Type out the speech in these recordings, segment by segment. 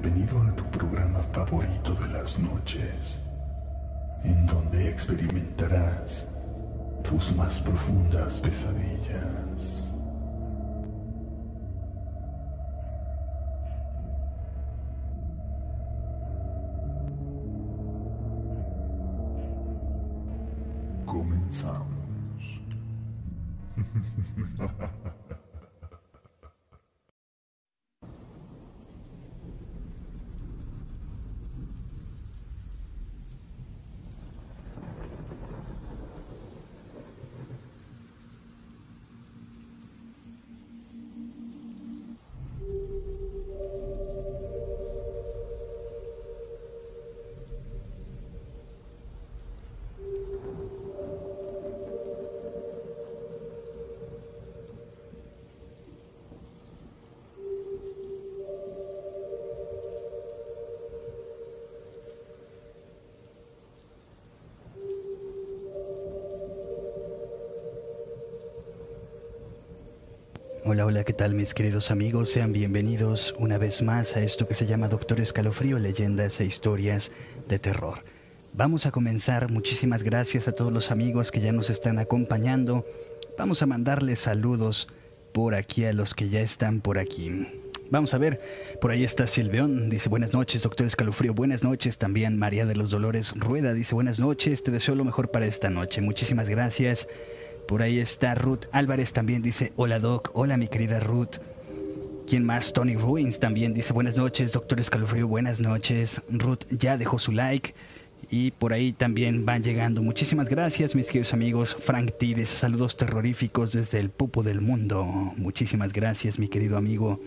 Bienvenido a tu programa favorito de las noches, en donde experimentarás tus más profundas pesadillas. Hola, ¿qué tal mis queridos amigos? Sean bienvenidos una vez más a esto que se llama Doctor Escalofrío, leyendas e historias de terror. Vamos a comenzar, muchísimas gracias a todos los amigos que ya nos están acompañando. Vamos a mandarles saludos por aquí a los que ya están por aquí. Vamos a ver, por ahí está Silveón, dice buenas noches, doctor Escalofrío, buenas noches. También María de los Dolores Rueda dice buenas noches, te deseo lo mejor para esta noche. Muchísimas gracias. Por ahí está Ruth Álvarez también dice, hola Doc, hola mi querida Ruth. ¿Quién más? Tony Ruins también dice, buenas noches, doctor Escalofrío, buenas noches. Ruth ya dejó su like y por ahí también van llegando. Muchísimas gracias mis queridos amigos. Frank Tides, saludos terroríficos desde el pupo del mundo. Muchísimas gracias mi querido amigo.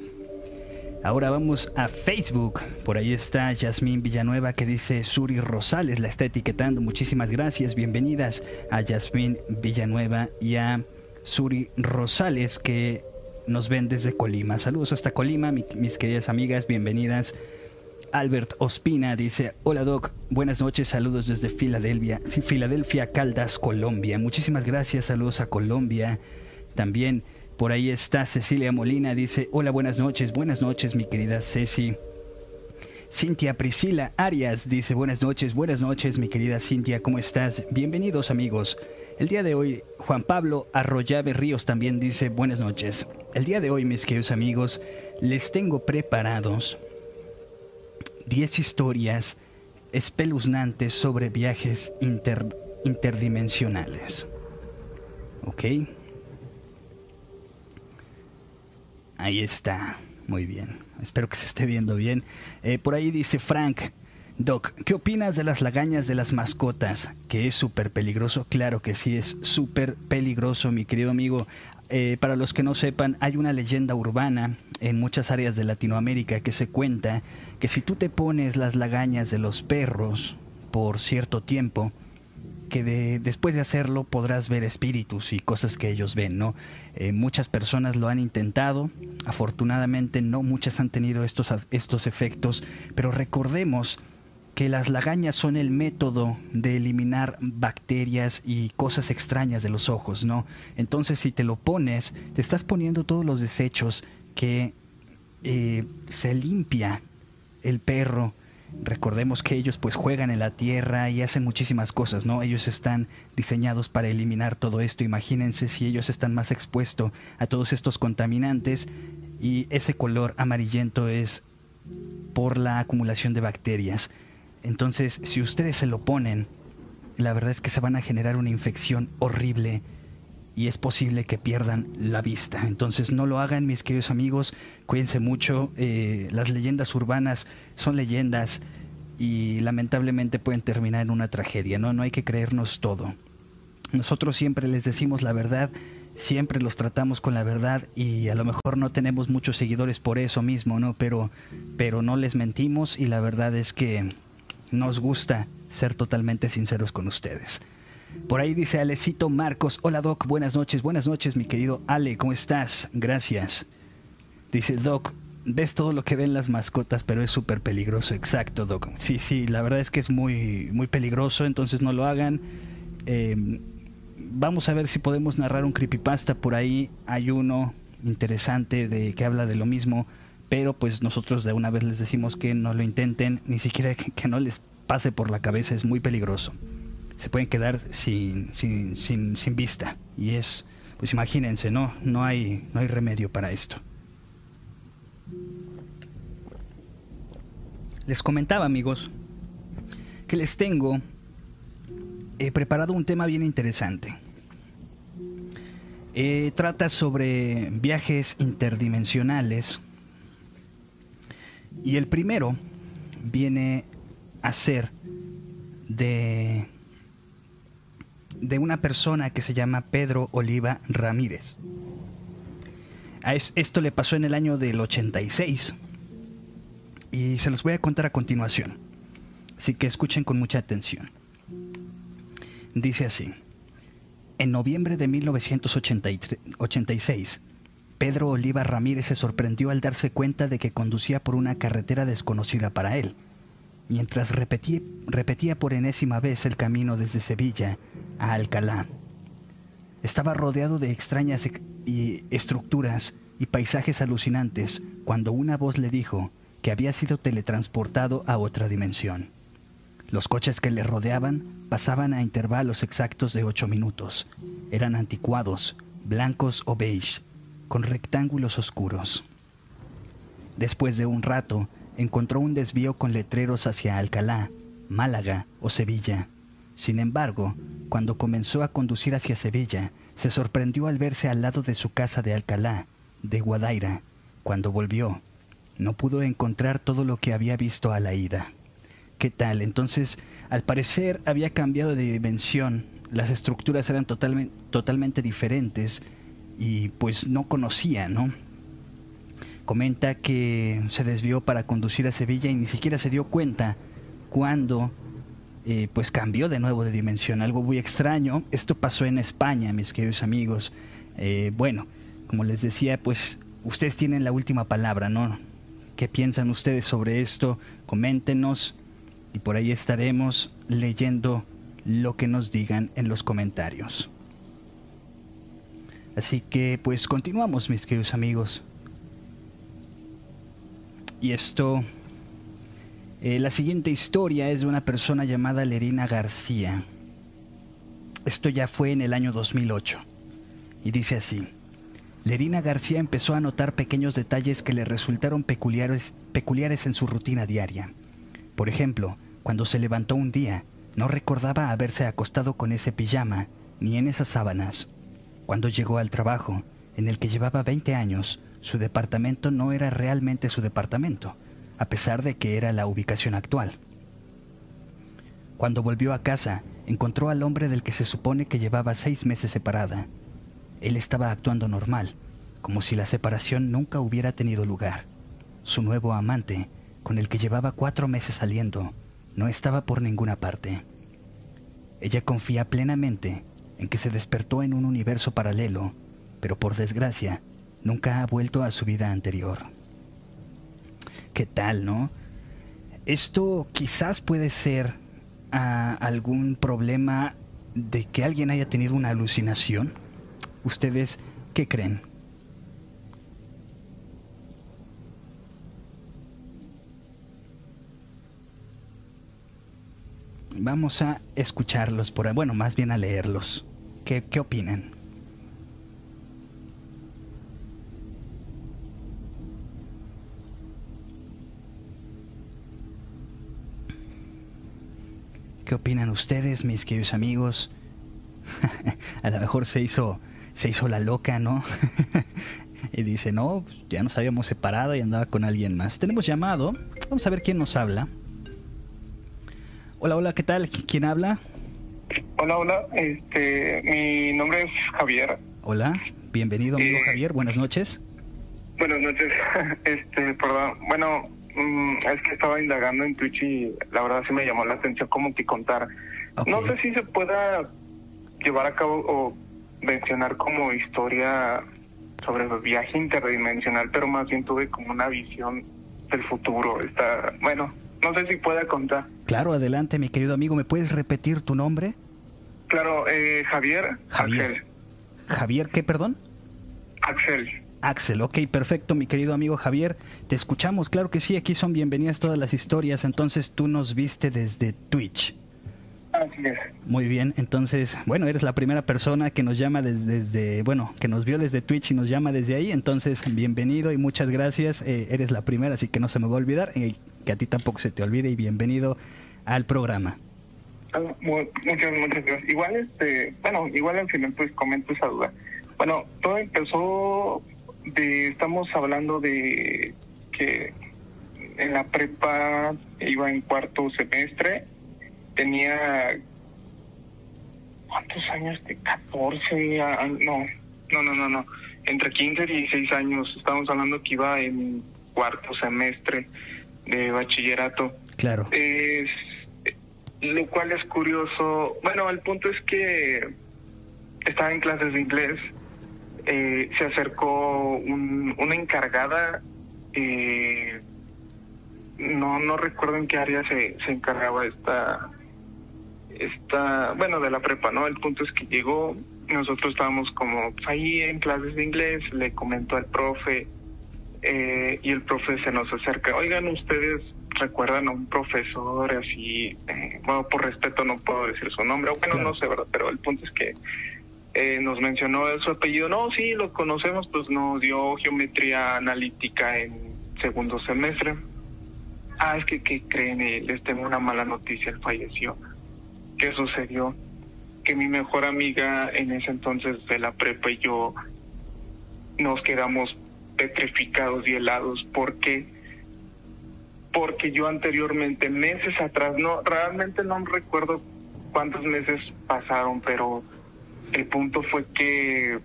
Ahora vamos a Facebook. Por ahí está Yasmín Villanueva que dice Suri Rosales, la está etiquetando. Muchísimas gracias. Bienvenidas a Yasmín Villanueva y a Suri Rosales que nos ven desde Colima. Saludos hasta Colima, mis queridas amigas. Bienvenidas. Albert Ospina dice, hola Doc, buenas noches, saludos desde Filadelfia, sí, Filadelfia, Caldas, Colombia. Muchísimas gracias, saludos a Colombia. También por ahí está Cecilia Molina, dice, hola, buenas noches, buenas noches, mi querida Ceci. Cintia Priscila Arias dice, buenas noches, buenas noches, mi querida Cintia, ¿cómo estás? Bienvenidos amigos. El día de hoy, Juan Pablo Arroyave Ríos también dice, buenas noches. El día de hoy, mis queridos amigos, les tengo preparados 10 historias espeluznantes sobre viajes interdimensionales. ¿Ok? Ahí está. Muy bien. Espero que se esté viendo bien. Eh, por ahí dice Frank. Doc, ¿qué opinas de las lagañas de las mascotas? Que es súper peligroso. Claro que sí, es súper peligroso, mi querido amigo. Eh, para los que no sepan, hay una leyenda urbana en muchas áreas de Latinoamérica que se cuenta que si tú te pones las lagañas de los perros por cierto tiempo, que de, después de hacerlo podrás ver espíritus y cosas que ellos ven, ¿no? Eh, muchas personas lo han intentado, afortunadamente no muchas han tenido estos, estos efectos, pero recordemos que las lagañas son el método de eliminar bacterias y cosas extrañas de los ojos, ¿no? Entonces si te lo pones, te estás poniendo todos los desechos que eh, se limpia el perro Recordemos que ellos pues juegan en la tierra y hacen muchísimas cosas, ¿no? Ellos están diseñados para eliminar todo esto. Imagínense si ellos están más expuestos a todos estos contaminantes y ese color amarillento es por la acumulación de bacterias. Entonces, si ustedes se lo ponen, la verdad es que se van a generar una infección horrible y es posible que pierdan la vista. Entonces no lo hagan, mis queridos amigos, cuídense mucho. Eh, las leyendas urbanas son leyendas y lamentablemente pueden terminar en una tragedia, ¿no? No hay que creernos todo. Nosotros siempre les decimos la verdad, siempre los tratamos con la verdad y a lo mejor no tenemos muchos seguidores por eso mismo, ¿no? Pero, pero no les mentimos y la verdad es que nos gusta ser totalmente sinceros con ustedes. Por ahí dice Alecito Marcos, hola Doc, buenas noches, buenas noches mi querido Ale, ¿cómo estás? Gracias. Dice Doc, ves todo lo que ven las mascotas, pero es súper peligroso, exacto Doc. Sí, sí, la verdad es que es muy, muy peligroso, entonces no lo hagan. Em, vamos a ver si podemos narrar un creepypasta por ahí. Hay uno interesante de que habla de lo mismo, pero pues nosotros de una vez les decimos que no lo intenten, ni siquiera que, no les pase por la cabeza, es muy peligroso. Se pueden quedar sin, sin, sin, sin vista y es, pues imagínense, no, no hay, no hay remedio para esto. Les comentaba amigos que les tengo he preparado un tema bien interesante. Eh, trata sobre viajes interdimensionales y el primero viene a ser de, de una persona que se llama Pedro Oliva Ramírez. Esto le pasó en el año del 86 y se los voy a contar a continuación. Así que escuchen con mucha atención. Dice así, en noviembre de 1986, Pedro Oliva Ramírez se sorprendió al darse cuenta de que conducía por una carretera desconocida para él, mientras repetía, por enésima vez el camino desde Sevilla a Alcalá. Estaba rodeado de extrañas estructuras y paisajes alucinantes cuando una voz le dijo que había sido teletransportado a otra dimensión. Los coches que le rodeaban pasaban a intervalos exactos de ocho minutos. Eran anticuados, blancos o beige, con rectángulos oscuros. Después de un rato, encontró un desvío con letreros hacia Alcalá, Málaga o Sevilla. Sin embargo, cuando comenzó a conducir hacia Sevilla, se sorprendió al verse al lado de su casa de Alcalá, de Guadaira. Cuando volvió, no pudo encontrar todo lo que había visto a la ida. ¿Qué tal? Entonces, al parecer había cambiado de dimensión, las estructuras eran totalmente, totalmente diferentes y pues no conocía, ¿no? Comenta que se desvió para conducir a Sevilla y ni siquiera se dio cuenta cuando eh, pues cambió de nuevo de dimensión, algo muy extraño. Esto pasó en España, mis queridos amigos. Eh, bueno, como les decía, pues ustedes tienen la última palabra, ¿no? ¿Qué piensan ustedes sobre esto? Coméntenos y por ahí estaremos leyendo lo que nos digan en los comentarios. Así que pues continuamos mis queridos amigos. Y esto, eh, la siguiente historia es de una persona llamada Lerina García. Esto ya fue en el año 2008. Y dice así. Lerina García empezó a notar pequeños detalles que le resultaron peculiares, peculiares en su rutina diaria. Por ejemplo, cuando se levantó un día, no recordaba haberse acostado con ese pijama ni en esas sábanas. Cuando llegó al trabajo, en el que llevaba 20 años, su departamento no era realmente su departamento, a pesar de que era la ubicación actual. Cuando volvió a casa, encontró al hombre del que se supone que llevaba seis meses separada. Él estaba actuando normal, como si la separación nunca hubiera tenido lugar. Su nuevo amante, con el que llevaba cuatro meses saliendo, no estaba por ninguna parte. Ella confía plenamente en que se despertó en un universo paralelo, pero por desgracia nunca ha vuelto a su vida anterior. ¿Qué tal, no? Esto quizás puede ser ah, algún problema de que alguien haya tenido una alucinación. ¿Ustedes qué creen? Vamos a escucharlos por, bueno, más bien a leerlos. ¿Qué, qué opinan? ¿Qué opinan ustedes, mis queridos amigos? a lo mejor se hizo, se hizo la loca, ¿no? y dice, no, pues, ya nos habíamos separado y andaba con alguien más. Tenemos llamado. Vamos a ver quién nos habla. Hola, hola, ¿qué tal? ¿Quién habla? Hola, hola, este, mi nombre es Javier. Hola, bienvenido amigo Eh, Javier, buenas noches. Buenas noches. Este, perdón. Bueno, mm, es que estaba indagando en Twitch y la verdad sí me llamó la atención como que contar. No sé si se pueda llevar a cabo o mencionar como historia sobre el viaje interdimensional, pero más bien tuve como una visión del futuro. Está, bueno, no sé si pueda contar. Claro, adelante mi querido amigo, ¿me puedes repetir tu nombre? Claro, eh, Javier, Javier. Axel. Javier, ¿qué, perdón? Axel. Axel. Ok, perfecto, mi querido amigo Javier. Te escuchamos, claro que sí, aquí son bienvenidas todas las historias. Entonces tú nos viste desde Twitch. Así es. Muy bien, entonces, bueno, eres la primera persona que nos llama desde, bueno, que nos vio desde Twitch y nos llama desde ahí. Entonces, bienvenido y muchas gracias. Eh, eres la primera, así que no se me va a olvidar. que a ti tampoco se te olvide y bienvenido al programa. Ah, muchas, muchas gracias. Igual, este, bueno, igual al final pues comento esa duda. Bueno, todo empezó de, estamos hablando de que en la prepa iba en cuarto semestre, tenía, ¿cuántos años? De 14, no, no, no, no, no, entre 15 y 16 años, estamos hablando que iba en cuarto semestre de bachillerato. Claro. Es, lo cual es curioso. Bueno, el punto es que estaba en clases de inglés. Eh, se acercó una encargada. Eh, no no recuerdo en qué área se, se encargaba esta esta bueno de la prepa no el punto es que llegó nosotros estábamos como pues, ahí en clases de inglés le comentó al profe eh, y el profe se nos acerca oigan ustedes recuerdan a un profesor así, eh, bueno, por respeto no puedo decir su nombre, bueno, no sé, ¿verdad? Pero el punto es que eh, nos mencionó su apellido, no, sí, lo conocemos, pues nos dio geometría analítica en segundo semestre. Ah, es que, ¿qué creen? Eh, les tengo una mala noticia, él falleció. ¿Qué sucedió? Que mi mejor amiga en ese entonces de la prepa y yo nos quedamos petrificados y helados porque porque yo anteriormente, meses atrás, no, realmente no recuerdo cuántos meses pasaron, pero el punto fue que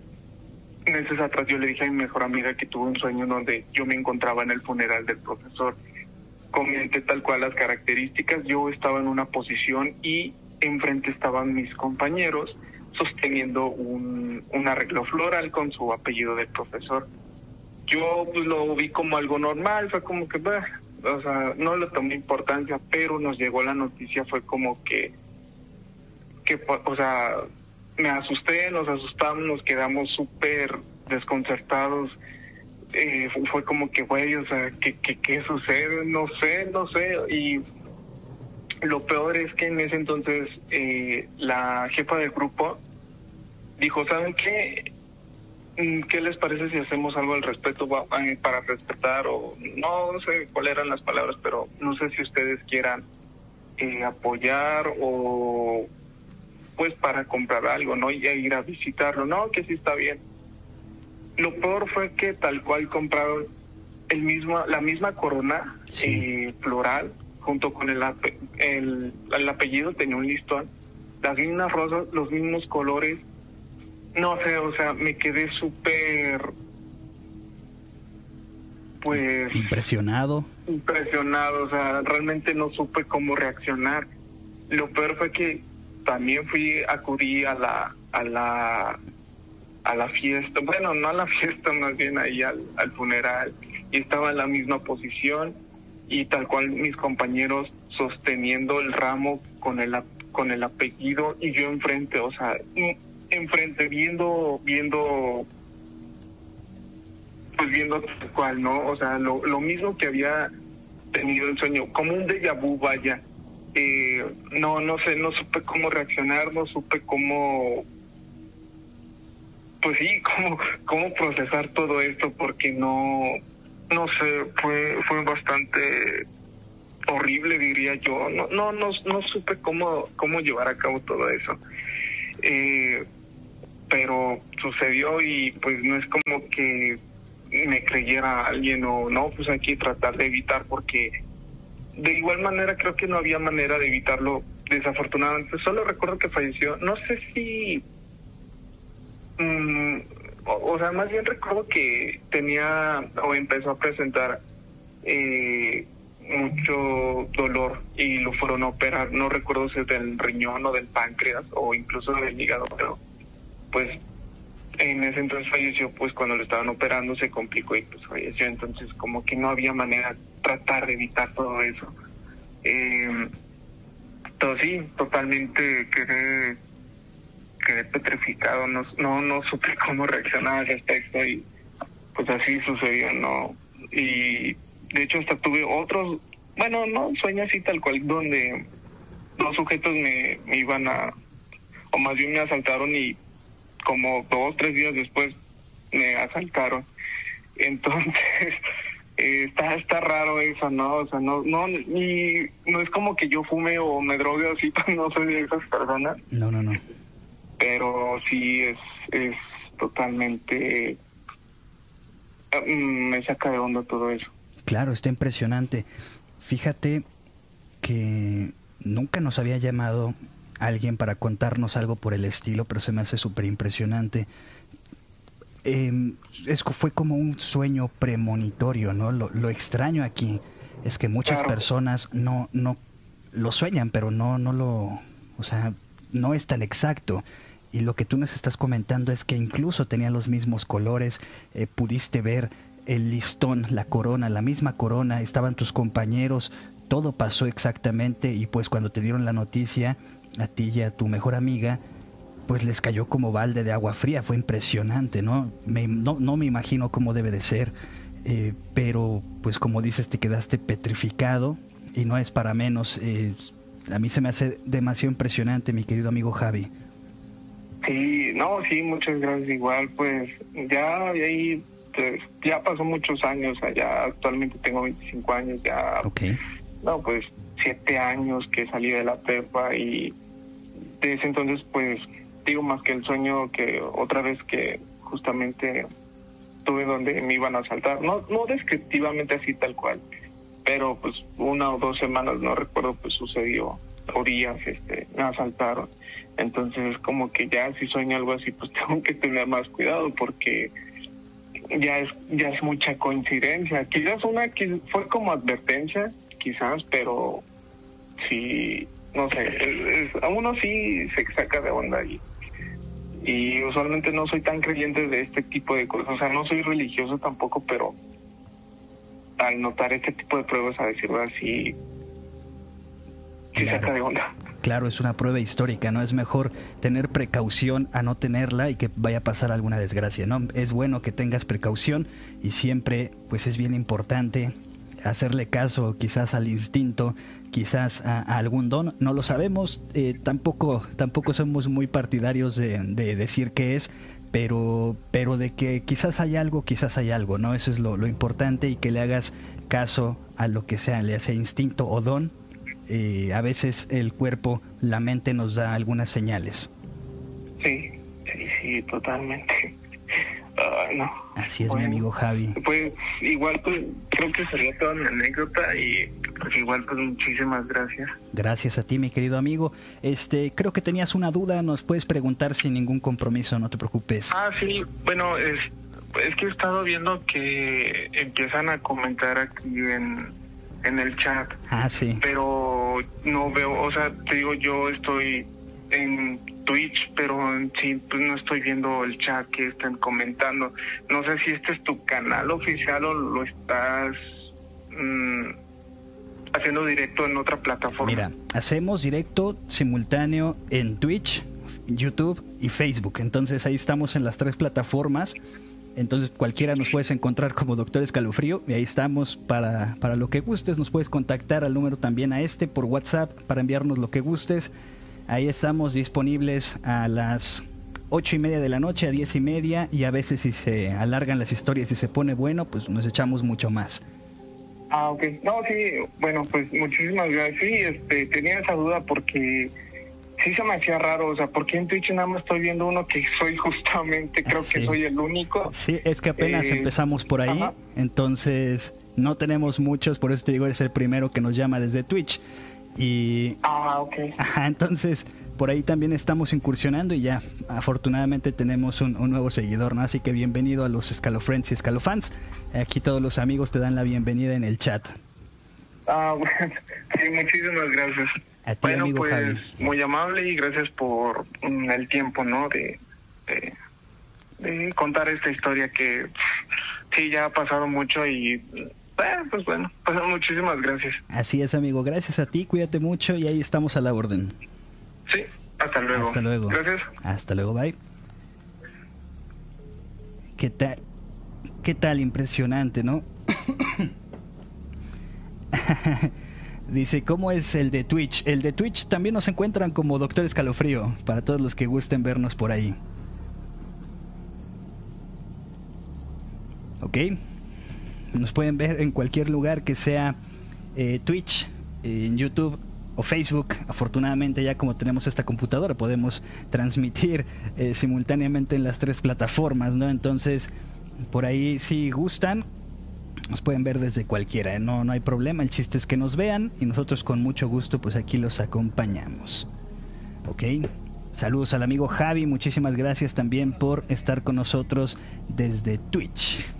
meses atrás yo le dije a mi mejor amiga que tuve un sueño donde yo me encontraba en el funeral del profesor. Comenté tal cual las características, yo estaba en una posición y enfrente estaban mis compañeros sosteniendo un, arreglo floral con su apellido del profesor. Yo pues lo vi como algo normal, fue como que, bah, o sea, no le tomé importancia, pero nos llegó la noticia, fue como que, que o sea, me asusté, nos asustamos, nos quedamos súper desconcertados. Eh, fue como que, güey, o sea, ¿qué, qué, ¿qué sucede? No sé, no sé. Y lo peor es que en ese entonces eh, la jefa del grupo dijo, ¿saben qué? Mm, ¿Qué les parece si hacemos algo al respecto eh, para respetar o no, no sé cuáles eran las palabras, pero no sé si ustedes quieran eh, apoyar o pues para comprar algo, ¿no? Y ir a visitarlo, no, que sí está bien. Lo peor fue que tal cual compraron el mismo, la misma corona eh, floral junto con el, el, el apellido tenía un listón, las mismas rosas, los mismos colores no sé, o sea, me quedé súper, pues... Impresionado. Impresionado, o sea, realmente no supe cómo reaccionar. Lo peor fue que también fui, acudí a la, a la, a la fiesta, bueno, no a la fiesta, más bien ahí al, al funeral, y estaba en la misma posición y tal cual mis compañeros sosteniendo el ramo con el con el apellido y yo enfrente, o sea, enfrente viendo, viendo, pues viendo tal cual, ¿no? O sea, lo, lo mismo que había tenido el sueño, como un déjà vu, vaya. Eh, no, no sé, no supe cómo reaccionar, no supe cómo, pues sí, cómo, cómo procesar todo esto, porque no, no sé, fue, fue bastante horrible, diría yo. No, no, no, no supe cómo, cómo llevar a cabo todo eso. Eh, pero sucedió y pues no es como que me creyera alguien o no, pues hay que tratar de evitar porque de igual manera creo que no había manera de evitarlo desafortunadamente. Solo recuerdo que falleció, no sé si, mm, o, sea, más bien recuerdo que tenía o empezó a presentar eh, mucho dolor y lo fueron a operar, no recuerdo si es del riñón o del páncreas o incluso del hígado, pero pues en ese entonces falleció, pues cuando lo estaban operando se complicó y pues falleció, entonces como que no había manera de tratar de evitar todo eso. Eh, sí, totalmente quedé, quedé petrificado, no, no, no supe cómo reaccionar al respecto y pues así sucedió, ¿no? Y de hecho hasta tuve otros, bueno, no sueños así tal cual, donde dos sujetos me, me iban a, o más bien me asaltaron y como dos, tres días después me asaltaron. Entonces, eh, está está raro eso, ¿no? O sea, no no ni, no es como que yo fume o me drogue así, no soy de esas personas. No, no, no. Pero sí es es totalmente mm, me saca de onda todo eso. Claro, está impresionante. Fíjate que nunca nos había llamado alguien para contarnos algo por el estilo, pero se me hace súper impresionante. Eh, es, fue como un sueño premonitorio, ¿no? Lo, lo extraño aquí es que muchas Claro. personas no, no lo sueñan, pero no, no lo, o sea, no es tan exacto. Y lo que tú nos estás comentando es que incluso tenía los mismos colores, eh, pudiste ver el listón, la corona, la misma corona, estaban tus compañeros, todo pasó exactamente y pues cuando te dieron la noticia, a ti y a tu mejor amiga, pues les cayó como balde de agua fría, fue impresionante, ¿no? Me- no, no me imagino cómo debe de ser, eh, pero pues como dices, te quedaste petrificado y no es para menos. eh, a mí se me hace demasiado impresionante, mi querido amigo Javi. Sí, no, sí, muchas gracias. Igual, pues ya de ahí, pues, ya pasó muchos años. Allá actualmente tengo 25 años, ya, Ok, no, pues siete años que salí de la prepa y entonces, pues digo más que el sueño que otra vez que justamente tuve donde me iban a asaltar. No, no descriptivamente así tal cual, pero pues una o dos semanas, no recuerdo, pues sucedió, o este, me asaltaron. Entonces, como que ya si sueño algo así, pues tengo que tener más cuidado porque ya es ya es mucha coincidencia. Quizás una que fue como advertencia, quizás, pero sí, no sé, es- a uno sí se saca de onda y, y usualmente no soy tan creyente de este tipo de cosas. O sea, no soy religioso tampoco, pero al notar este tipo de pruebas, a decirlo así, sí Claro. saca de onda. claro, es una prueba histórica, ¿no? Es mejor tener precaución a no tenerla y que vaya a pasar alguna desgracia, ¿no? Es bueno que tengas precaución y siempre, pues es bien importante hacerle caso quizás al instinto, quizás a, algún don, no lo sabemos, eh, tampoco, tampoco somos muy partidarios de, de decir qué es, pero, pero de que quizás hay algo, quizás hay algo, ¿no? Eso es lo, lo importante y que le hagas caso a lo que sea, le sea instinto o don. eh, a veces el cuerpo, la mente nos da algunas señales. Sí, sí, sí, totalmente. No. Así es, mi Bueno. amigo Javi. Pues igual, pues creo que sería toda mi anécdota y pues igual, pues muchísimas gracias. Gracias a ti, mi querido amigo. Este, creo que tenías una duda, nos puedes preguntar sin ningún compromiso, no te preocupes. Ah, sí, bueno, es, es que he estado viendo que empiezan a comentar aquí en, en el chat, Ah, sí. pero no veo, o sea, te digo, yo estoy en Twitch, pero en sí, pues no estoy viendo el chat que están comentando. No sé si este es tu canal oficial o lo estás mm, haciendo directo en otra plataforma. Mira, hacemos directo simultáneo en Twitch, YouTube y Facebook. Entonces ahí estamos en las tres plataformas. Entonces cualquiera nos puedes encontrar como Doctor Escalofrío y ahí estamos para, para lo que gustes. Nos puedes contactar al número también a este por WhatsApp para enviarnos lo que gustes. Ahí estamos disponibles a las ocho y media de la noche a diez y media y a veces si se alargan las historias y se pone bueno, pues nos echamos mucho más. Ah, ok. No, sí, bueno, pues muchísimas gracias. Sí, este, tenía esa duda porque sí se me hacía raro, o sea, porque en Twitch nada más estoy viendo uno que soy justamente, creo Sí. que soy el único. Sí, es que apenas Eh, empezamos por ahí, ajá. entonces no tenemos muchos, por eso te digo, eres el primero que nos llama desde Twitch. Y, Ah, ok. ajá, entonces por ahí también estamos incursionando y ya, afortunadamente tenemos un, un nuevo seguidor, ¿no? Así que bienvenido a los Escalofriends y Escalofans. Aquí todos los amigos te dan la bienvenida en el chat. Ah, bueno, sí, muchísimas gracias. A ti, bueno, amigo pues Javi. muy amable y gracias por mm, el tiempo, ¿no? De, de, de contar esta historia que sí, ya ha pasado mucho y, eh, pues bueno, pues muchísimas gracias. Así es, amigo. Gracias a ti, cuídate mucho y ahí estamos a la orden. Sí, hasta luego. Hasta luego. Gracias. Hasta luego, bye. ¿Qué tal? ¿Qué tal? Impresionante, ¿no? Dice, ¿cómo es el de Twitch? El de Twitch también nos encuentran como Doctor Escalofrío, para todos los que gusten vernos por ahí. ¿Ok? Nos pueden ver en cualquier lugar que sea eh, Twitch, en YouTube o Facebook. Afortunadamente ya como tenemos esta computadora podemos transmitir eh, simultáneamente en las tres plataformas, ¿no? Entonces, por ahí si gustan, nos pueden ver desde cualquiera, ¿eh? no, no hay problema, el chiste es que nos vean y nosotros con mucho gusto pues aquí los acompañamos. ¿Ok? Saludos al amigo Javi, muchísimas gracias también por estar con nosotros desde Twitch.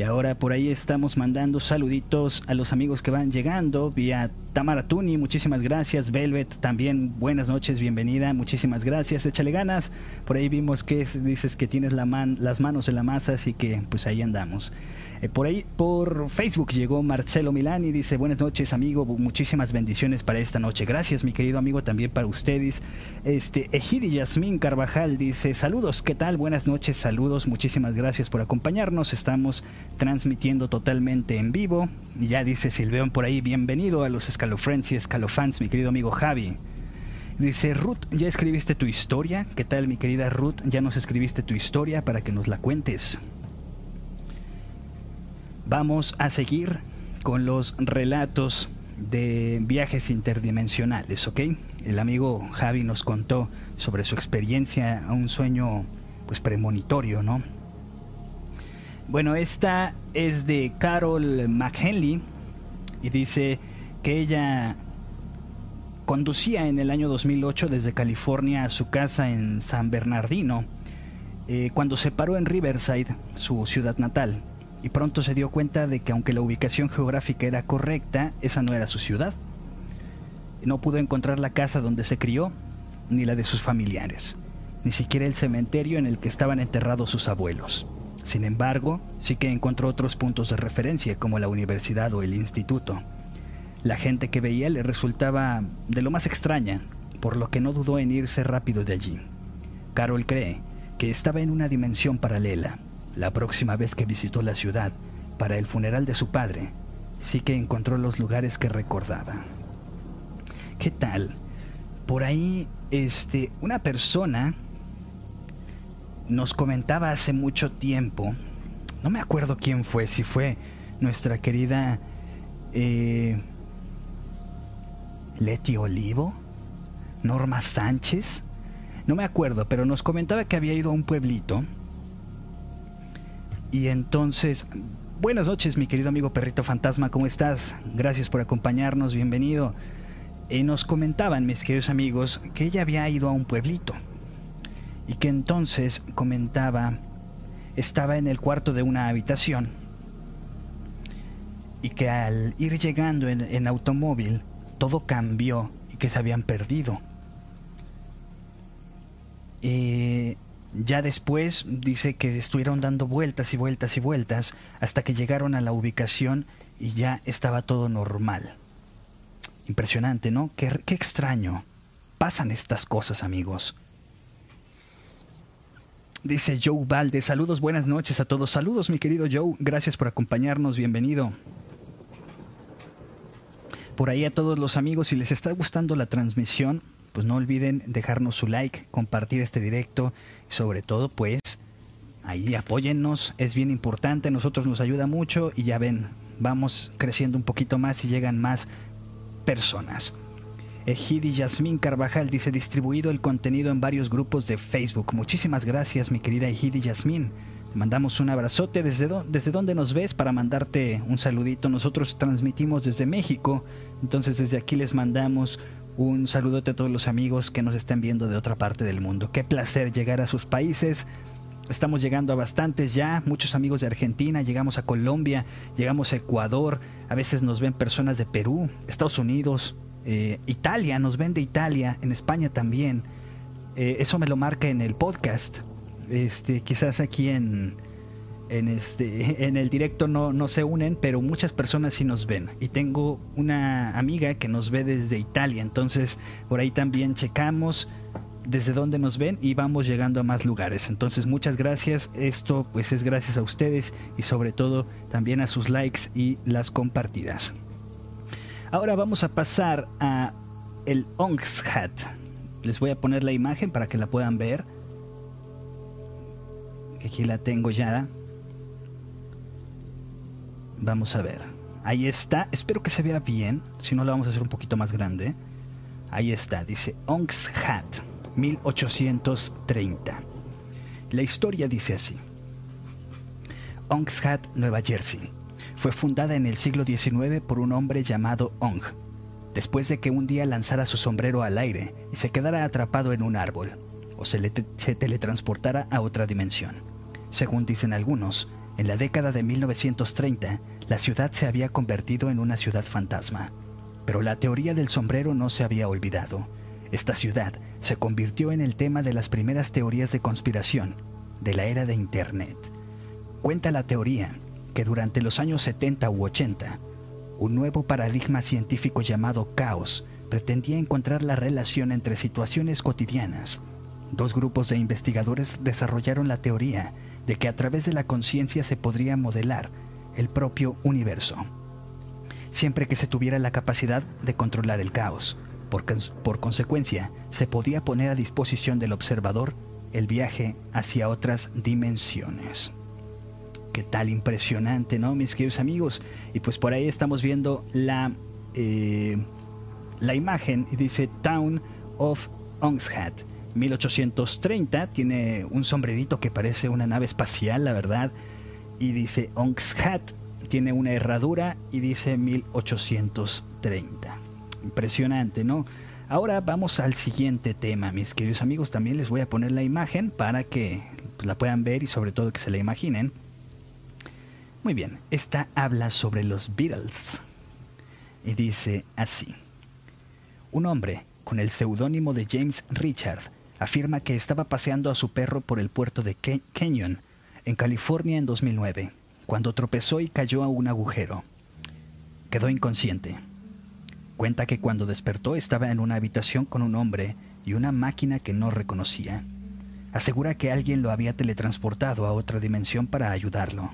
Y ahora por ahí estamos mandando saluditos a los amigos que van llegando vía Tamara Tuni, muchísimas gracias. Velvet también, buenas noches, bienvenida, muchísimas gracias. Échale ganas. Por ahí vimos que dices que tienes la las manos en la masa, así que pues ahí andamos. Eh, por ahí, por Facebook llegó Marcelo Milán y dice, buenas noches amigo, muchísimas bendiciones para esta noche. Gracias mi querido amigo, también para ustedes. Este, Ejidi Yasmín Carvajal dice, saludos, ¿qué tal? Buenas noches, saludos, muchísimas gracias por acompañarnos. Estamos transmitiendo totalmente en vivo. Y ya dice Silveón por ahí, bienvenido a los Escalofriends y Escalofans, mi querido amigo Javi. Dice Ruth, ¿ya escribiste tu historia? ¿Qué tal mi querida Ruth? ¿Ya nos escribiste tu historia para que nos la cuentes? Vamos a seguir con los relatos de viajes interdimensionales, ¿ok? El amigo Javi nos contó sobre su experiencia a un sueño pues premonitorio, ¿no? Bueno, esta es de Carol McHenley y dice que ella conducía en el año 2008 desde California a su casa en San Bernardino, eh, cuando se paró en Riverside, su ciudad natal y pronto se dio cuenta de que aunque la ubicación geográfica era correcta, esa no era su ciudad. No pudo encontrar la casa donde se crió, ni la de sus familiares, ni siquiera el cementerio en el que estaban enterrados sus abuelos. Sin embargo, sí que encontró otros puntos de referencia como la universidad o el instituto. La gente que veía le resultaba de lo más extraña, por lo que no dudó en irse rápido de allí. Carol cree que estaba en una dimensión paralela, la próxima vez que visitó la ciudad para el funeral de su padre, sí que encontró los lugares que recordaba. ¿Qué tal? Por ahí, este, una persona nos comentaba hace mucho tiempo, no me acuerdo quién fue, si fue nuestra querida eh, Leti Olivo, Norma Sánchez, no me acuerdo, pero nos comentaba que había ido a un pueblito y entonces, buenas noches mi querido amigo Perrito Fantasma, ¿cómo estás? Gracias por acompañarnos, bienvenido. Y nos comentaban mis queridos amigos que ella había ido a un pueblito y que entonces comentaba, estaba en el cuarto de una habitación y que al ir llegando en, automóvil todo cambió y que se habían perdido. Y ya después dice que estuvieron dando vueltas y vueltas y vueltas hasta que llegaron a la ubicación y ya estaba todo normal. Impresionante, ¿no? Qué, extraño. Pasan estas cosas, amigos. Dice Joe Valde, saludos, buenas noches a todos. Saludos, mi querido Joe, gracias por acompañarnos, bienvenido. Por ahí a todos los amigos, si les está gustando la transmisión, pues no olviden dejarnos su like, compartir este directo sobre todo pues ahí apóyennos, es bien importante, nosotros nos ayuda mucho y ya ven, vamos creciendo un poquito más y llegan más personas. Ejidi Yasmín Carvajal dice distribuido el contenido en varios grupos de Facebook. Muchísimas gracias mi querida Ejidi Yasmín. Mandamos un abrazote desde, desde donde nos ves para mandarte un saludito. Nosotros transmitimos desde México, entonces desde aquí les mandamos un saludote a todos los amigos que nos están viendo de otra parte del mundo. Qué placer llegar a sus países. Estamos llegando a bastantes ya, muchos amigos de Argentina, llegamos a Colombia, llegamos a Ecuador, a veces nos ven personas de Perú, Estados Unidos, eh, Italia, nos ven de Italia, en España también. Eh, eso me lo marca en el podcast. Este, quizás aquí en, en, este, en el directo no, no se unen, pero muchas personas sí nos ven. Y tengo una amiga que nos ve desde Italia, entonces por ahí también checamos desde dónde nos ven y vamos llegando a más lugares. Entonces muchas gracias. Esto pues es gracias a ustedes y sobre todo también a sus likes y las compartidas. Ahora vamos a pasar a el Hat. Les voy a poner la imagen para que la puedan ver. Aquí la tengo ya. Vamos a ver. Ahí está. Espero que se vea bien. Si no, la vamos a hacer un poquito más grande. Ahí está. Dice Hat 1830. La historia dice así. Hat, Nueva Jersey. Fue fundada en el siglo XIX por un hombre llamado Ong, después de que un día lanzara su sombrero al aire y se quedara atrapado en un árbol, o se, se teletransportara a otra dimensión. Según dicen algunos, en la década de 1930, la ciudad se había convertido en una ciudad fantasma. Pero la teoría del sombrero no se había olvidado. Esta ciudad se convirtió en el tema de las primeras teorías de conspiración de la era de Internet. Cuenta la teoría que durante los años 70 u 80, un nuevo paradigma científico llamado caos pretendía encontrar la relación entre situaciones cotidianas. Dos grupos de investigadores desarrollaron la teoría de que a través de la conciencia se podría modelar el propio universo, siempre que se tuviera la capacidad de controlar el caos. Por, por consecuencia, se podía poner a disposición del observador el viaje hacia otras dimensiones. Qué tal impresionante, ¿no, mis queridos amigos? Y pues por ahí estamos viendo la, eh, la imagen y dice Town of Ongshat. 1830 tiene un sombrerito que parece una nave espacial, la verdad. Y dice Ongshat, tiene una herradura y dice 1830. Impresionante, ¿no? Ahora vamos al siguiente tema, mis queridos amigos. También les voy a poner la imagen para que la puedan ver y sobre todo que se la imaginen. Muy bien, esta habla sobre los Beatles y dice así. Un hombre con el seudónimo de James Richard afirma que estaba paseando a su perro por el puerto de Canyon, en California en 2009, cuando tropezó y cayó a un agujero. Quedó inconsciente. Cuenta que cuando despertó estaba en una habitación con un hombre y una máquina que no reconocía. Asegura que alguien lo había teletransportado a otra dimensión para ayudarlo.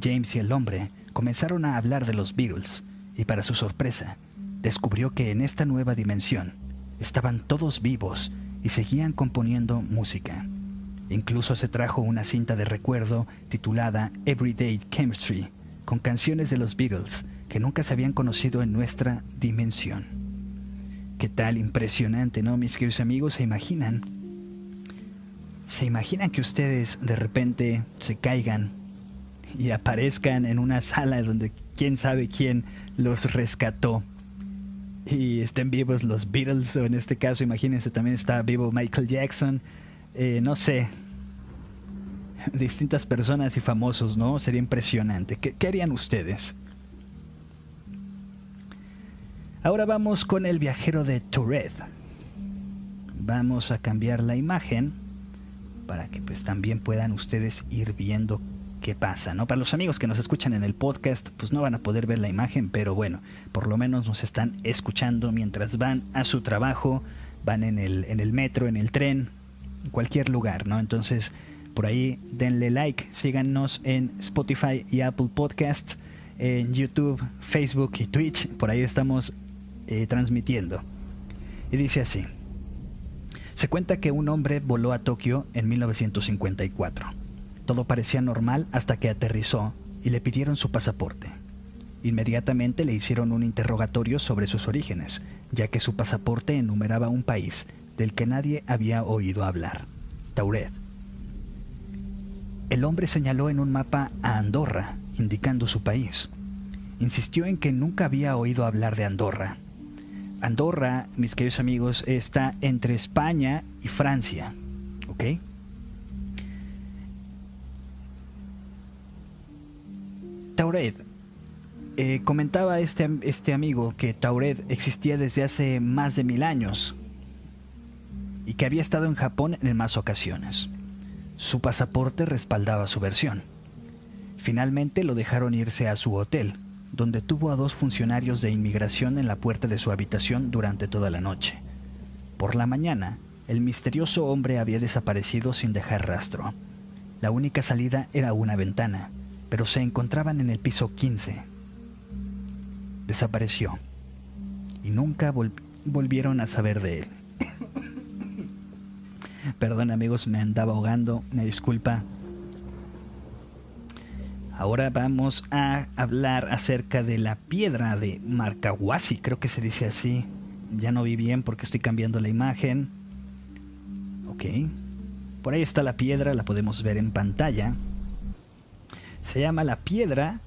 James y el hombre comenzaron a hablar de los Beatles y para su sorpresa descubrió que en esta nueva dimensión estaban todos vivos y seguían componiendo música. Incluso se trajo una cinta de recuerdo titulada Everyday Chemistry con canciones de los Beatles que nunca se habían conocido en nuestra dimensión. ¿Qué tal impresionante, no, mis queridos amigos? ¿Se imaginan? ¿Se imaginan que ustedes de repente se caigan y aparezcan en una sala donde quién sabe quién los rescató y estén vivos los Beatles o en este caso imagínense también está vivo Michael Jackson. Eh, no sé. Distintas personas y famosos no sería impresionante. ¿Qué, ¿qué harían ustedes? ahora vamos con el viajero de Tourette. Vamos a cambiar la imagen para que pues también puedan ustedes ir viendo qué pasa, ¿no? Para los amigos que nos escuchan en el podcast, pues no van a poder ver la imagen, pero bueno, por lo menos nos están escuchando mientras van a su trabajo, van en el, en el metro, en el tren, en cualquier lugar, ¿no? Entonces, por ahí denle like, síganos en Spotify y Apple Podcast, en YouTube, Facebook y Twitch, por ahí estamos eh, transmitiendo. Y dice así. Se cuenta que un hombre voló a Tokio en 1954 todo parecía normal hasta que aterrizó y le pidieron su pasaporte. Inmediatamente le hicieron un interrogatorio sobre sus orígenes, ya que su pasaporte enumeraba un país del que nadie había oído hablar, Tauret. El hombre señaló en un mapa a Andorra, indicando su país. Insistió en que nunca había oído hablar de Andorra. Andorra, mis queridos amigos, está entre España y Francia, ¿ok? Tauret. Eh, comentaba este, este amigo que Tauret existía desde hace más de mil años y que había estado en Japón en más ocasiones. Su pasaporte respaldaba su versión. Finalmente lo dejaron irse a su hotel, donde tuvo a dos funcionarios de inmigración en la puerta de su habitación durante toda la noche. Por la mañana, El misterioso hombre había desaparecido sin dejar rastro. La única salida era una ventana, pero se encontraban en el piso 15. Desapareció y nunca volvieron a saber de él. Perdón amigos, me andaba ahogando, una disculpa. Ahora vamos a hablar acerca de la piedra de Marcahuasi, creo que se dice así. Ya no vi bien porque estoy cambiando la imagen. Ok. Por ahí está la piedra, la podemos ver en pantalla. Se llama la piedra,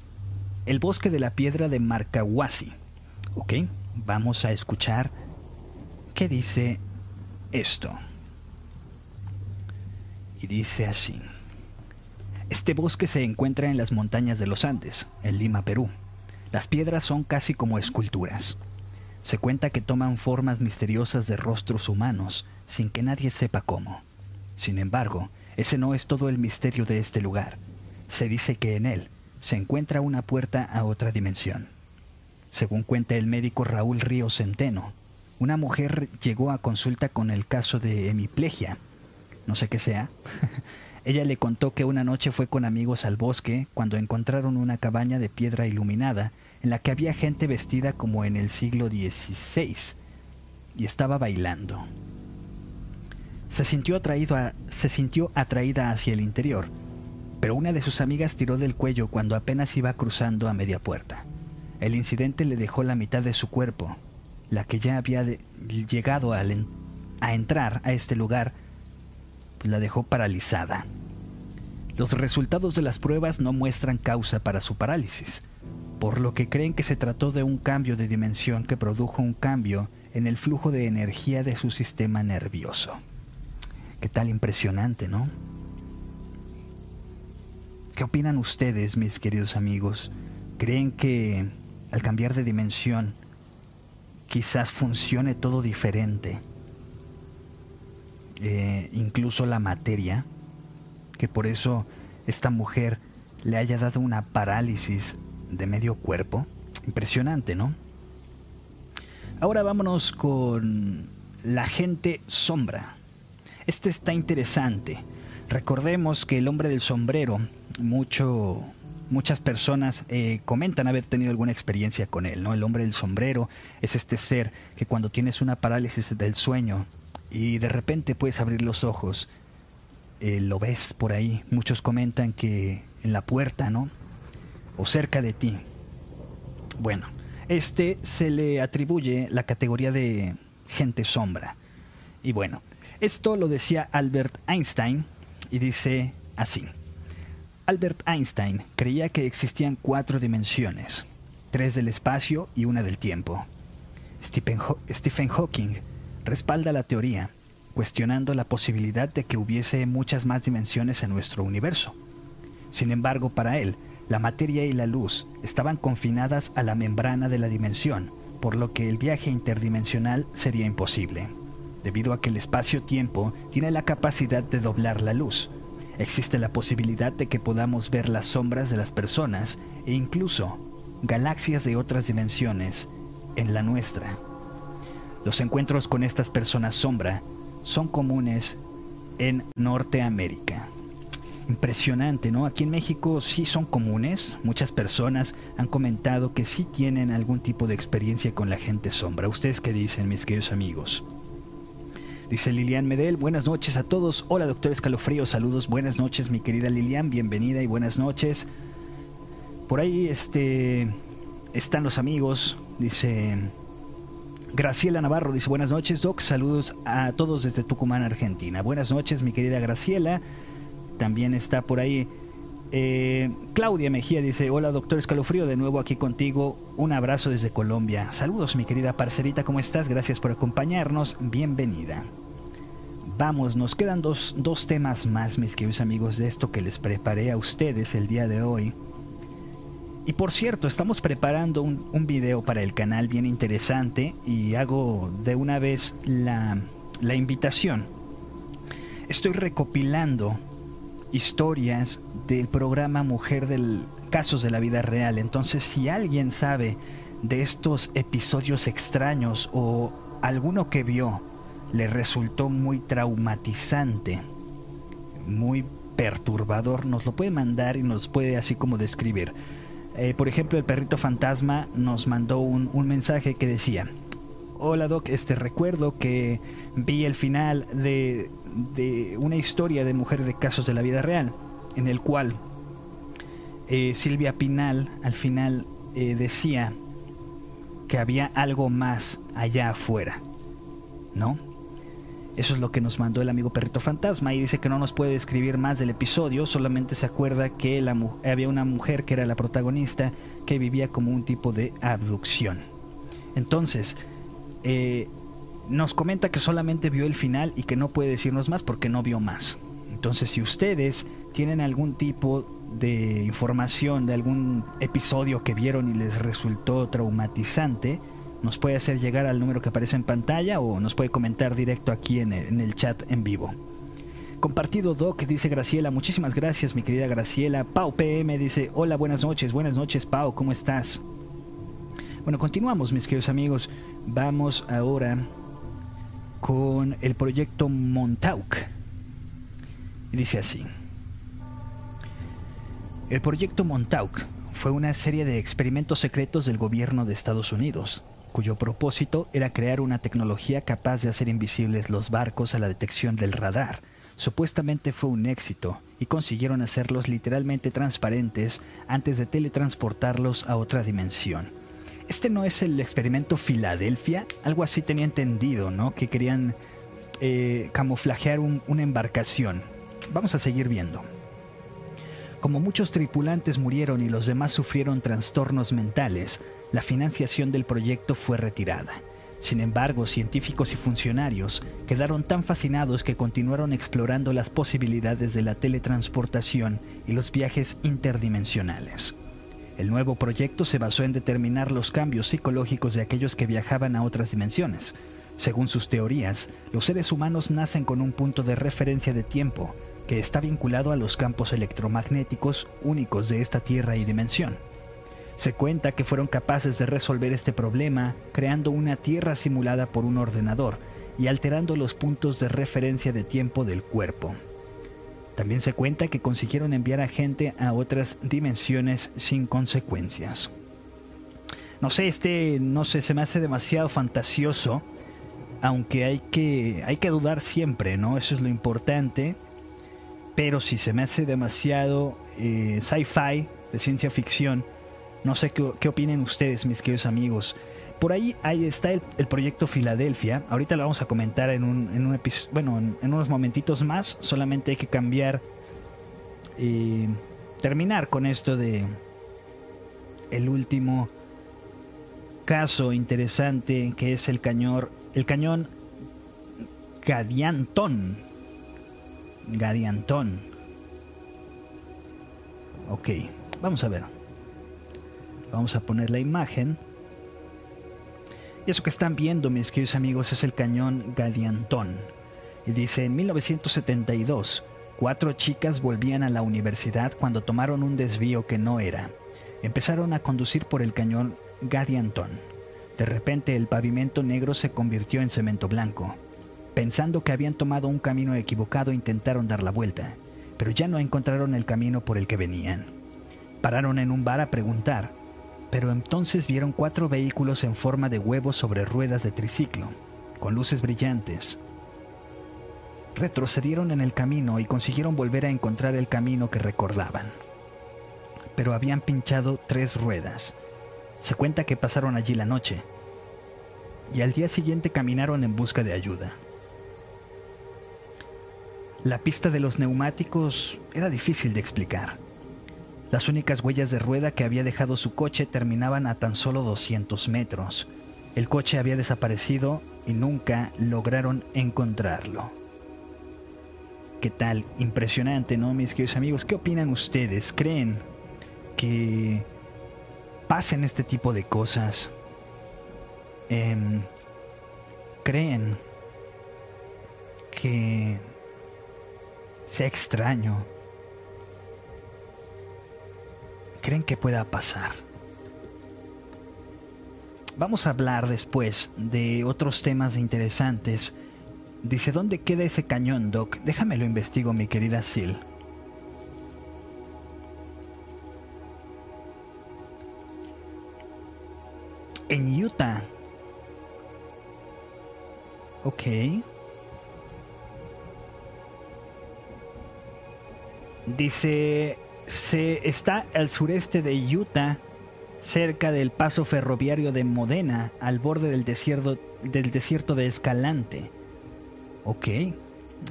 el bosque de la piedra de Marcahuasi. Ok, vamos a escuchar qué dice esto. Y dice así. Este bosque se encuentra en las montañas de los Andes, en Lima, Perú. Las piedras son casi como esculturas. Se cuenta que toman formas misteriosas de rostros humanos, sin que nadie sepa cómo. Sin embargo, ese no es todo el misterio de este lugar. Se dice que en él se encuentra una puerta a otra dimensión. Según cuenta el médico Raúl Río Centeno, una mujer llegó a consulta con el caso de hemiplegia, no sé qué sea, Ella le contó que una noche fue con amigos al bosque cuando encontraron una cabaña de piedra iluminada en la que había gente vestida como en el siglo XVI y estaba bailando. Se sintió, atraído se sintió atraída hacia el interior, pero una de sus amigas tiró del cuello cuando apenas iba cruzando a media puerta. El incidente le dejó la mitad de su cuerpo, la que ya había llegado a entrar a este lugar la dejó paralizada. Los resultados de las pruebas no muestran causa para su parálisis, por lo que creen que se trató de un cambio de dimensión que produjo un cambio en el flujo de energía de su sistema nervioso. Qué tal impresionante, ¿no? ¿Qué opinan ustedes, mis queridos amigos? ¿Creen que al cambiar de dimensión quizás funcione todo diferente? Eh, incluso la materia, que por eso esta mujer le haya dado una parálisis de medio cuerpo. Impresionante, ¿no? Ahora vámonos con la gente sombra. Este está interesante. Recordemos que el hombre del sombrero, mucho, muchas personas eh, comentan haber tenido alguna experiencia con él, ¿no? El hombre del sombrero es este ser que cuando tienes una parálisis del sueño y de repente puedes abrir los ojos, eh, lo ves por ahí, muchos comentan que en la puerta, ¿no? O cerca de ti. Bueno, este se le atribuye la categoría de gente sombra. Y bueno, esto lo decía Albert Einstein y dice así. Albert Einstein creía que existían cuatro dimensiones, tres del espacio y una del tiempo. Stephen Hawking respalda la teoría, cuestionando la posibilidad de que hubiese muchas más dimensiones en nuestro universo. Sin embargo, para él, la materia y la luz estaban confinadas a la membrana de la dimensión, por lo que el viaje interdimensional sería imposible, debido a que el espacio-tiempo tiene la capacidad de doblar la luz. Existe la posibilidad de que podamos ver las sombras de las personas e incluso galaxias de otras dimensiones en la nuestra. Los encuentros con estas personas sombra son comunes en Norteamérica. Impresionante, ¿no? Aquí en México sí son comunes. Muchas personas han comentado que sí tienen algún tipo de experiencia con la gente sombra. ¿Ustedes qué dicen, mis queridos amigos? Dice Lilian Medel, buenas noches a todos. Hola, doctor Escalofrío, saludos, buenas noches, mi querida Lilian, bienvenida y buenas noches. Por ahí este, están los amigos, dice Graciela Navarro dice buenas noches, Doc. Saludos a todos desde Tucumán, Argentina. Buenas noches, mi querida Graciela. También está por ahí eh, Claudia Mejía dice, hola doctor Escalofrío, de nuevo aquí contigo, un abrazo desde Colombia. Saludos mi querida parcerita, ¿cómo estás? Gracias por acompañarnos, bienvenida. Vamos, nos quedan dos, dos temas más, mis queridos amigos, de esto que les preparé a ustedes el día de hoy. Y por cierto, estamos preparando un, un, video para el canal bien interesante y hago de una vez la, la invitación. Estoy recopilando historias del programa Mujer del Casos de la Vida Real. Entonces, si alguien sabe de estos episodios extraños o alguno que vio le resultó muy traumatizante, muy perturbador, nos lo puede mandar y nos puede así como describir. Eh, por ejemplo, el perrito fantasma nos mandó un, mensaje que decía, hola Doc, este recuerdo que vi el final de, de, una historia de mujer de casos de la vida real, en el cual eh, Silvia Pinal al final eh, decía que había algo más allá afuera, ¿no? Eso es lo que nos mandó el amigo Perrito Fantasma y dice que no nos puede describir más del episodio, solamente se acuerda que había una mujer que era la protagonista que vivía como un tipo de abducción. Entonces, eh, nos comenta que solamente vio el final y que no puede decirnos más porque no vio más. Entonces, si ustedes tienen algún tipo de información de algún episodio que vieron y les resultó traumatizante, nos puede hacer llegar al número que aparece en pantalla o nos puede comentar directo aquí en el, chat en vivo. Compartido Doc, dice Graciela, muchísimas gracias mi querida Graciela. Pau PM dice, hola, buenas noches, buenas noches Pau, ¿cómo estás? Bueno, continuamos mis queridos amigos. Vamos ahora con el proyecto Montauk. Dice así. El proyecto Montauk fue una serie de experimentos secretos del gobierno de Estados Unidos cuyo propósito era crear una tecnología capaz de hacer invisibles los barcos a la detección del radar. Supuestamente fue un éxito y consiguieron hacerlos literalmente transparentes antes de teletransportarlos a otra dimensión. Este no es el experimento Filadelfia, algo así tenía entendido, ¿no? Que querían eh, camuflajear una embarcación. Vamos a seguir viendo. Como muchos tripulantes murieron y los demás sufrieron trastornos mentales, la financiación del proyecto fue retirada. Sin embargo, científicos y funcionarios quedaron tan fascinados que continuaron explorando las posibilidades de la teletransportación y los viajes interdimensionales. El nuevo proyecto se basó en determinar los cambios psicológicos de aquellos que viajaban a otras dimensiones. Según sus teorías, los seres humanos nacen con un punto de referencia de tiempo que está vinculado a los campos electromagnéticos únicos de esta Tierra y dimensión. Se cuenta que fueron capaces de resolver este problema creando una Tierra simulada por un ordenador y alterando los puntos de referencia de tiempo del cuerpo. También se cuenta que consiguieron enviar a gente a otras dimensiones sin consecuencias. No sé, este no sé, se me hace demasiado fantasioso, aunque hay que hay que dudar siempre, ¿no? Eso es lo importante. Pero si se me hace demasiado eh, sci-fi, de ciencia ficción, no sé qué, qué opinen ustedes, mis queridos amigos. Por ahí, ahí está el, proyecto Filadelfia. Ahorita lo vamos a comentar en un, en un bueno, en, unos momentitos más. Solamente hay que cambiar, y eh, terminar con esto de el último caso interesante que es el cañón, el cañón Gadiantón. Gadiantón. Ok, vamos a ver. Vamos a poner la imagen. Eso que están viendo, mis queridos amigos, es el cañón Gadiantón. Y dice, en 1972, cuatro chicas volvían a la universidad cuando tomaron un desvío que no era. Empezaron a conducir por el cañón Gadiantón. De repente el pavimento negro se convirtió en cemento blanco. Pensando que habían tomado un camino equivocado intentaron dar la vuelta, pero ya no encontraron el camino por el que venían. Pararon en un bar a preguntar, pero entonces vieron cuatro vehículos en forma de huevos sobre ruedas de triciclo, con luces brillantes. Retrocedieron en el camino y consiguieron volver a encontrar el camino que recordaban. Pero habían pinchado tres ruedas. Se cuenta que pasaron allí la noche y al día siguiente caminaron en busca de ayuda. La pista de los neumáticos era difícil de explicar las únicas huellas de rueda que había dejado su coche terminaban a tan solo 200 metros. El coche había desaparecido y nunca lograron encontrarlo. ¿Qué tal? Impresionante, ¿no, mis queridos amigos? ¿Qué opinan ustedes? ¿Creen que pasen este tipo de cosas? Em, ¿Creen que sea extraño? Creen que pueda pasar? Vamos a hablar después de otros temas interesantes Dice, ¿dónde queda ese cañón, Doc? Déjame lo investigo, mi querida Sil. En Utah. Ok. Dice, se está al sureste de Utah, cerca del paso ferroviario de Modena, al borde del desierto, del desierto de Escalante. Ok.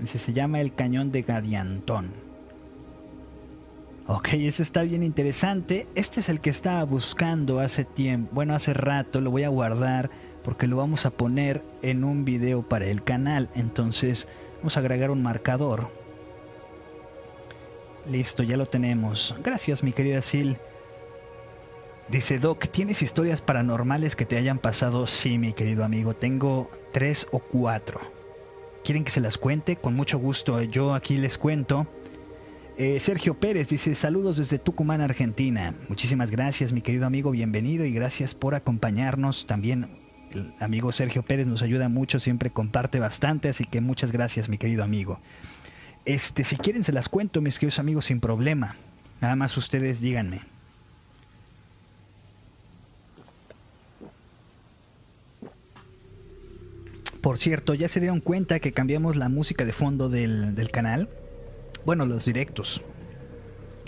Se llama el cañón de Gadiantón. Ok, ese está bien interesante. Este es el que estaba buscando hace tiempo, bueno, hace rato, lo voy a guardar porque lo vamos a poner en un video para el canal. Entonces, vamos a agregar un marcador. Listo, ya lo tenemos. Gracias, mi querida Sil. Dice Doc, ¿tienes historias paranormales que te hayan pasado? Sí, mi querido amigo, tengo tres o cuatro. ¿Quieren que se las cuente? Con mucho gusto, yo aquí les cuento. Eh, Sergio Pérez dice saludos desde Tucumán, Argentina. Muchísimas gracias, mi querido amigo, bienvenido y gracias por acompañarnos. También el amigo Sergio Pérez nos ayuda mucho, siempre comparte bastante, así que muchas gracias, mi querido amigo. Este, si quieren se las cuento, mis queridos amigos, sin problema. Nada más ustedes díganme. Por cierto, ya se dieron cuenta que cambiamos la música de fondo del, del canal. Bueno, los directos.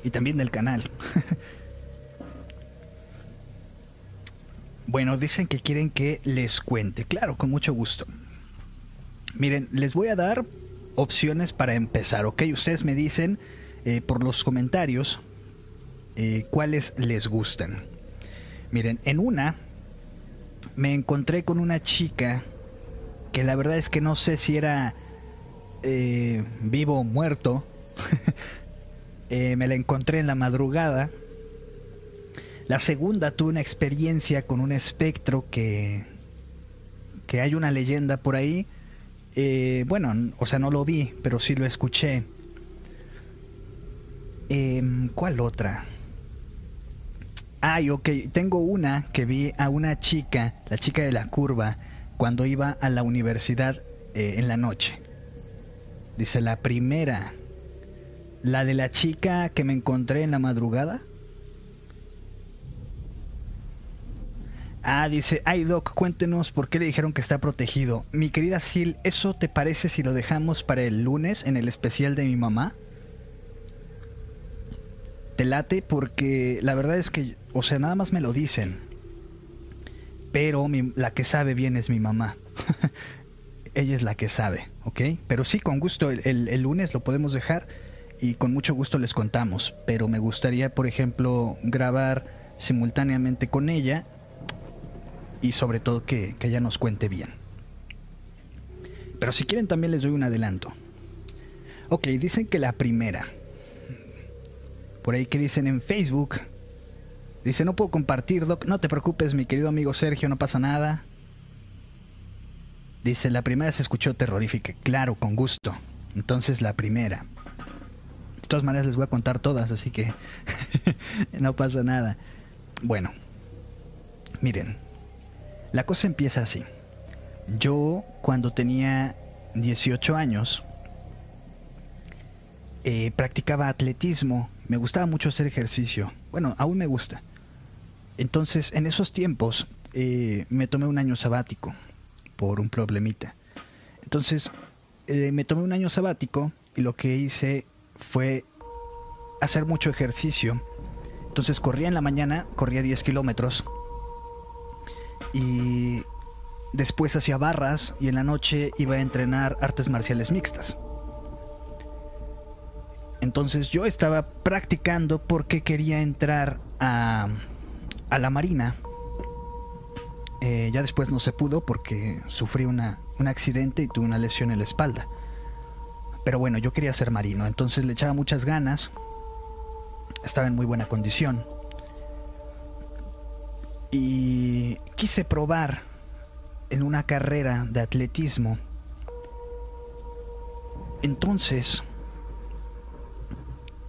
Y también del canal. bueno, dicen que quieren que les cuente. Claro, con mucho gusto. Miren, les voy a dar opciones para empezar, ¿ok? Ustedes me dicen eh, por los comentarios eh, cuáles les gustan. Miren, en una me encontré con una chica que la verdad es que no sé si era eh, vivo o muerto. me la encontré en la madrugada. La segunda tuve una experiencia con un espectro que, que hay una leyenda por ahí eh, bueno, o sea, no lo vi, pero sí lo escuché. Em, ¿Cuál otra? Ay, ok, tengo una que vi a una chica, la chica de la curva, cuando iba a la universidad eh, en la noche. Dice, la primera, la de la chica que me encontré en la madrugada. Ah, dice, ay Doc, cuéntenos por qué le dijeron que está protegido. Mi querida Sil, ¿eso te parece si lo dejamos para el lunes en el especial de mi mamá? Te late porque la verdad es que, o sea, nada más me lo dicen. Pero la que sabe bien es mi mamá. Ella es la que sabe, ¿ok? Pero sí, con gusto, el, el lunes lo podemos dejar y con mucho gusto les contamos. Pero me gustaría, por ejemplo, grabar simultáneamente con ella y sobre todo que, ella nos cuente bien. Pero si quieren también les doy un adelanto. Ok, dicen que la primera. Por ahí que dicen en Facebook. Dice, no puedo compartir, Doc. No te preocupes, mi querido amigo Sergio, no pasa nada. Dice, la primera se escuchó terrorífica. Claro, con gusto. Entonces la primera. De todas maneras les voy a contar todas, así que no pasa nada. Bueno, miren, la cosa empieza así. Yo cuando tenía 18 años eh, practicaba atletismo, me gustaba mucho hacer ejercicio, bueno, aún me gusta. Entonces en esos tiempos eh, me tomé un año sabático por un problemita. Entonces eh, me tomé un año sabático y lo que hice fue hacer mucho ejercicio. Entonces corría en la mañana, corría 10 kilómetros y después hacía barras y en la noche iba a entrenar artes marciales mixtas. Entonces yo estaba practicando porque quería entrar a, a la marina. Eh, ya después no se pudo porque sufrí una, un accidente y tuve una lesión en la espalda. Pero bueno, yo quería ser marino, entonces le echaba muchas ganas. Estaba en muy buena condición y quise probar en una carrera de atletismo. Entonces,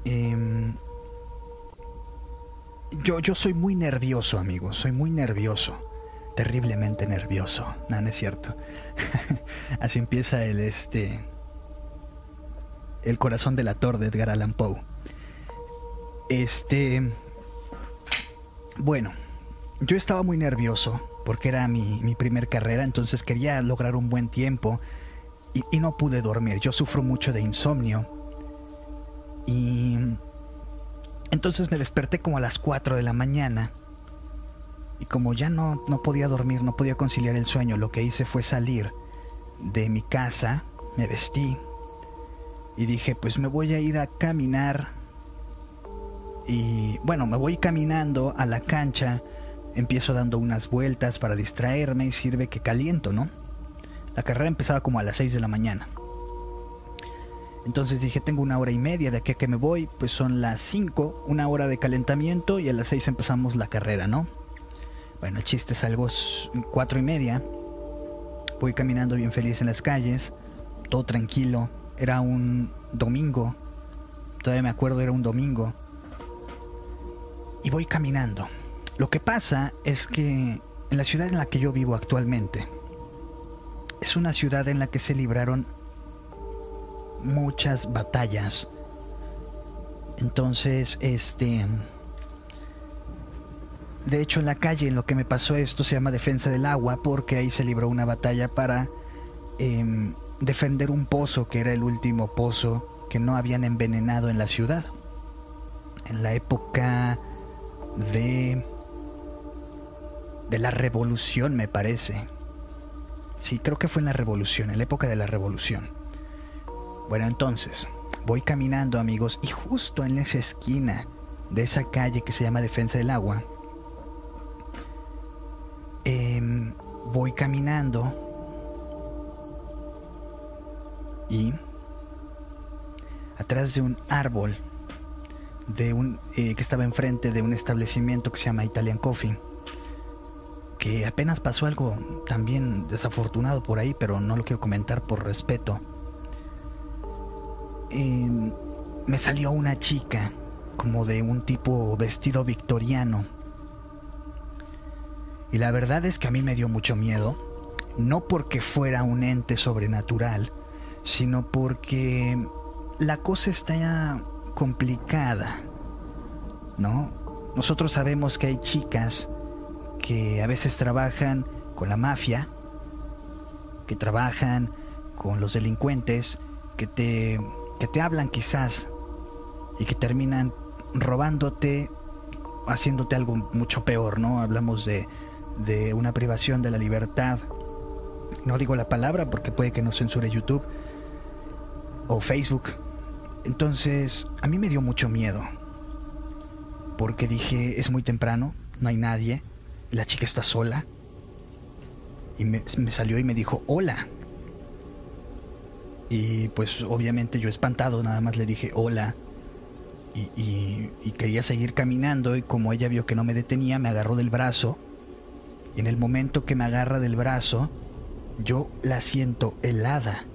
em, yo, yo soy muy nervioso, amigos, soy muy nervioso. terriblemente nervioso. No, es cierto. Así empieza el este el corazón del actor de Edgar Allan Poe. Este bueno, yo estaba muy nervioso porque era mi, mi primer carrera, entonces quería lograr un buen tiempo y, no pude dormir. Yo sufro mucho de insomnio y entonces me desperté como a las 4 de la mañana y como ya no, no podía dormir, no podía conciliar el sueño, lo que hice fue salir de mi casa, me vestí y dije, pues me voy a ir a caminar. Y bueno, me voy caminando a la cancha, empiezo dando unas vueltas para distraerme y sirve que caliento, ¿no? La carrera empezaba como a las 6 de la mañana. Entonces dije, tengo una hora y media de aquí a que me voy, pues son las 5, una hora de calentamiento y a las 6 empezamos la carrera, ¿no? Bueno, el chiste es algo cuatro y media. Voy caminando bien feliz en las calles, todo tranquilo. Era un domingo, todavía me acuerdo, era un domingo. Y voy caminando. Lo que pasa es que en la ciudad en la que yo vivo actualmente, es una ciudad en la que se libraron muchas batallas. Entonces, este de hecho, en la calle en lo que me pasó esto se llama defensa del agua porque ahí se libró una batalla para em, defender un pozo que era el último pozo que no habían envenenado en la ciudad. En la época de de la revolución, me parece. Sí, creo que fue en la revolución, en la época de la revolución. Bueno, entonces, voy caminando, amigos, y justo en esa esquina de esa calle que se llama Defensa del Agua, Em, voy caminando y atrás de un árbol de un eh, que estaba enfrente de un establecimiento que se llama Italian Coffee que apenas pasó algo también desafortunado por ahí pero no lo quiero comentar por respeto em, me salió una chica como de un tipo vestido victoriano y la verdad es que a mí me dio mucho miedo, no porque fuera un ente sobrenatural, sino porque la cosa está complicada, ¿no? Nosotros sabemos que hay chicas que a veces trabajan con la mafia, que trabajan con los delincuentes, que te, que te hablan quizás y que terminan robándote, haciéndote algo mucho peor, ¿no? Hablamos de de una privación de la libertad. No digo la palabra porque puede que no censure YouTube o Facebook. Entonces, a mí me dio mucho miedo. Porque dije, es muy temprano, no hay nadie, la chica está sola. Y me, salió y me dijo, hola. Y pues obviamente yo espantado, nada más le dije, hola. Y, quería seguir caminando y como ella vio que no me detenía, me agarró del brazo y en el momento que me agarra del brazo, yo la siento helada.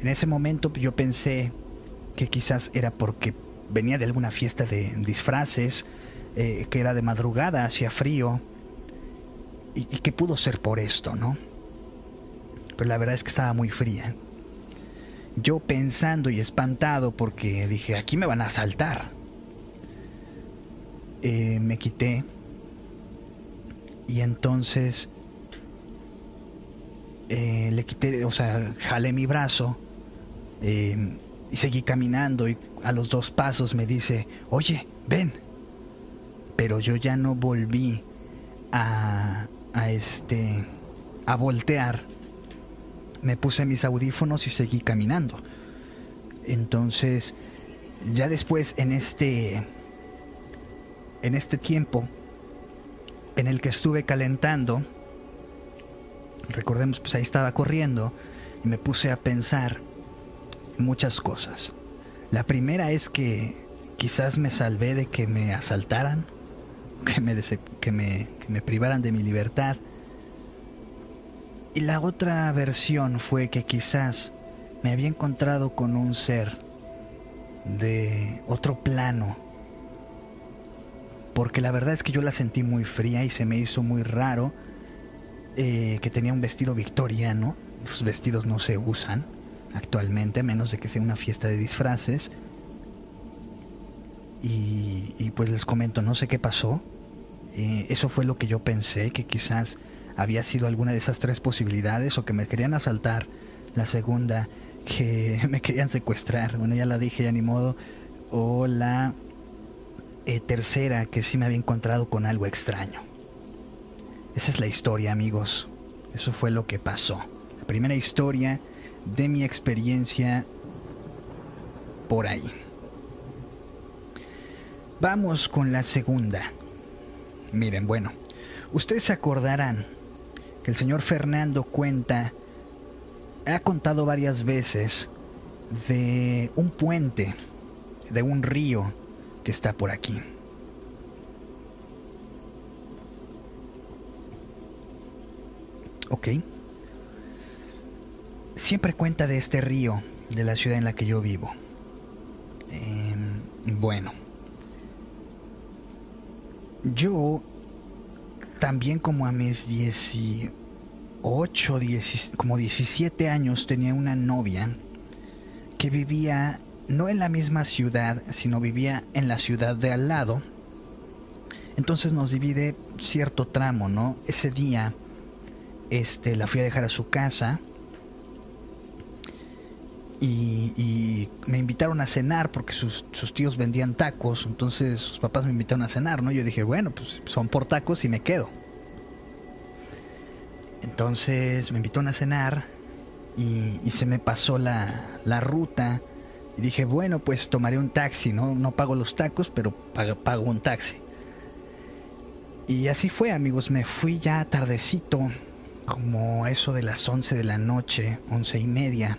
En ese momento yo pensé que quizás era porque venía de alguna fiesta de disfraces, eh, que era de madrugada, hacía frío, y, que pudo ser por esto, ¿no? Pero la verdad es que estaba muy fría. Yo pensando y espantado porque dije, aquí me van a asaltar. Eh, me quité y entonces eh, le quité, o sea, jalé mi brazo eh, y seguí caminando y a los dos pasos me dice, oye, ven. Pero yo ya no volví a, a este, a voltear. Me puse mis audífonos y seguí caminando. Entonces, ya después en este, en este tiempo, en el que estuve calentando, recordemos, pues ahí estaba corriendo y me puse a pensar muchas cosas. La primera es que quizás me salvé de que me asaltaran, que me, que me, que me privaran de mi libertad. Y la otra versión fue que quizás me había encontrado con un ser de otro plano porque la verdad es que yo la sentí muy fría y se me hizo muy raro eh, que tenía un vestido victoriano. Los vestidos no se usan actualmente, a menos de que sea una fiesta de disfraces. Y, pues les comento, no sé qué pasó. Eh, eso fue lo que yo pensé, que quizás había sido alguna de esas tres posibilidades o que me querían asaltar. La segunda, que me querían secuestrar. Bueno, ya la dije, ya ni modo. O la eh, tercera, que sí me había encontrado con algo extraño. Esa es la historia, amigos. Eso fue lo que pasó. La primera historia de mi experiencia por ahí. Vamos con la segunda. Miren, bueno, ustedes se acordarán que el señor Fernando cuenta, ha contado varias veces de un puente, de un río que está por aquí. Ok. Siempre cuenta de este río, de la ciudad en la que yo vivo. Em, bueno. Yo también como a mis 18, como 17 años tenía una novia que vivía no en la misma ciudad, sino vivía en la ciudad de al lado. Entonces nos divide cierto tramo, ¿no? Ese día este, la fui a dejar a su casa y, me invitaron a cenar porque sus, tíos vendían tacos, entonces sus papás me invitaron a cenar, ¿no? Yo dije, bueno, pues son por tacos y me quedo. Entonces me invitaron a cenar y, se me pasó la, la, ruta y dije, bueno, pues tomaré un taxi, ¿no? No pago los tacos, pero pago, pago un taxi. Y así fue, amigos, me fui ya tardecito, como eso de las 11 de la noche, once y media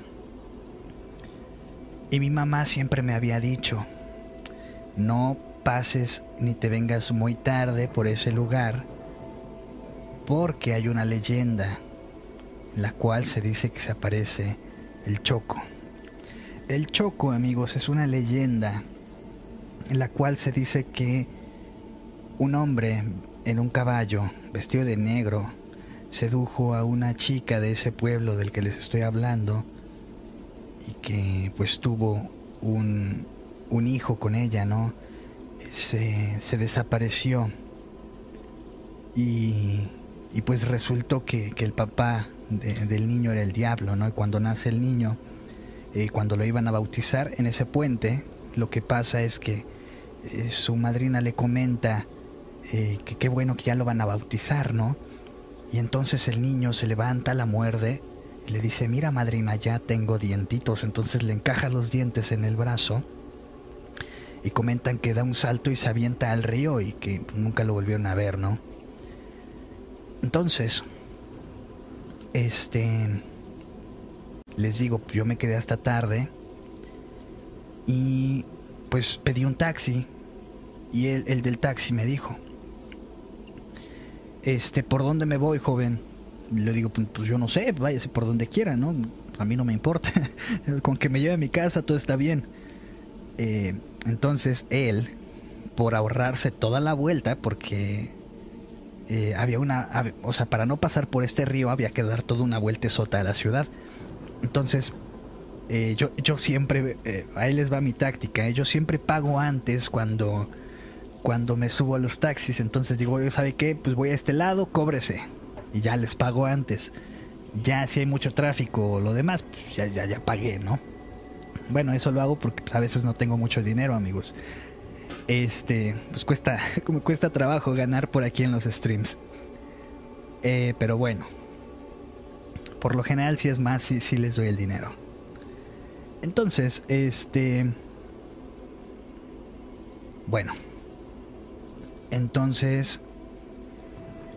y mi mamá siempre me había dicho, no pases ni te vengas muy tarde por ese lugar, porque hay una leyenda en la cual se dice que se aparece el Choco. El Choco, amigos, es una leyenda en la cual se dice que un hombre en un caballo, vestido de negro, sedujo a una chica de ese pueblo del que les estoy hablando, y que pues tuvo un, un hijo con ella, ¿no? Se, se desapareció y, y, pues resultó que, que el papá del niño era el diablo, ¿no? Y cuando nace el niño, eh, cuando lo iban a bautizar en ese puente, lo que pasa es que eh, su madrina le comenta eh, que qué bueno que ya lo van a bautizar, ¿no? Y entonces el niño se levanta, la muerde le dice, mira madrina, ya tengo dientitos, entonces le encaja los dientes en el brazo y comentan que da un salto y se avienta al río y que nunca lo volvieron a ver, ¿no? Entonces, este, les digo, yo me quedé hasta tarde y pues pedí un taxi y el, el del taxi me dijo, este, ¿por dónde me voy, joven? Le digo, pues, pues yo no sé, váyase por donde quiera, ¿no? A mí no me importa. Con que me lleve a mi casa todo está bien. Eh, entonces él, por ahorrarse toda la vuelta, porque eh, había una, o sea, para no pasar por este río había que dar toda una vuelta sota a la ciudad. Entonces, eh, yo, yo siempre, ahí les va mi táctica, yo siempre pago antes cuando, cuando me subo a los taxis. Entonces digo, ¿sabe qué? Pues voy a este lado, cóbrese y ya les pago antes. Ya si hay mucho tráfico o lo demás, pues ya, ya, ya pagué, ¿no? Bueno, eso lo hago porque pues, a veces no tengo mucho dinero, amigos. Este, pues cuesta, como cuesta trabajo ganar por aquí en los streams. Eh, pero bueno, por lo general si es más, si sí les doy el dinero. Entonces, este, bueno, entonces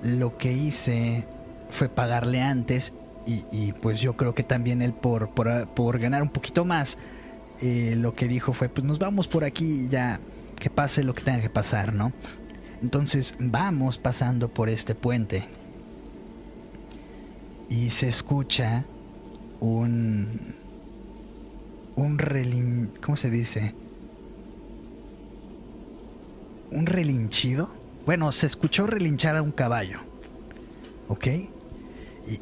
lo que hice fue pagarle antes y, pues yo creo que también él por, por, ganar un poquito más, eh, lo que dijo fue, pues nos vamos por aquí ya, que pase lo que tenga que pasar, ¿no? Entonces vamos pasando por este puente y se escucha un un relin ¿cómo se dice? un relinchido bueno, se escuchó relinchar a un caballo. ¿Ok?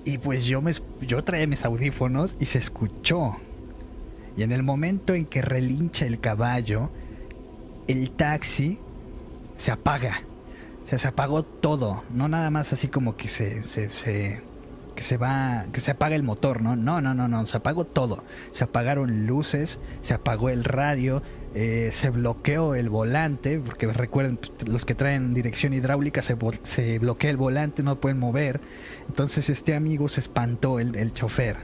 Y, pues yo, me, yo traía mis audífonos y se escuchó. Y en el momento en que relincha el caballo, el taxi se apaga. O sea, se apagó todo. No nada más así como que se, se, se que se va, que se apaga el motor, ¿no? No, no, no, no, se apagó todo. Se apagaron luces, se apagó el radio, eh, se bloqueó el volante, porque recuerden, pues, los que traen dirección hidráulica se, se, bloquea el volante, no pueden mover. Entonces este amigo se espantó, el, el chofer.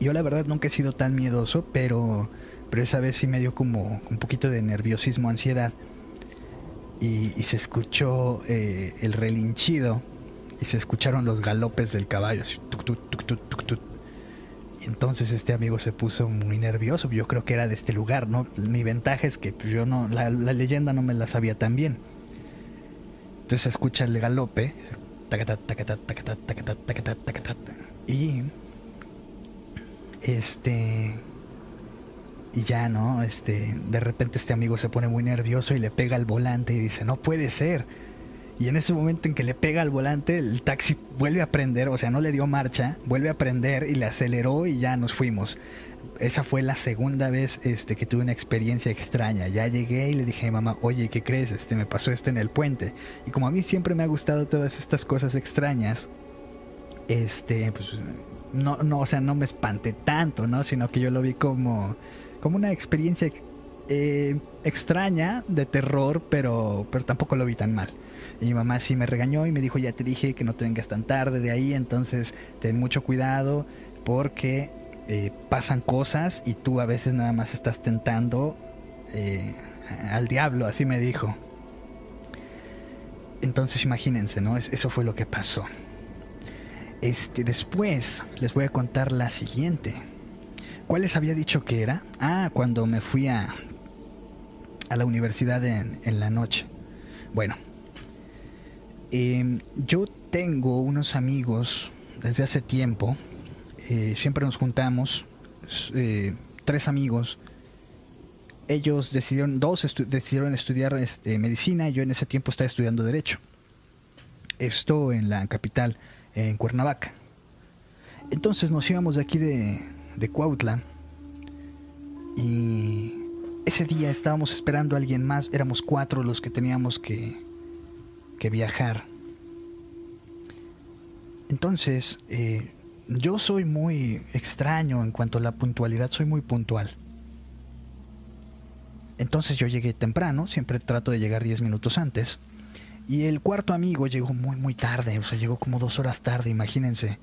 Yo la verdad nunca he sido tan miedoso, pero, pero esa vez sí me dio como un poquito de nerviosismo, ansiedad. Y, se escuchó eh, el relinchido y se escucharon los galopes del caballo. Entonces este amigo se puso muy nervioso. Yo creo que era de este lugar, ¿no? Mi ventaja es que pues, yo no, la, leyenda no me la sabía tan bien. Entonces escucha el galope. Y este y ya no este de repente este amigo se pone muy nervioso y le pega al volante y dice no puede ser y en ese momento en que le pega al volante, el taxi vuelve a prender, o sea, no le dio marcha, vuelve a prender y le aceleró y ya nos fuimos. Esa fue la segunda vez este, que tuve una experiencia extraña. Ya llegué y le dije mamá, oye, ¿qué crees? Este, me pasó esto en el puente. Y como a mí siempre me ha gustado todas estas cosas extrañas, este, pues, no, no, o sea, no me espanté tanto, ¿no? Sino que yo lo vi como, como una experiencia eh, extraña de terror, pero, pero tampoco lo vi tan mal. Mi mamá sí me regañó y me dijo, ya te dije que no te vengas tan tarde de ahí, entonces ten mucho cuidado porque eh, pasan cosas y tú a veces nada más estás tentando eh, al diablo, así me dijo. Entonces imagínense, ¿no? Eso fue lo que pasó. Este, después les voy a contar la siguiente. ¿Cuál les había dicho que era? Ah, cuando me fui a, a la universidad en, en la noche. Bueno, Em, yo tengo unos amigos desde hace tiempo, eh, siempre nos juntamos, eh, tres amigos. Ellos decidieron, dos decidieron estudiar este, medicina y yo en ese tiempo estaba estudiando derecho. Esto en la capital, en Cuernavaca. Entonces nos íbamos de aquí de, de Cuautla y ese día estábamos esperando a alguien más, éramos cuatro los que teníamos que, que viajar. Entonces, eh, yo soy muy extraño en cuanto a la puntualidad, soy muy puntual. Entonces yo llegué temprano, siempre trato de llegar 10 minutos antes. Y el cuarto amigo llegó muy, muy tarde, o sea, llegó como dos horas tarde, imagínense.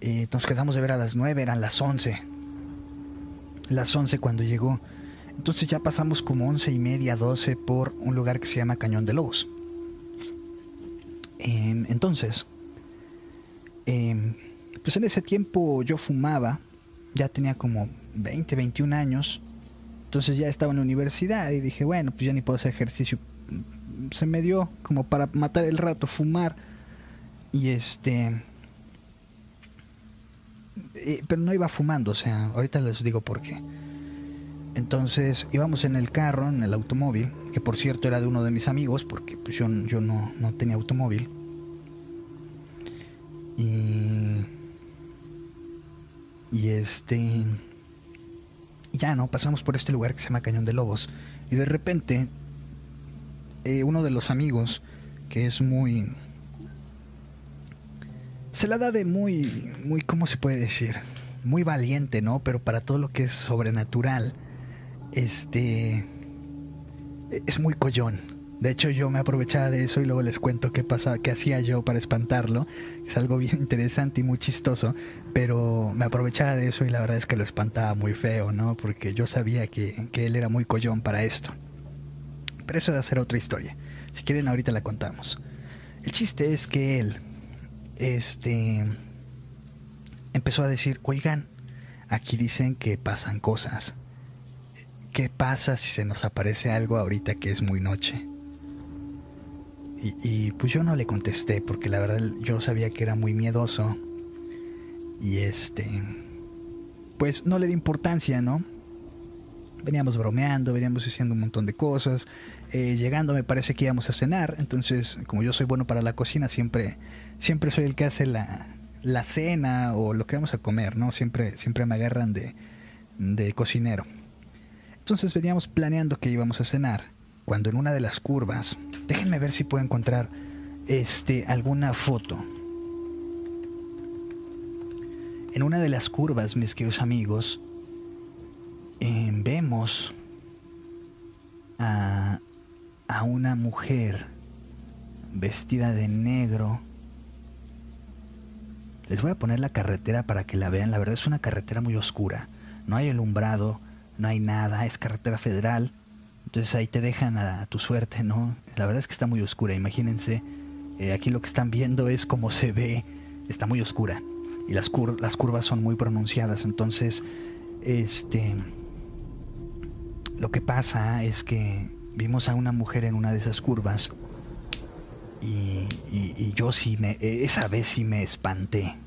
Eh, nos quedamos de ver a las 9, eran las 11. Las 11 cuando llegó. Entonces ya pasamos como 11 y media, 12 por un lugar que se llama Cañón de Lobos. Em, entonces, em, pues en ese tiempo yo fumaba, ya tenía como 20, 21 años, entonces ya estaba en la universidad y dije, bueno, pues ya ni puedo hacer ejercicio. Se me dio como para matar el rato, fumar. Y este... Eh, pero no iba fumando, o sea, ahorita les digo por qué. Entonces íbamos en el carro, en el automóvil, que por cierto era de uno de mis amigos, porque pues yo, yo no, no tenía automóvil. Y, y este... Ya, ¿no? Pasamos por este lugar que se llama Cañón de Lobos. Y de repente, eh, uno de los amigos, que es muy... Se la da de muy, muy, ¿cómo se puede decir? Muy valiente, ¿no? Pero para todo lo que es sobrenatural este es muy collón. De hecho, yo me aprovechaba de eso y luego les cuento qué pasaba, qué hacía yo para espantarlo. Es algo bien interesante y muy chistoso, pero me aprovechaba de eso y la verdad es que lo espantaba muy feo, ¿no? Porque yo sabía que, que él era muy collón para esto. Pero eso a ser otra historia. Si quieren, ahorita la contamos. El chiste es que él, este, empezó a decir, oigan, aquí dicen que pasan cosas. ¿Qué pasa si se nos aparece algo ahorita que es muy noche? Y, pues yo no le contesté porque la verdad yo sabía que era muy miedoso. Y este, pues no le di importancia, ¿no? Veníamos bromeando, veníamos haciendo un montón de cosas. Eh, llegando me parece que íbamos a cenar. Entonces, como yo soy bueno para la cocina, siempre, siempre soy el que hace la, la cena o lo que vamos a comer, ¿no? Siempre, siempre me agarran de, de cocinero. Entonces veníamos planeando que íbamos a cenar, cuando en una de las curvas, déjenme ver si puedo encontrar este, alguna foto. En una de las curvas, mis queridos amigos, em, vemos a, a una mujer vestida de negro. Les voy a poner la carretera para que la vean. La verdad es una carretera muy oscura. No hay alumbrado, no hay nada, es carretera federal. Entonces ahí te dejan a, tu suerte, ¿no? La verdad es que está muy oscura, imagínense. Eh, aquí lo que están viendo es cómo se ve, está muy oscura. Y las, las curvas son muy pronunciadas. Entonces, este. Lo que pasa es que vimos a una mujer en una de esas curvas. Y, y yo sí me. Esa vez sí me espanté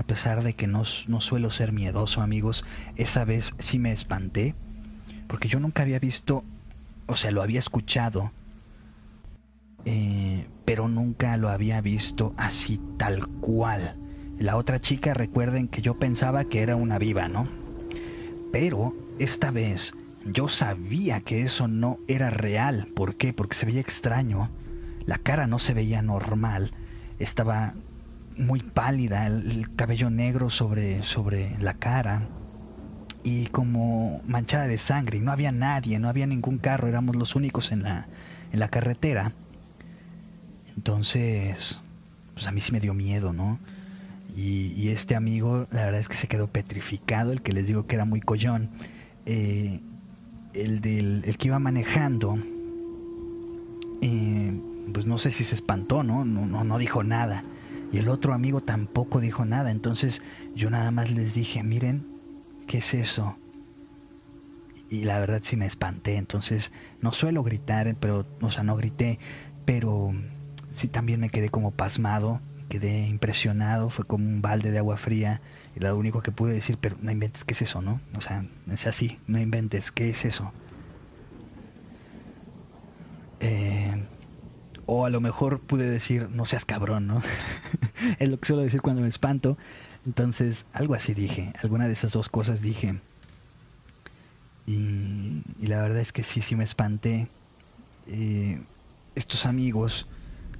a pesar de que no, suelo ser miedoso, amigos, esa vez sí me espanté, porque yo nunca había visto, o sea, lo había escuchado, eh, pero nunca lo había visto así tal cual. La otra chica, recuerden que yo pensaba que era una viva, ¿no? Pero esta vez yo sabía que eso no era real. ¿Por qué? Porque se veía extraño. La cara no se veía normal. Estaba muy pálida, el, cabello negro sobre, sobre la cara y como manchada de sangre. No había nadie, no había ningún carro, éramos los únicos en la, en la carretera. Entonces, pues a mí sí me dio miedo, ¿no? Y, este amigo, la verdad es que se quedó petrificado, el que les digo que era muy collón. Eh, el, del, el que iba manejando, eh, pues no sé si se espantó, ¿no? No, no, no dijo nada. Y el otro amigo tampoco dijo nada. Entonces yo nada más les dije, miren, ¿qué es eso? Y la verdad sí me espanté. Entonces no suelo gritar, pero, o sea, no grité, pero sí también me quedé como pasmado, quedé impresionado. Fue como un balde de agua fría. Y lo único que pude decir, pero no inventes, ¿qué es eso, no? O sea, es así, no inventes, ¿qué es eso? Eh, o a lo mejor pude decir, no seas cabrón, ¿no? es lo que suelo decir cuando me espanto. Entonces, algo así dije, alguna de esas dos cosas dije. Y, la verdad es que sí, sí me espanté. Eh, estos amigos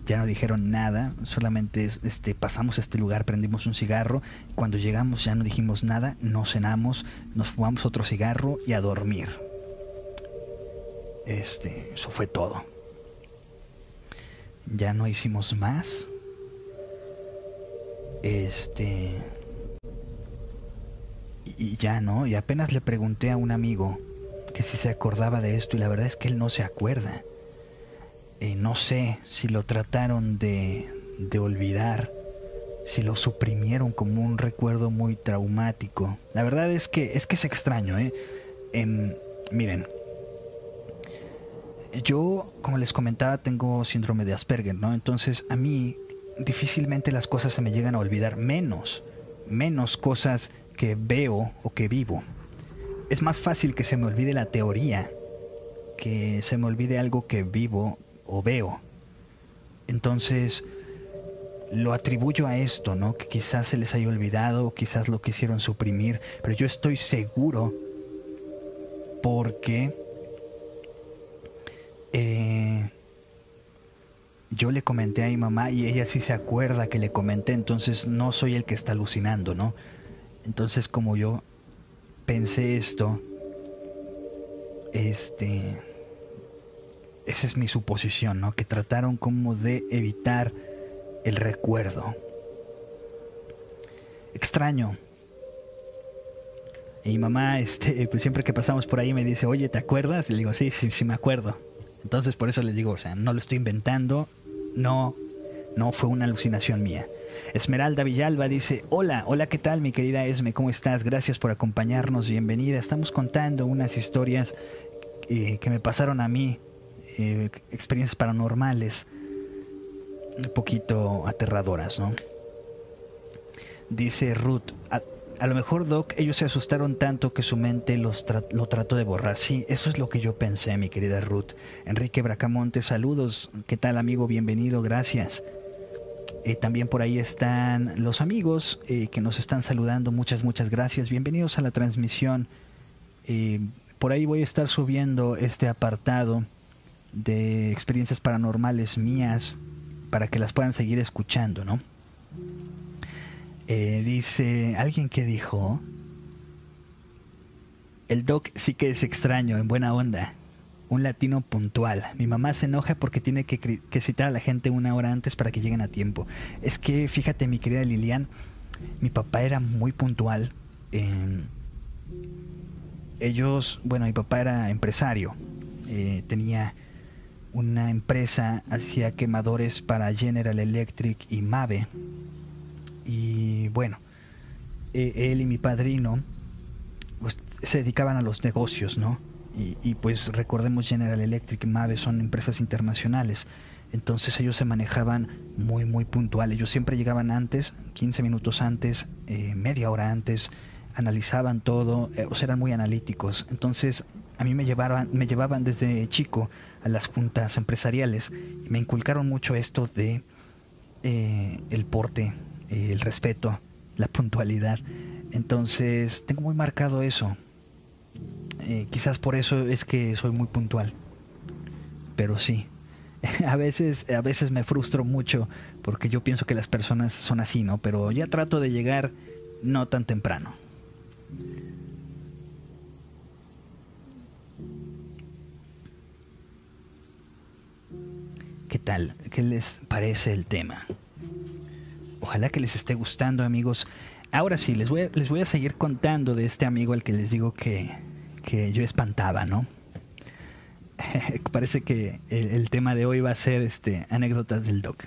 ya no dijeron nada, solamente este, pasamos a este lugar, prendimos un cigarro. Cuando llegamos ya no dijimos nada, no cenamos, nos fumamos otro cigarro y a dormir. Este, eso fue todo ya no hicimos más. Este... Y ya no, y apenas le pregunté a un amigo que si se acordaba de esto y la verdad es que él no se acuerda. Eh, no sé si lo trataron de, de olvidar, si lo suprimieron como un recuerdo muy traumático. La verdad es que es que es extraño, ¿eh? Em, miren, yo, como les comentaba, tengo síndrome de Asperger, ¿no? Entonces, a mí difícilmente las cosas se me llegan a olvidar, menos, menos cosas que veo o que vivo. Es más fácil que se me olvide la teoría que se me olvide algo que vivo o veo. Entonces, lo atribuyo a esto, ¿no? Que quizás se les haya olvidado, quizás lo quisieron suprimir, pero yo estoy seguro porque eh, yo le comenté a mi mamá y ella sí se acuerda que le comenté, entonces no soy el que está alucinando, ¿no? Entonces como yo pensé esto, este, esa es mi suposición, ¿no? Que trataron como de evitar el recuerdo. Extraño. Y mi mamá, este, pues siempre que pasamos por ahí me dice, oye, ¿te acuerdas? Y le digo, sí, sí, sí me acuerdo. Entonces por eso les digo, o sea, no lo estoy inventando, no, no fue una alucinación mía. Esmeralda Villalba dice, hola, hola, ¿qué tal mi querida Esme? ¿Cómo estás? Gracias por acompañarnos, bienvenida. Estamos contando unas historias eh, que me pasaron a mí, eh, experiencias paranormales, un poquito aterradoras, ¿no? Dice Ruth, a lo mejor, Doc, ellos se asustaron tanto que su mente los lo trató de borrar. Sí, eso es lo que yo pensé, mi querida Ruth. Enrique Bracamonte, saludos. ¿Qué tal, amigo? Bienvenido, gracias. Eh, también por ahí están los amigos eh, que nos están saludando. Muchas, muchas gracias. Bienvenidos a la transmisión. Eh, por ahí voy a estar subiendo este apartado de experiencias paranormales mías para que las puedan seguir escuchando, ¿no? Dice, alguien que dijo, el doc sí que es extraño, en buena onda un latino puntual. Mi mamá se enoja porque tiene que, citar a la gente una hora antes para que lleguen a tiempo. Es que, fíjate, mi querida Lilian, mi papá era muy puntual. ellos, bueno, mi papá era empresario. Eh, tenía una empresa, hacía quemadores para General Electric y Mave. Y bueno, e, él y mi padrino pues, se dedicaban a los negocios, ¿no? Y, pues recordemos General Electric y Mave son empresas internacionales. Entonces ellos se manejaban muy, muy puntuales. Ellos siempre llegaban antes, 15 minutos antes, eh, media hora antes, analizaban todo, eh, o sea, eran muy analíticos. Entonces a mí me llevaban, me llevaban desde chico a las juntas empresariales y me inculcaron mucho esto de eh, el porte, el respeto, la puntualidad. Entonces tengo muy marcado eso. Eh, quizás por eso es que soy muy puntual. Pero sí, a veces, a veces me frustro mucho porque yo pienso que las personas son así, ¿no? Pero ya trato de llegar no tan temprano. ¿Qué tal? ¿Qué les parece el tema? Ojalá que les esté gustando, amigos. Ahora sí, les voy, les voy a seguir contando de este amigo al que les digo que, que yo espantaba, ¿no? Parece que el, tema de hoy va a ser este, anécdotas del doc.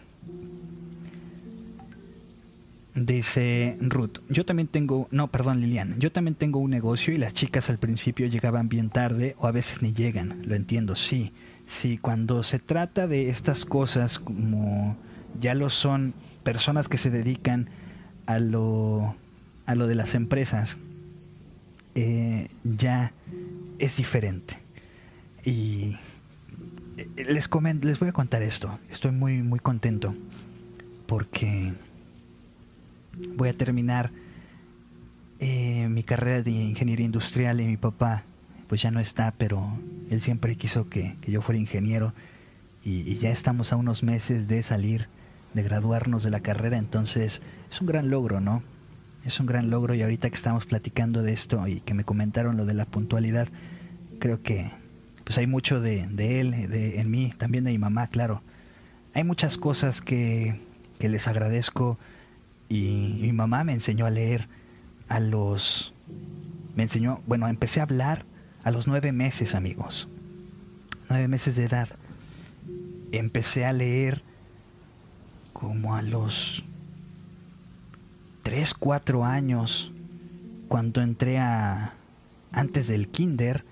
Dice Ruth, yo también tengo, no, perdón Lilian, yo también tengo un negocio y las chicas al principio llegaban bien tarde o a veces ni llegan, lo entiendo, sí, sí, cuando se trata de estas cosas como ya lo son personas que se dedican a lo, a lo de las empresas, eh, ya es diferente. Y eh, les, les voy a contar esto. Estoy muy, muy contento porque voy a terminar eh, mi carrera de ingeniería industrial y mi papá pues ya no está, pero él siempre quiso que, yo fuera ingeniero y, y, ya estamos a unos meses de salir, de graduarnos de la carrera, entonces es un gran logro, ¿no? es un gran logro y ahorita que estamos platicando de esto y que me comentaron lo de la puntualidad, creo que pues hay mucho de, él, de, en mí, también de mi mamá, claro. Hay muchas cosas que, que les agradezco y mi mamá me enseñó a leer a los... Me enseñó, bueno, empecé a hablar a los nueve meses, amigos. Nueve meses de edad. Empecé a leer como a los Tres, cuatro años, cuando entré a... antes del kinder,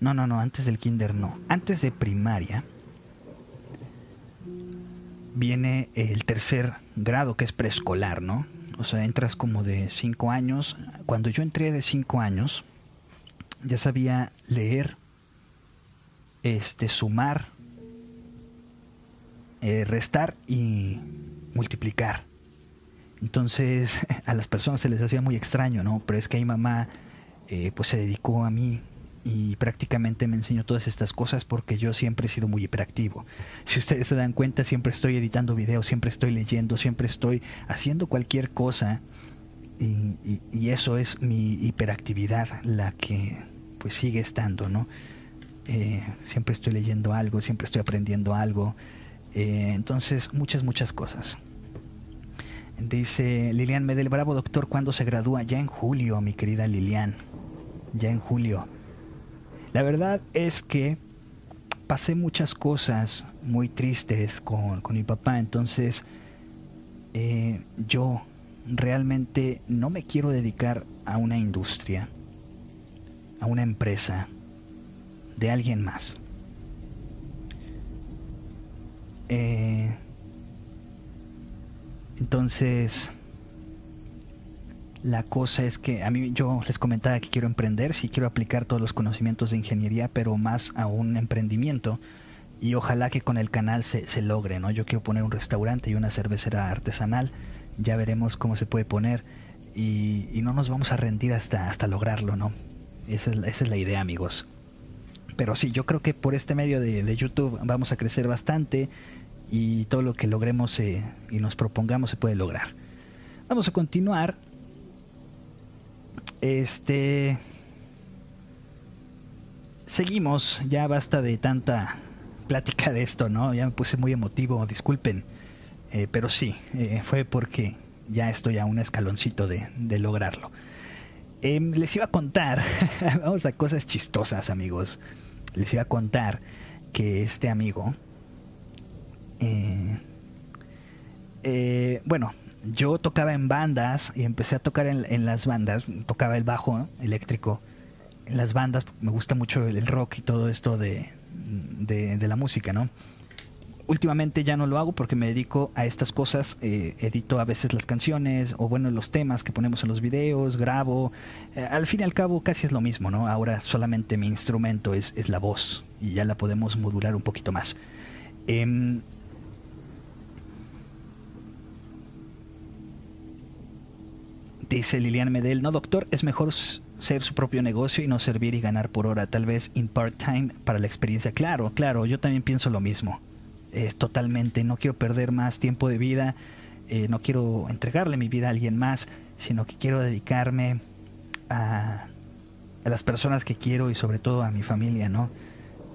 no, no, no, antes del kinder no, antes de primaria, viene el tercer grado que es preescolar, ¿no? O sea, entras como de cinco años. Cuando yo entré de cinco años, ya sabía leer, este, sumar, eh, restar y multiplicar. Entonces a las personas se les hacía muy extraño, ¿no? Pero es que mi mamá eh, pues se dedicó a mí y prácticamente me enseñó todas estas cosas porque yo siempre he sido muy hiperactivo. Si ustedes se dan cuenta, siempre estoy editando videos, siempre estoy leyendo, siempre estoy haciendo cualquier cosa y, eso es mi hiperactividad la que pues sigue estando, ¿no? Eh, siempre estoy leyendo algo, siempre estoy aprendiendo algo. Eh, entonces, muchas, muchas cosas. Dice Lilian Medel, bravo doctor, ¿cuándo se gradúa? Ya en julio, mi querida Lilian. Ya en julio. La verdad es que pasé muchas cosas muy tristes con, mi papá, entonces eh, yo realmente no me quiero dedicar a una industria, a una empresa de alguien más. Eh, entonces, la cosa es que a mí yo les comentaba que quiero emprender, sí quiero aplicar todos los conocimientos de ingeniería, pero más a un emprendimiento. y ojalá que con el canal se, se logre, ¿no? Yo quiero poner un restaurante y una cervecera artesanal, ya veremos cómo se puede poner y, y no nos vamos a rendir hasta, hasta lograrlo, ¿no? Esa es, esa es la idea, amigos. Pero sí, yo creo que por este medio de, de YouTube vamos a crecer bastante y todo lo que logremos eh, y nos propongamos se puede lograr. Vamos a continuar. Este. Seguimos, ya basta de tanta plática de esto, ¿no? Ya me puse muy emotivo, disculpen. Eh, pero sí, eh, fue porque ya estoy a un escaloncito de, de lograrlo. Em, les iba a contar, vamos a cosas chistosas, amigos. Les iba a contar que este amigo, eh, eh, bueno, yo tocaba en bandas y empecé a tocar en, las bandas, tocaba el bajo eléctrico en las bandas, me gusta mucho el, rock y todo esto de, la música, ¿no? Últimamente ya no lo hago porque me dedico a estas cosas, eh, edito a veces las canciones o bueno los temas que ponemos en los videos, grabo, eh, al fin y al cabo casi es lo mismo, ¿no? Ahora solamente mi instrumento es, la voz y ya la podemos modular un poquito más. Eh, Dice Lilian Medel, no doctor, es mejor ser su propio negocio y no servir y ganar por hora, tal vez in part-time para la experiencia. Claro, claro, yo también pienso lo mismo. Eh, totalmente, no quiero perder más tiempo de vida, eh, no quiero entregarle mi vida a alguien más, sino que quiero dedicarme a, a las personas que quiero y sobre todo a mi familia, ¿no?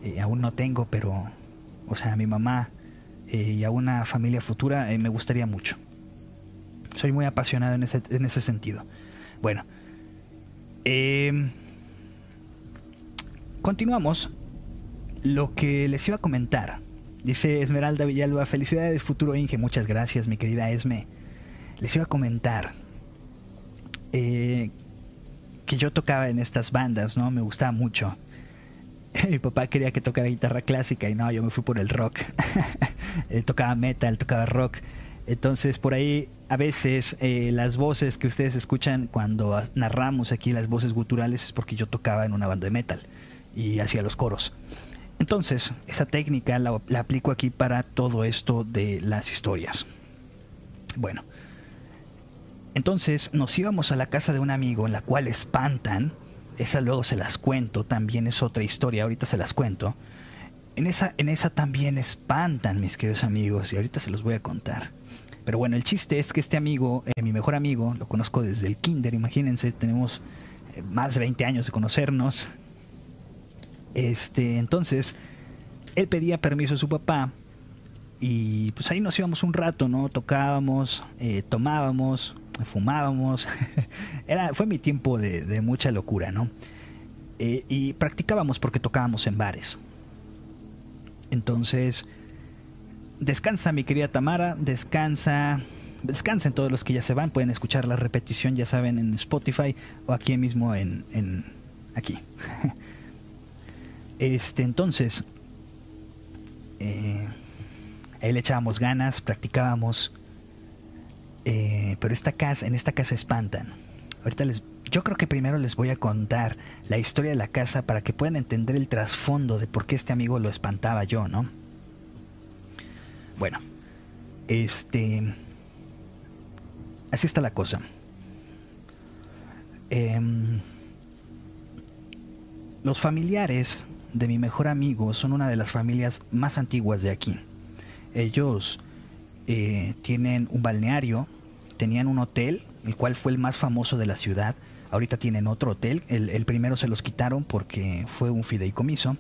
Eh, aún no tengo, pero, o sea, a mi mamá y a una familia futura me gustaría mucho. Soy muy apasionado en ese, en ese sentido. Bueno, eh, continuamos. Lo que les iba a comentar. Dice Esmeralda Villalba, felicidades futuro Inge, muchas gracias mi querida Esme. Les iba a comentar eh, que yo tocaba en estas bandas, ¿no? Me gustaba mucho. Mi papá quería que tocara guitarra clásica y no, yo me fui por el rock. Él tocaba metal, tocaba rock. Entonces por ahí a veces eh, las voces que ustedes escuchan cuando narramos aquí las voces guturales es porque yo tocaba en una banda de metal y hacía los coros. Entonces esa técnica la, la aplico aquí para todo esto de las historias. Bueno, entonces nos íbamos a la casa de un amigo en la cual espantan. Esa luego se las cuento, también es otra historia, ahorita se las cuento. En esa, en esa también espantan, mis queridos amigos, y ahorita se los voy a contar. Pero bueno, el chiste es que este amigo, eh, mi mejor amigo, lo conozco desde el kinder, imagínense, tenemos eh, más de 20 años de conocernos. Este, entonces, él pedía permiso a su papá y pues ahí nos íbamos un rato, ¿no? Tocábamos, eh, tomábamos, fumábamos. Era, fue mi tiempo de, mucha locura, ¿no? Y practicábamos porque tocábamos en bares. Entonces, descansa mi querida Tamara, descansa, descansen todos los que ya se van, pueden escuchar la repetición, ya saben, en Spotify o aquí mismo en, aquí. Este, entonces, eh, ahí le echábamos ganas, practicábamos, eh, pero esta casa, en esta casa espantan. Ahorita les, yo creo que primero les voy a contar la historia de la casa para que puedan entender el trasfondo de por qué este amigo lo espantaba yo, ¿no? Bueno, este. Así está la cosa. Eh, los familiares de mi mejor amigo son una de las familias más antiguas de aquí. Ellos eh, tienen un balneario, tenían un hotel, el cual fue el más famoso de la ciudad. Ahorita tienen otro hotel. El, el primero se los quitaron porque fue un fideicomiso.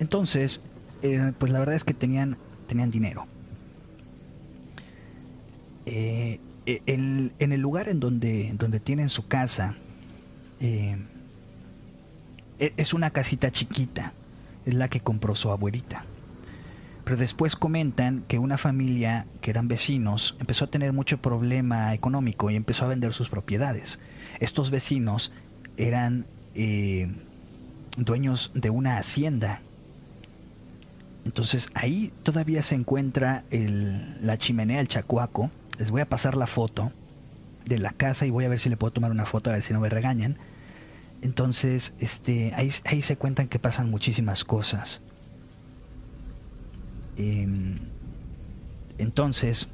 Entonces, eh, pues la verdad es que tenían, tenían dinero. Eh, en, en, el lugar en donde, tienen su casa, eh, es una casita chiquita, es la que compró su abuelita. Pero después comentan que una familia que eran vecinos empezó a tener mucho problema económico y empezó a vender sus propiedades. Estos vecinos eran eh, dueños de una hacienda. Entonces ahí todavía se encuentra la chimenea, el chacuaco, les voy a pasar la foto de la casa y voy a ver si le puedo tomar una foto a ver si no me regañan. Entonces, este, ahí, ahí se cuentan que pasan muchísimas cosas. Em, entonces,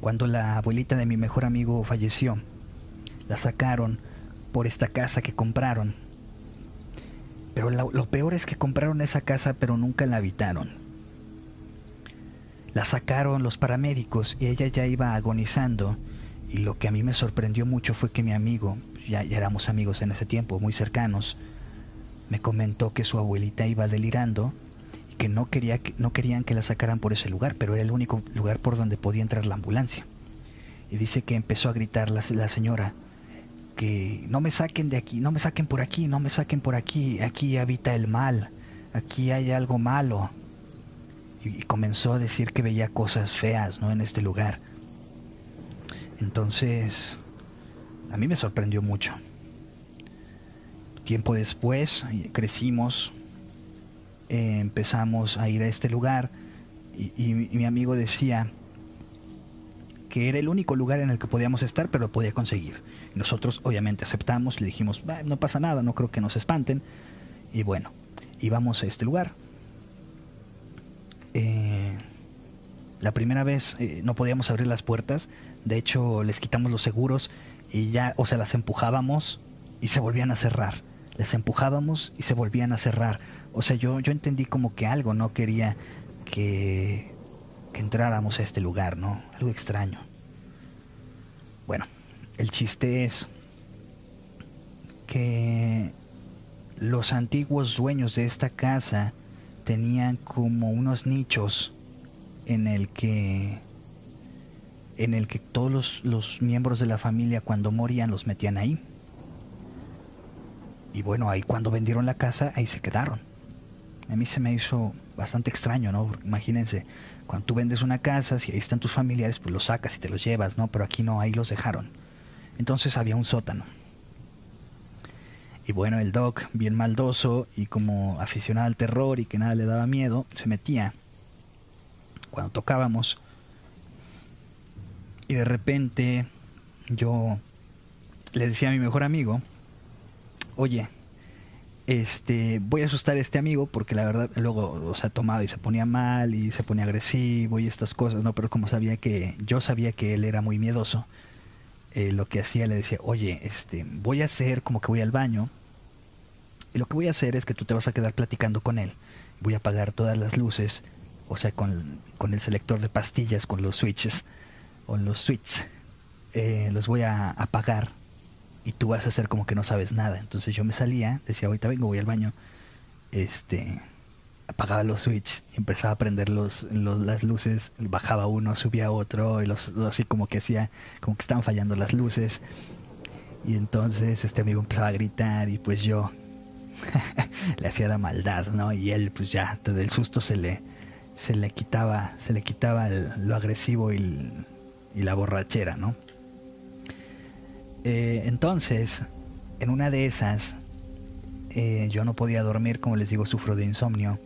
cuando la abuelita de mi mejor amigo falleció, la sacaron por esta casa que compraron. Pero lo, lo peor es que compraron esa casa pero nunca la habitaron. La sacaron los paramédicos y ella ya iba agonizando y lo que a mí me sorprendió mucho fue que mi amigo, ya, éramos amigos en ese tiempo, muy cercanos, me comentó que su abuelita iba delirando y que no, quería, no querían que la sacaran por ese lugar, pero era el único lugar por donde podía entrar la ambulancia. Y dice que empezó a gritar la, la señora que no me saquen de aquí, no me saquen por aquí, no me saquen por aquí, aquí habita el mal, aquí hay algo malo. Y, y comenzó a decir que veía cosas feas ¿no? en este lugar entonces, a mí me sorprendió mucho. Tiempo después crecimos, eh, empezamos a ir a este lugar y, mi amigo decía que era el único lugar en el que podíamos estar, pero lo podía conseguir. Nosotros obviamente aceptamos, le dijimos, no pasa nada, no creo que nos espanten. Y bueno, íbamos a este lugar. Eh, la primera vez eh, no podíamos abrir las puertas de hecho, les quitamos los seguros y ya, o sea, las empujábamos y se volvían a cerrar. Les empujábamos y se volvían a cerrar. O sea, yo, yo entendí como que algo no quería que, que entráramos a este lugar, ¿no? Algo extraño. Bueno, el chiste es que los antiguos dueños de esta casa tenían como unos nichos en el que en el que todos los, miembros de la familia cuando morían los metían ahí. Y bueno, ahí cuando vendieron la casa, ahí se quedaron. A mí se me hizo bastante extraño, ¿no? imagínense, cuando tú vendes una casa, si ahí están tus familiares, pues los sacas y te los llevas, ¿no? Pero aquí no, ahí los dejaron. Entonces había un sótano. Y bueno, el Doc, bien maldoso y como aficionado al terror y que nada le daba miedo, se metía. Cuando tocábamos, y de repente yo le decía a mi mejor amigo, oye, este, voy a asustar a este amigo porque la verdad luego, o sea, tomaba y se ponía mal y se ponía agresivo y estas cosas, ¿no? Pero como sabía que, yo sabía que él era muy miedoso, eh, lo que hacía le decía, oye, este, voy a hacer como que voy al baño y lo que voy a hacer es que tú te vas a quedar platicando con él. Voy a apagar todas las luces, o sea, con, con el selector de pastillas, con los switches o los switches, eh, los voy a apagar y tú vas a hacer como que no sabes nada. Entonces yo me salía, decía, ahorita vengo, voy al baño, este, apagaba los switches y empezaba a prender los, las luces, bajaba uno, subía otro, y los, así como que hacía, como que estaban fallando las luces. Y entonces este amigo empezaba a gritar y pues yo le hacía la maldad, ¿no? Y él pues ya del susto se le, se le quitaba, se le quitaba lo agresivo y y la borrachera, ¿no? Eh, entonces, en una de esas, eh, yo no podía dormir, como les digo, sufro de insomnio.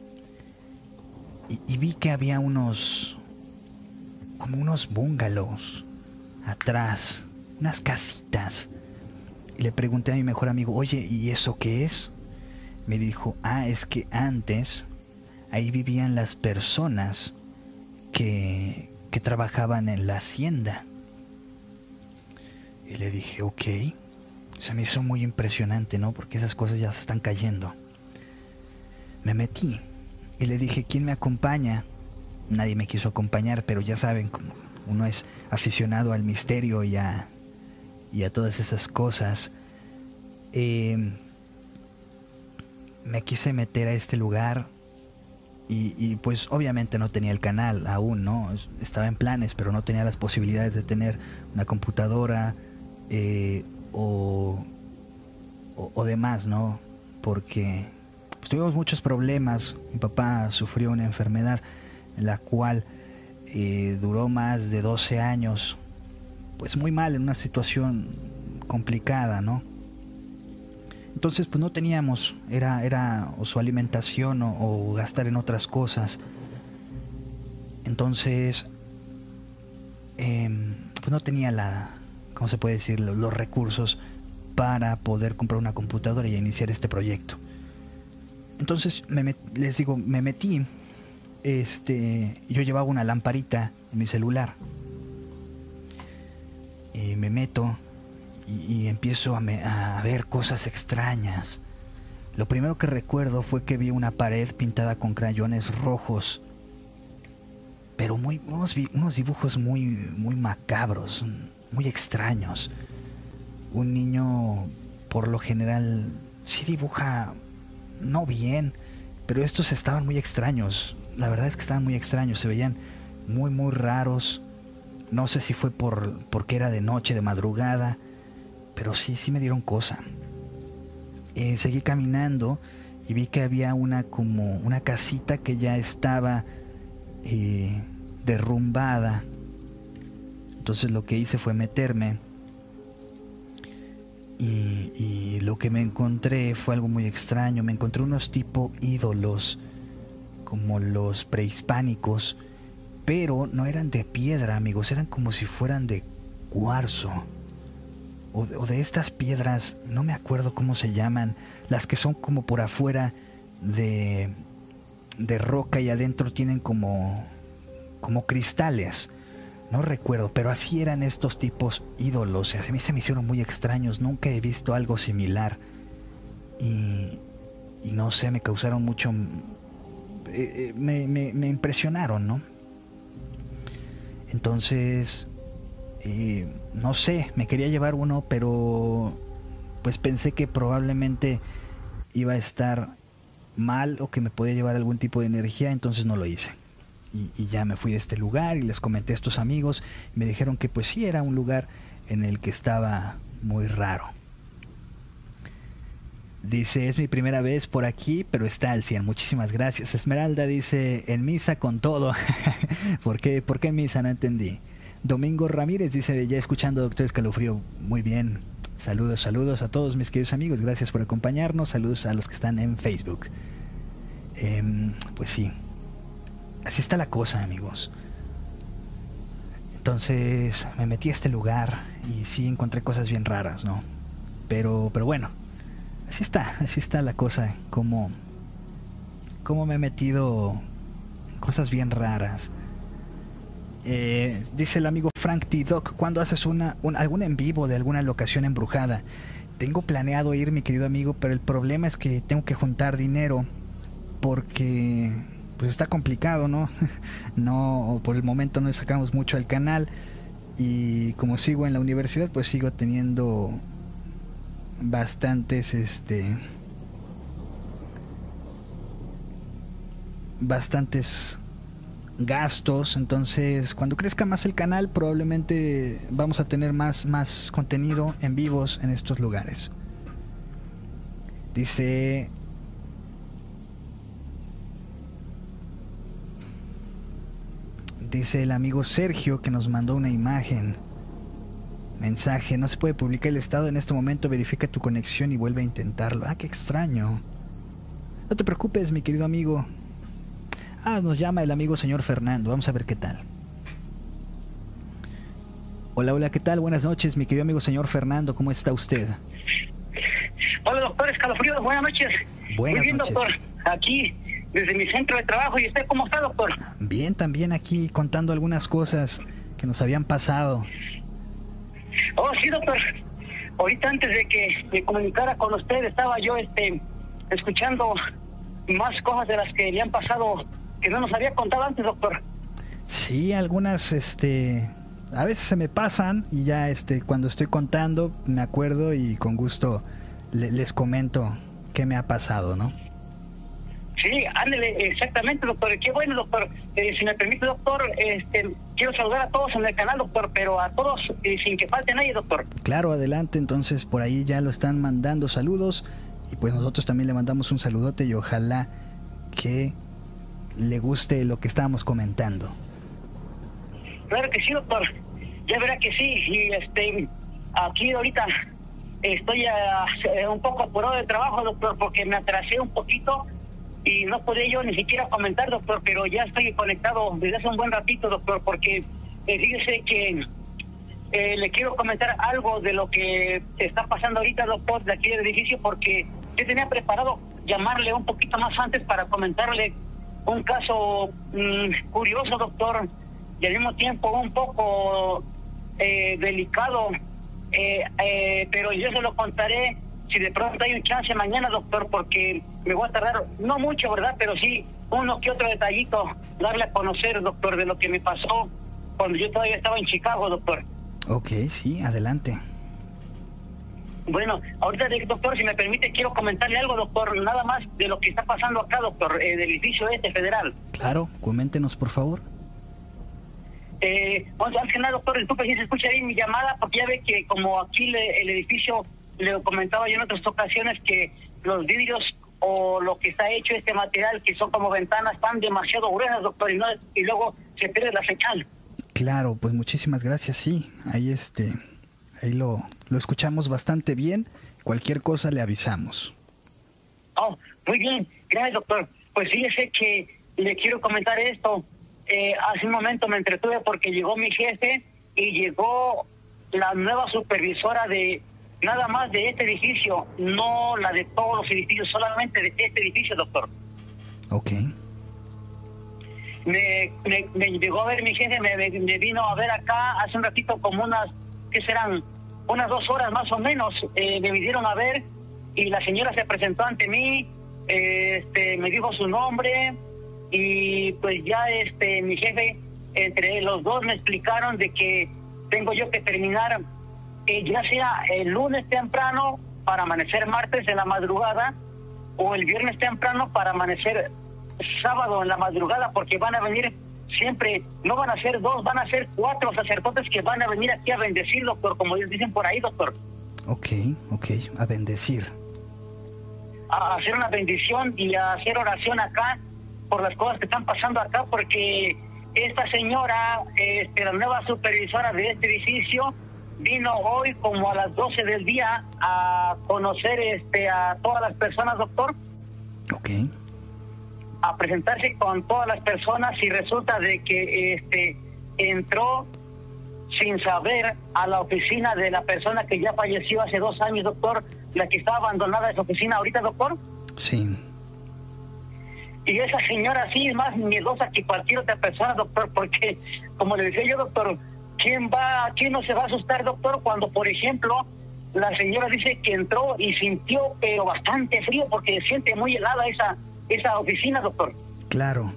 Y, vi que había unos, como unos bungalows atrás, unas casitas. Y le pregunté a mi mejor amigo, oye, ¿y eso qué es? Me dijo, ah, es que antes ahí vivían las personas que, que trabajaban en la hacienda. Y le dije, ok. Se me hizo muy impresionante, ¿no? Porque esas cosas ya se están cayendo. Me metí y le dije, ¿quién me acompaña? Nadie me quiso acompañar, pero ya saben, como uno es aficionado al misterio y a, y a todas esas cosas. Em, me quise meter a este lugar y, pues obviamente no tenía el canal aún, ¿no? Estaba en planes, pero no tenía las posibilidades de tener una computadora eh, o, o, demás, ¿no? Porque pues, tuvimos muchos problemas. Mi papá sufrió una enfermedad en la cual eh, duró más de 12 años, pues muy mal, en una situación complicada, ¿no? Entonces, pues no teníamos, era, era o su alimentación o, gastar en otras cosas. Entonces, em, pues no tenía la, ¿cómo se puede decir? Los, recursos para poder comprar una computadora y iniciar este proyecto. Entonces, me les digo, me metí este, yo llevaba una lamparita en mi celular. Y me meto y, empiezo a, a, ver cosas extrañas. Lo primero que recuerdo fue que vi una pared pintada con crayones rojos, pero muy, unos, unos dibujos muy, muy macabros, muy extraños. Un niño, por lo general, sí dibuja no bien, pero estos estaban muy extraños. La verdad es que estaban muy extraños, se veían muy, muy raros. No sé si fue por porque era de noche, de madrugada, pero sí, sí me dieron cosa. Eh, seguí caminando y vi que había una como una casita que ya estaba eh, derrumbada. Entonces lo que hice fue meterme y, y, lo que me encontré fue algo muy extraño. Me encontré unos tipo ídolos como los prehispánicos, pero no eran de piedra, amigos, eran como si fueran de cuarzo o de, estas piedras, no me acuerdo cómo se llaman, las que son como por afuera de, de roca y adentro tienen como, como cristales. No recuerdo, pero así eran estos tipos ídolos. A mí se me hicieron muy extraños, nunca he visto algo similar. Y, y no sé, me causaron mucho... Eh, eh, me, me, me impresionaron, ¿no? Entonces y no sé, me quería llevar uno, pero pues pensé que probablemente iba a estar mal o que me podía llevar algún tipo de energía, entonces no lo hice. Y, ya me fui de este lugar y les comenté a estos amigos, me dijeron que pues sí era un lugar en el que estaba muy raro. Dice, es mi primera vez por aquí, pero está al 100. Muchísimas gracias. Esmeralda dice, en misa con todo. ¿Por qué? ¿Por qué misa? No entendí. Domingo Ramírez dice, ya escuchando Doctor Escalofrío, muy bien. Saludos, saludos a todos mis queridos amigos, gracias por acompañarnos, saludos a los que están en Facebook. Em, pues sí, así está la cosa amigos. Entonces me metí a este lugar y sí encontré cosas bien raras, ¿no? Pero, pero bueno, así está, así está la cosa, como, como me he metido en cosas bien raras. Eh, dice el amigo Frank T. Doc, ¿cuándo haces una, algún en vivo de alguna locación embrujada? Tengo planeado ir, mi querido amigo, pero el problema es que tengo que juntar dinero porque pues está complicado, ¿no? no, por el momento no sacamos mucho al canal y como sigo en la universidad, pues sigo teniendo bastantes, este, bastantes gastos, entonces cuando crezca más el canal probablemente vamos a tener más, más contenido en vivos en estos lugares. Dice... Dice el amigo Sergio que nos mandó una imagen. Mensaje, no se puede publicar el estado en este momento, verifica tu conexión y vuelve a intentarlo. Ah, qué extraño. No te preocupes, mi querido amigo, Ah, nos llama el amigo señor Fernando. Vamos a ver qué tal. Hola, hola, ¿qué tal? Buenas noches, mi querido amigo señor Fernando. ¿Cómo está usted? Hola, doctor Escalofrío. Buenas noches. Buenas Muy bien, doctor. Aquí, desde mi centro de trabajo. ¿Y usted cómo está, doctor? Bien, también aquí contando algunas cosas que nos habían pasado. Oh, sí, doctor. Ahorita antes de que me comunicara con usted, estaba yo este escuchando más cosas de las que le han pasado que no nos había contado antes, doctor. Sí, algunas, este, a veces se me pasan y ya, este, cuando estoy contando me acuerdo y con gusto les comento qué me ha pasado, ¿no? Sí, ándele, exactamente, doctor. Qué bueno, doctor. Eh, si me permite, doctor, este, quiero saludar a todos en el canal, doctor, pero a todos eh, sin que falte nadie, doctor. Claro, adelante. Entonces, por ahí ya lo están mandando saludos y pues nosotros también le mandamos un saludote y ojalá que le guste lo que estábamos comentando. Claro que sí, doctor. Ya verá que sí. Y este, aquí ahorita estoy un poco apurado de trabajo, doctor, porque me atrasé un poquito y no podía yo ni siquiera comentar, doctor, pero ya estoy conectado desde hace un buen ratito, doctor, porque eh, fíjese que eh, le quiero comentar algo de lo que está pasando ahorita, doctor, de aquí del edificio, porque yo tenía preparado llamarle un poquito más antes para comentarle un caso mm, curioso, doctor, y al mismo tiempo un poco eh, delicado, eh, eh, pero yo se lo contaré si de pronto hay un chance mañana, doctor, porque me voy a tardar, no mucho, ¿verdad? Pero sí, uno que otro detallito, darle a conocer, doctor, de lo que me pasó cuando yo todavía estaba en Chicago, doctor. Ok, sí, adelante. Bueno, ahorita, doctor, si me permite, quiero comentarle algo, doctor, nada más de lo que está pasando acá, doctor, eh, del edificio este federal. Claro, coméntenos, por favor. Eh, antes que nada, doctor, disculpe si se escucha ahí mi llamada, porque ya ve que como aquí el edificio, le comentaba yo en otras ocasiones que los vidrios o lo que está hecho este material, que son como ventanas, están demasiado gruesas, doctor, y, y luego se pierde la señal. Claro, pues muchísimas gracias, sí, ahí este, ahí lo, lo escuchamos bastante bien, cualquier cosa le avisamos. Oh, muy bien, gracias doctor. Pues fíjese que le quiero comentar esto. Eh, hace un momento me entretuve porque llegó mi jefe y llegó la nueva supervisora de nada más de este edificio, no la de todos los edificios, solamente de este edificio, doctor. Ok. Me, me, llegó a ver mi jefe, me, me, vino a ver acá hace un ratito como unas, ¿qué serán? Unas dos horas más o menos, eh, me vinieron a ver y la señora se presentó ante mí, este, me dijo su nombre, y pues ya este mi jefe entre los dos me explicaron de que tengo yo que terminar eh, ya sea el lunes temprano para amanecer martes en la madrugada o el viernes temprano para amanecer sábado en la madrugada porque van a venir siempre, no van a ser dos, van a ser cuatro sacerdotes que van a venir aquí a bendecir, doctor, como ellos dicen por ahí, doctor. Ok, ok, a bendecir. A hacer una bendición y a hacer oración acá por las cosas que están pasando acá, porque esta señora, este, la nueva supervisora de este edificio, vino hoy como a las 12 del día a conocer este, a todas las personas, doctor. Ok. A presentarse con todas las personas y resulta de que este entró sin saber a la oficina de la persona que ya falleció hace dos años, doctor, la que está abandonada esa oficina ahorita, doctor. Sí. Y esa señora sí es más miedosa que cualquier otra persona, doctor, porque, como le decía yo, doctor, ¿quién va, quién no se va a asustar, doctor, cuando, por ejemplo, la señora dice que entró y sintió, pero bastante frío, porque siente muy helada esa, esa oficina, doctor? Claro.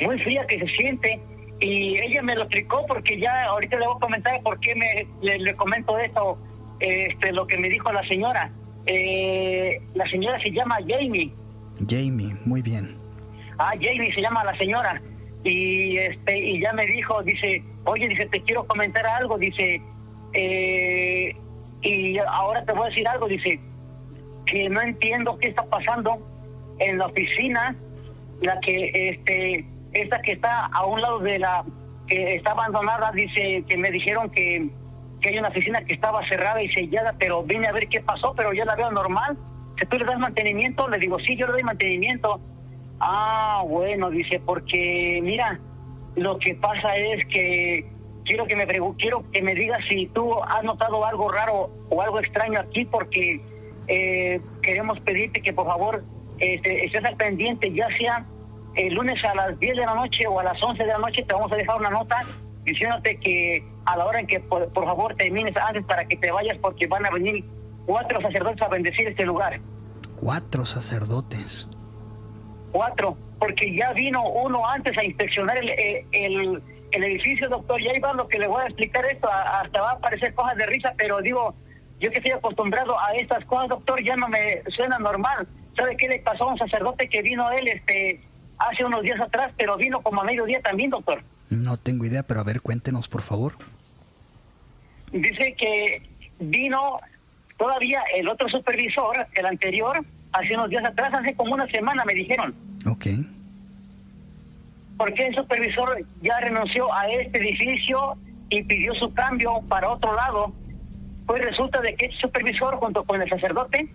Muy fría que se siente. Y ella me lo explicó porque ya ahorita le voy a comentar por qué me, le, comento esto, este, lo que me dijo la señora. Eh, la señora se llama Jamie Jamie, muy bien. Ah, Jamie se llama la señora. Y este y ya me dijo, dice, oye, dice, te quiero comentar algo, dice, eh, y ahora te voy a decir algo, dice, que no entiendo qué está pasando en la oficina, la que, este, esta que está a un lado de la, que está abandonada, dice, que me dijeron que, que hay una oficina que estaba cerrada y sellada, pero vine a ver qué pasó, pero yo la veo normal tú le das mantenimiento? Le digo, sí, yo le doy mantenimiento. Ah, bueno, dice, porque mira, lo que pasa es que quiero que me quiero que me digas si tú has notado algo raro o algo extraño aquí, porque eh, queremos pedirte que por favor este, estés al pendiente, ya sea el lunes a las 10 de la noche o a las 11 de la noche, te vamos a dejar una nota diciéndote que a la hora en que por, por favor termines antes para que te vayas, porque van a venir cuatro sacerdotes a bendecir este lugar. Cuatro sacerdotes. Cuatro, porque ya vino uno antes a inspeccionar el, eh, el, el, edificio, doctor, y ahí va lo que le voy a explicar esto, hasta va a parecer cosas de risa, pero digo, yo que estoy acostumbrado a estas cosas, doctor, ya no me suena normal. ¿Sabe qué le pasó a un sacerdote que vino él este hace unos días atrás, pero vino como a mediodía también, doctor? No tengo idea, pero a ver, cuéntenos, por favor. Dice que vino Todavía el otro supervisor, el anterior, hace unos días atrás, hace como una semana me dijeron. Ok. Porque el supervisor ya renunció a este edificio y pidió su cambio para otro lado. Pues resulta de que este supervisor, junto con el sacerdote,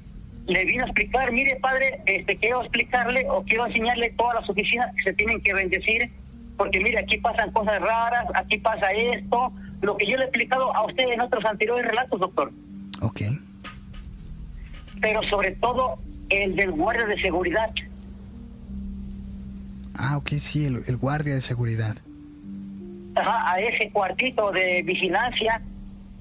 le vino a explicar, mire padre, este quiero explicarle o quiero enseñarle todas las oficinas que se tienen que bendecir, porque mire, aquí pasan cosas raras, aquí pasa esto, lo que yo le he explicado a usted en otros anteriores relatos, doctor. Ok pero sobre todo el del guardia de seguridad. Ah, ok, sí, el, el guardia de seguridad. Ajá, a ese cuartito de vigilancia,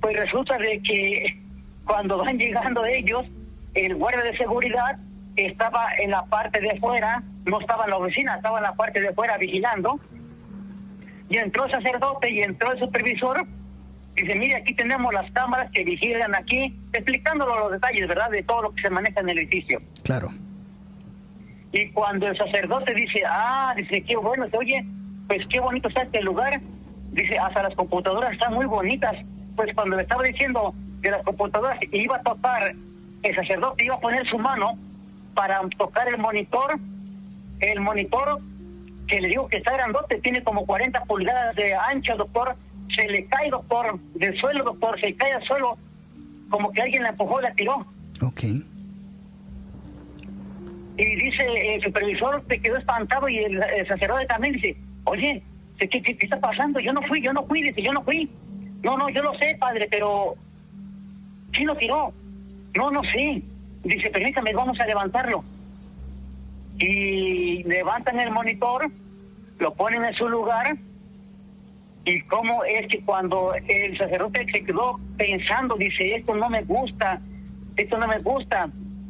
pues resulta de que cuando van llegando ellos, el guardia de seguridad estaba en la parte de afuera, no estaba en la oficina, estaba en la parte de afuera vigilando, y entró el sacerdote y entró el supervisor, dice, mire, aquí tenemos las cámaras que vigilan aquí, explicándolo los detalles, ¿verdad?, de todo lo que se maneja en el edificio. Claro. Y cuando el sacerdote dice, ah, dice, qué bueno, oye, pues qué bonito está este lugar, dice, hasta las computadoras están muy bonitas, pues cuando le estaba diciendo de las computadoras iba a tocar, el sacerdote iba a poner su mano para tocar el monitor, el monitor que le digo que está grandote, tiene como 40 pulgadas de ancho, doctor, se le cae, doctor, del suelo, doctor, se cae al suelo, como que alguien la empujó, la tiró. Ok. Y dice, el supervisor se quedó espantado y el, el sacerdote también dice, oye, ¿qué, qué, ¿qué está pasando? Yo no fui, yo no fui, dice, yo no fui. No, no, yo lo sé, padre, pero ¿quién lo tiró? No, no sé. Dice, permítame, vamos a levantarlo. Y levantan el monitor, lo ponen en su lugar. Y cómo es que cuando el sacerdote se quedó pensando, dice, esto no me gusta, esto no me gusta.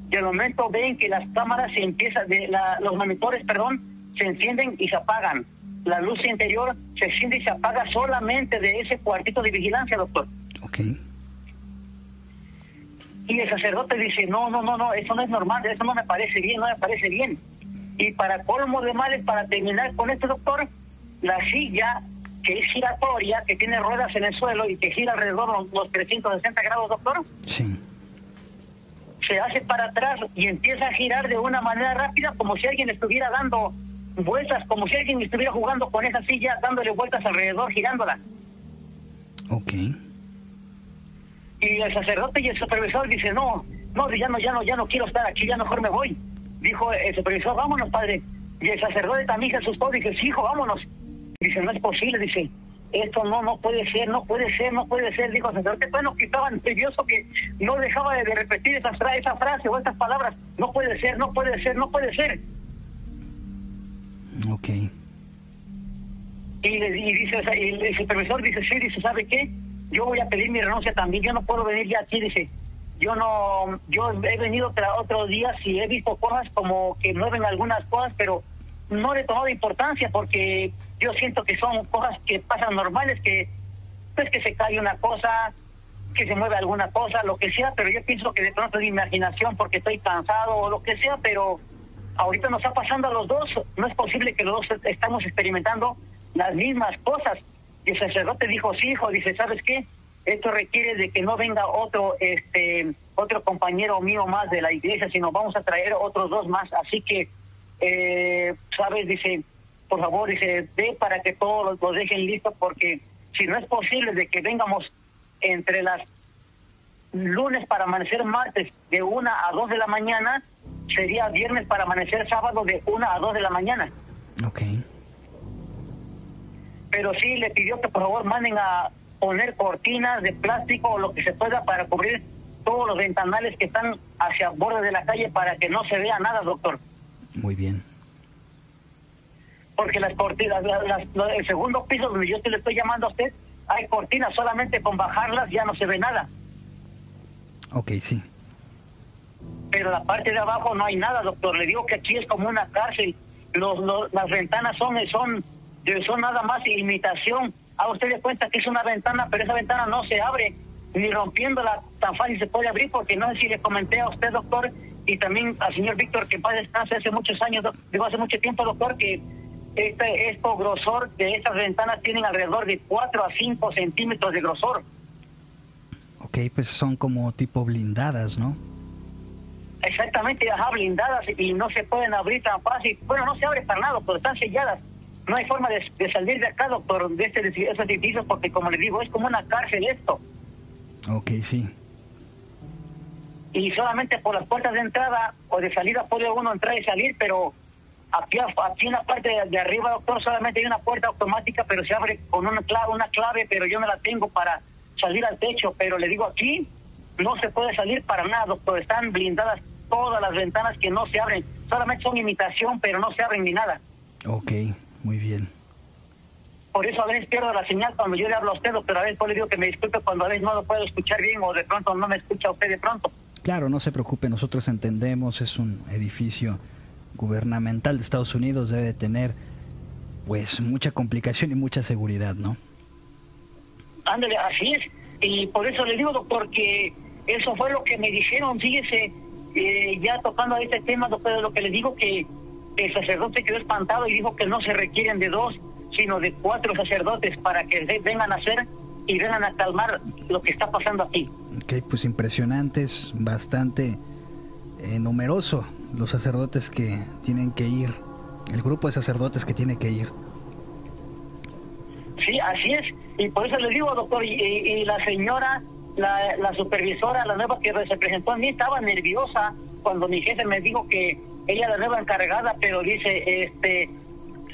Y al momento ven que las cámaras se empiezan, de la, los monitores, perdón, se encienden y se apagan. La luz interior se enciende y se apaga solamente de ese cuartito de vigilancia, doctor. Ok. Y el sacerdote dice, no, no, no, no, eso no es normal, eso no me parece bien, no me parece bien. Y para colmo de males, para terminar con este doctor, la silla que es giratoria, que tiene ruedas en el suelo y que gira alrededor los, los 360 grados, doctor, Sí. se hace para atrás y empieza a girar de una manera rápida como si alguien estuviera dando vueltas, como si alguien estuviera jugando con esa silla, dándole vueltas alrededor, girándola. Ok. Y el sacerdote y el supervisor dice, no, no, ya no, ya no, ya no quiero estar aquí, ya mejor me voy. Dijo el supervisor, vámonos, padre. Y el sacerdote también se asustó, dice, sí, hijo, vámonos. Dice, no es posible, dice, esto no, no puede ser, no puede ser, no puede ser. Dijo el sacerdote, bueno, que estaba nervioso, que no dejaba de, repetir esa, esa frase o estas palabras. No puede ser, no puede ser, no puede ser. Ok. Y, y dice, el, el supervisor dice, sí, dice, ¿sabe qué? Yo voy a pedir mi renuncia también, yo no puedo venir ya aquí, dice. Yo no, yo he venido otros días y he visto cosas como que mueven algunas cosas, pero no le he tomado importancia porque yo siento que son cosas que pasan normales, que pues que se cae una cosa, que se mueve alguna cosa, lo que sea, pero yo pienso que de pronto es imaginación porque estoy cansado o lo que sea, pero ahorita nos está pasando a los dos, no es posible que los dos estamos experimentando las mismas cosas. Y el sacerdote dijo, sí, hijo, dice, ¿sabes qué? Esto requiere de que no venga otro, este, otro compañero mío más de la iglesia, sino vamos a traer otros dos más. Así que, eh, ¿sabes? Dice, por favor, dice, ve para que todos los, dejen listos, porque si no es posible de que vengamos entre las lunes para amanecer martes de una a dos de la mañana, sería viernes para amanecer sábado de una a dos de la mañana. Ok. Pero sí le pidió que por favor manden a poner cortinas de plástico o lo que se pueda para cubrir todos los ventanales que están hacia el borde de la calle para que no se vea nada, doctor. Muy bien. Porque las cortinas, la- las- la- el segundo piso donde yo te le estoy llamando a usted, hay cortinas, solamente con bajarlas ya no se ve nada. Ok, sí. Pero la parte de abajo no hay nada, doctor. Le digo que aquí es como una cárcel. Los, las ventanas son, son, son nada más imitación. A usted le cuenta que es una ventana, pero esa ventana no se abre, ni rompiéndola tan fácil se puede abrir, porque no sé si le comenté a usted, doctor, y también al señor Víctor, que en paz descanse hace muchos años, digo, hace mucho tiempo, doctor, que este, esto grosor de estas ventanas tienen alrededor de 4 a 5 centímetros de grosor. Ok, pues son como tipo blindadas, ¿no? Exactamente, ajá, blindadas y no se pueden abrir tan fácil. Bueno, no se abre para nada, pero están selladas. No hay forma de, de salir de acá, doctor, de este de esos edificios, porque como les digo, es como una cárcel esto. Ok, sí. Y solamente por las puertas de entrada o de salida puede uno entrar y salir, pero aquí, aquí en la parte de, de arriba, doctor, solamente hay una puerta automática, pero se abre con una clave, una clave, pero yo no la tengo para salir al techo. Pero le digo, aquí no se puede salir para nada, doctor. Están blindadas todas las ventanas que no se abren. Solamente son imitación, pero no se abren ni nada. Ok, muy bien. Por eso a veces pierdo la señal cuando yo le hablo a usted, pero a veces le digo que me disculpe cuando a veces no lo puedo escuchar bien o de pronto no me escucha usted de pronto. Claro, no se preocupe, nosotros entendemos, es un edificio gubernamental de Estados Unidos, debe de tener pues mucha complicación y mucha seguridad, ¿no? Ándale, así es. Y por eso le digo, doctor, que eso fue lo que me dijeron, fíjese, eh, ya tocando este tema, doctor, lo que le digo, que el sacerdote quedó espantado y dijo que no se requieren de dos, sino de cuatro sacerdotes para que vengan a hacer y vengan a calmar lo que está pasando aquí. Ok, pues impresionantes, bastante eh, numeroso los sacerdotes que tienen que ir, el grupo de sacerdotes que tiene que ir. Sí, así es. Y por eso le digo, doctor, y, la señora, la, la, supervisora, la nueva que se presentó a mí, estaba nerviosa cuando mi jefe me dijo que ella la nueva encargada, pero dice, este,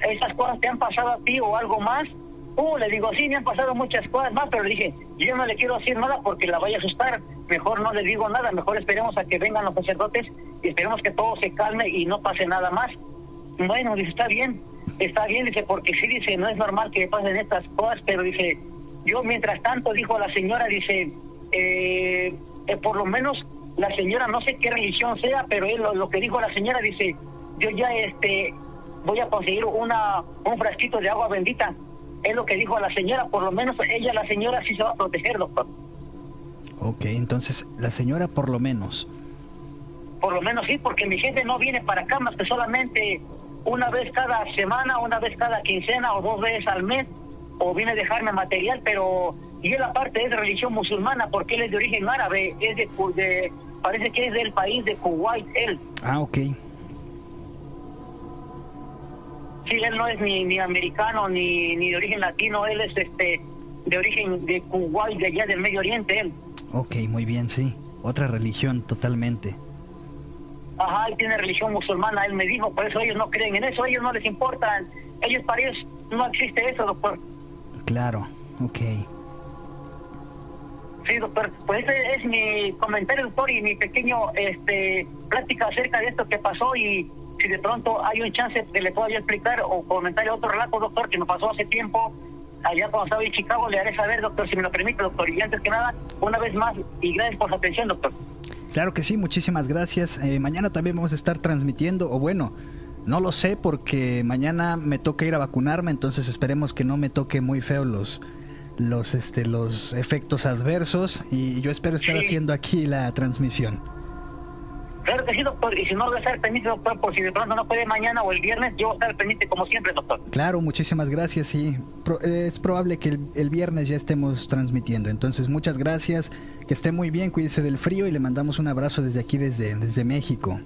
esas cosas te han pasado a ti o algo más. Uh, le digo, sí, me han pasado muchas cosas más, pero le dije, yo no le quiero decir nada porque la vaya a asustar. Mejor no le digo nada, mejor esperemos a que vengan los sacerdotes y esperemos que todo se calme y no pase nada más. Bueno, dice, está bien, está bien, dice, porque sí, dice, no es normal que pasen estas cosas, pero dice, yo mientras tanto, dijo la señora, dice, eh, eh, por lo menos la señora, no sé qué religión sea, pero él, lo, que dijo la señora, dice, yo ya este voy a conseguir una un frasquito de agua bendita. Es lo que dijo la señora, por lo menos ella, la señora, sí se va a proteger, doctor. Ok, entonces, la señora por lo menos. Por lo menos sí, porque mi gente no viene para acá más que solamente una vez cada semana, una vez cada quincena o dos veces al mes, o viene a dejarme material, pero y él aparte es de religión musulmana porque él es de origen árabe, es de, parece que es del país de Kuwait él. Ah, ok. Sí, él no es ni, ni americano ni, ni de origen latino, él es este de origen de Kuwait, de allá del Medio Oriente él. Ok, muy bien, sí. Otra religión totalmente. Ajá, él tiene religión musulmana, él me dijo, por eso ellos no creen en eso, ellos no les importan, ellos para ellos no existe eso, doctor. Claro, ok. Sí, doctor, pues ese es mi comentario, doctor, y mi pequeño este plática acerca de esto que pasó y si de pronto hay un chance que le pueda explicar o comentar otro relato, doctor, que me pasó hace tiempo allá cuando estaba en Chicago, le haré saber, doctor, si me lo permite, doctor. Y antes que nada, una vez más, y gracias por su atención, doctor. Claro que sí, muchísimas gracias. Eh, mañana también vamos a estar transmitiendo, o bueno, no lo sé porque mañana me toca ir a vacunarme, entonces esperemos que no me toque muy feo los los este los efectos adversos y yo espero estar haciendo aquí la transmisión. Claro que sí, doctor. Y si no voy a estar pendiente, doctor, por si de pronto no puede mañana o el viernes, yo voy a estar pendiente como siempre, doctor. Claro, muchísimas gracias. Sí, es probable que el, viernes ya estemos transmitiendo. Entonces, muchas gracias. Que esté muy bien, cuídese del frío y le mandamos un abrazo desde aquí, desde, desde México.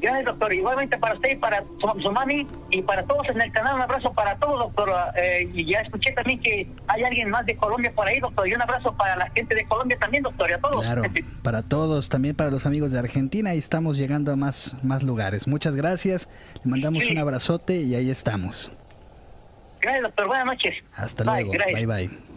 Gracias, doctor. Igualmente para usted y para su, mami y para todos en el canal. Un abrazo para todos, doctor. Eh, y ya escuché también que hay alguien más de Colombia por ahí, doctor. Y un abrazo para la gente de Colombia también, doctor. Y a todos. Claro, para todos. También para los amigos de Argentina. Y estamos llegando a más, más lugares. Muchas gracias. Le mandamos un abrazote y ahí estamos. Gracias, doctor. Buenas noches. Hasta luego. Bye, bye.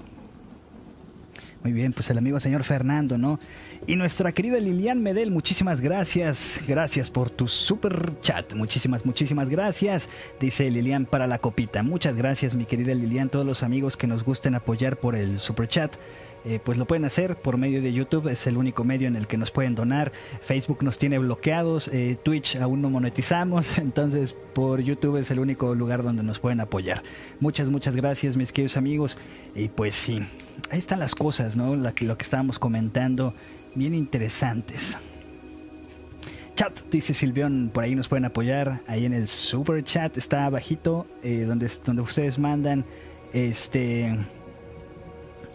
Muy bien, pues el amigo señor Fernando, ¿no? Y nuestra querida Lilian Medel, muchísimas gracias. Gracias por tu super chat. Muchísimas, muchísimas gracias. Dice Lilian para la copita. Muchas gracias, mi querida Lilian. Todos los amigos que nos gusten apoyar por el super chat. Eh, pues lo pueden hacer por medio de YouTube, es el único medio en el que nos pueden donar. Facebook nos tiene bloqueados, eh, Twitch aún no monetizamos, entonces por YouTube es el único lugar donde nos pueden apoyar. Muchas, muchas gracias mis queridos amigos. Y pues sí, ahí están las cosas, ¿no? lo que estábamos comentando bien interesantes. Chat, dice Silvión, por ahí nos pueden apoyar. Ahí en el super chat está abajito, eh, donde, donde ustedes mandan este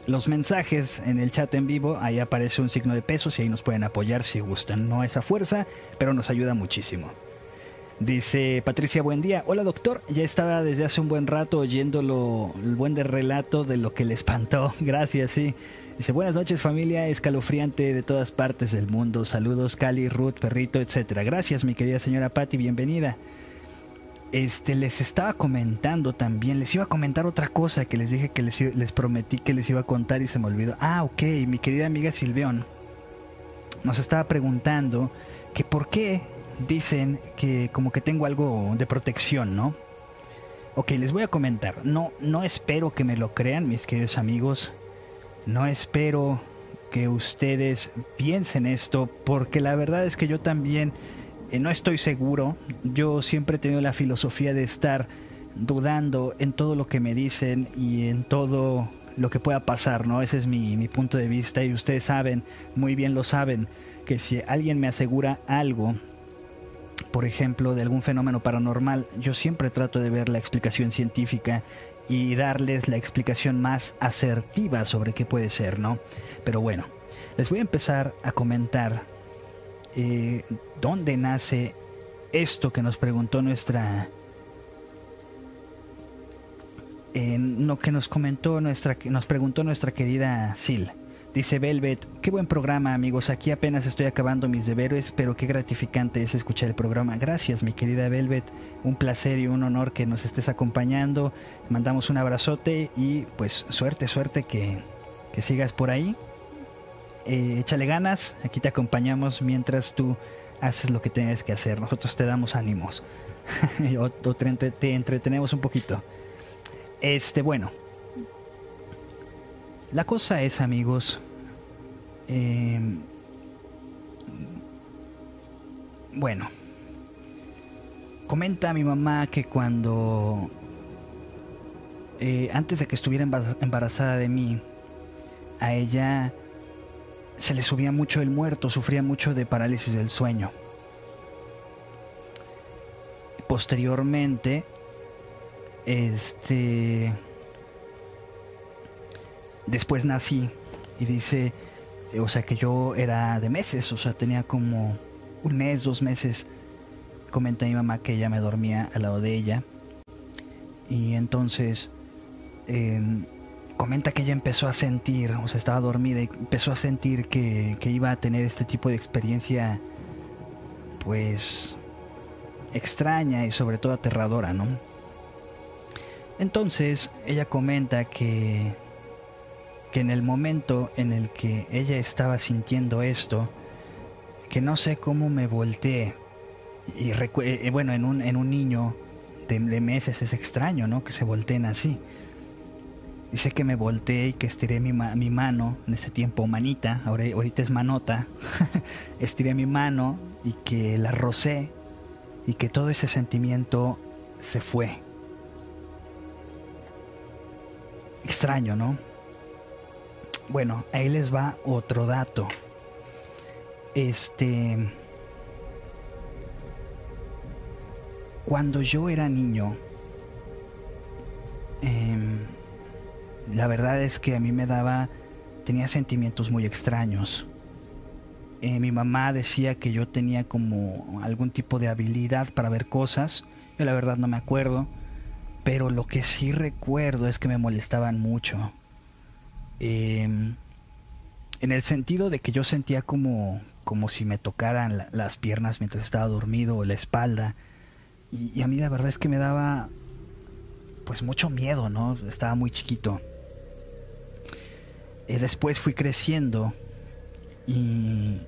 los mensajes en el chat en vivo. Ahí aparece un signo de pesos y ahí nos pueden apoyar si gustan. No esa fuerza, pero nos ayuda muchísimo. Dice Patricia, buen día. Hola doctor, ya estaba desde hace un buen rato oyendo lo, el buen relato de lo que le espantó. Gracias, sí. Dice, buenas noches familia escalofriante de todas partes del mundo. Saludos Cali, Ruth, Perrito, etcétera. Gracias mi querida señora Patti, bienvenida. Este, les estaba comentando también, les iba a comentar otra cosa que les dije que les, les prometí que les iba a contar y se me olvidó. Ah, ok, mi querida amiga Silveón nos estaba preguntando que por qué dicen que como que tengo algo de protección, ¿no? Ok, les voy a comentar. No, no espero que me lo crean, mis queridos amigos. No espero que ustedes piensen esto, porque la verdad es que yo también eh, no estoy seguro. Yo siempre he tenido la filosofía de estar dudando en todo lo que me dicen y en todo lo que pueda pasar, ¿no? Ese es mi, mi punto de vista y ustedes saben, muy bien lo saben, que si alguien me asegura algo, por ejemplo, de algún fenómeno paranormal, yo siempre trato de ver la explicación científica y darles la explicación más asertiva sobre qué puede ser, ¿no? Pero bueno, les voy a empezar a comentar eh, dónde nace esto que nos preguntó nuestra... En lo que nos comentó nuestra, nos preguntó nuestra querida Sil. Dice Velvet, qué buen programa amigos, aquí apenas estoy acabando mis deberes, pero qué gratificante es escuchar el programa. Gracias mi querida Velvet, un placer y un honor que nos estés acompañando. Mandamos un abrazote y pues suerte, suerte que, que sigas por ahí. Eh, échale ganas, aquí te acompañamos mientras tú haces lo que tienes que hacer. Nosotros te damos ánimos o, te, te entretenemos un poquito. Este, bueno, la cosa es, amigos, eh, bueno, comenta mi mamá que cuando, eh, antes de que estuviera embarazada de mí, a ella se le subía mucho el muerto, sufría mucho de parálisis del sueño. Posteriormente, este después nací y dice, eh, o sea que yo era de meses, o sea, tenía como un mes, dos meses. Comenta mi mamá que ella me dormía al lado de ella. Y entonces em, comenta que ella empezó a sentir, o sea, estaba dormida y empezó a sentir que, que iba a tener este tipo de experiencia, pues, extraña y sobre todo aterradora, ¿no? Entonces ella comenta que que en el momento en el que ella estaba sintiendo esto, que no sé cómo me volteé, y eh, eh, bueno, en un, en un niño de, meses es extraño, ¿no? Que se volteen así. Dice que me volteé y que estiré mi, mano, en ese tiempo manita, ahora, ahorita es manota, estiré mi mano y que la rocé y que todo ese sentimiento se fue. Extraño, ¿no? Bueno, ahí les va otro dato. Este. Cuando yo era niño, em, la verdad es que a mí me daba, tenía sentimientos muy extraños. Eh, mi mamá decía que yo tenía como algún tipo de habilidad para ver cosas. Yo la verdad no me acuerdo, pero lo que sí recuerdo es que me molestaban mucho. Em, en el sentido de que yo sentía como, como si me tocaran las piernas mientras estaba dormido o la espalda. Y, a mí la verdad es que me daba pues mucho miedo, ¿no? Estaba muy chiquito. Y después fui creciendo y,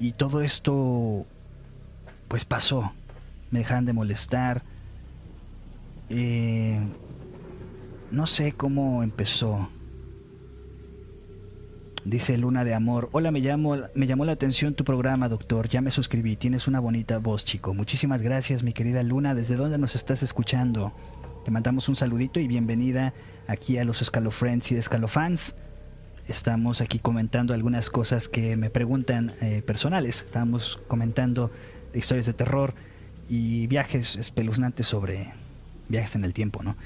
y todo esto pues pasó. Me dejaron de molestar. Eh, no sé cómo empezó. Dice Luna de Amor, hola, me, llamo, me llamó la atención tu programa, doctor, ya me suscribí, tienes una bonita voz, chico. Muchísimas gracias, mi querida Luna, ¿desde dónde nos estás escuchando? Te mandamos un saludito y bienvenida aquí a los Escalofriends y Escalofans. Estamos aquí comentando algunas cosas que me preguntan eh, personales. Estamos comentando historias de terror y viajes espeluznantes sobre viajes en el tiempo, ¿no?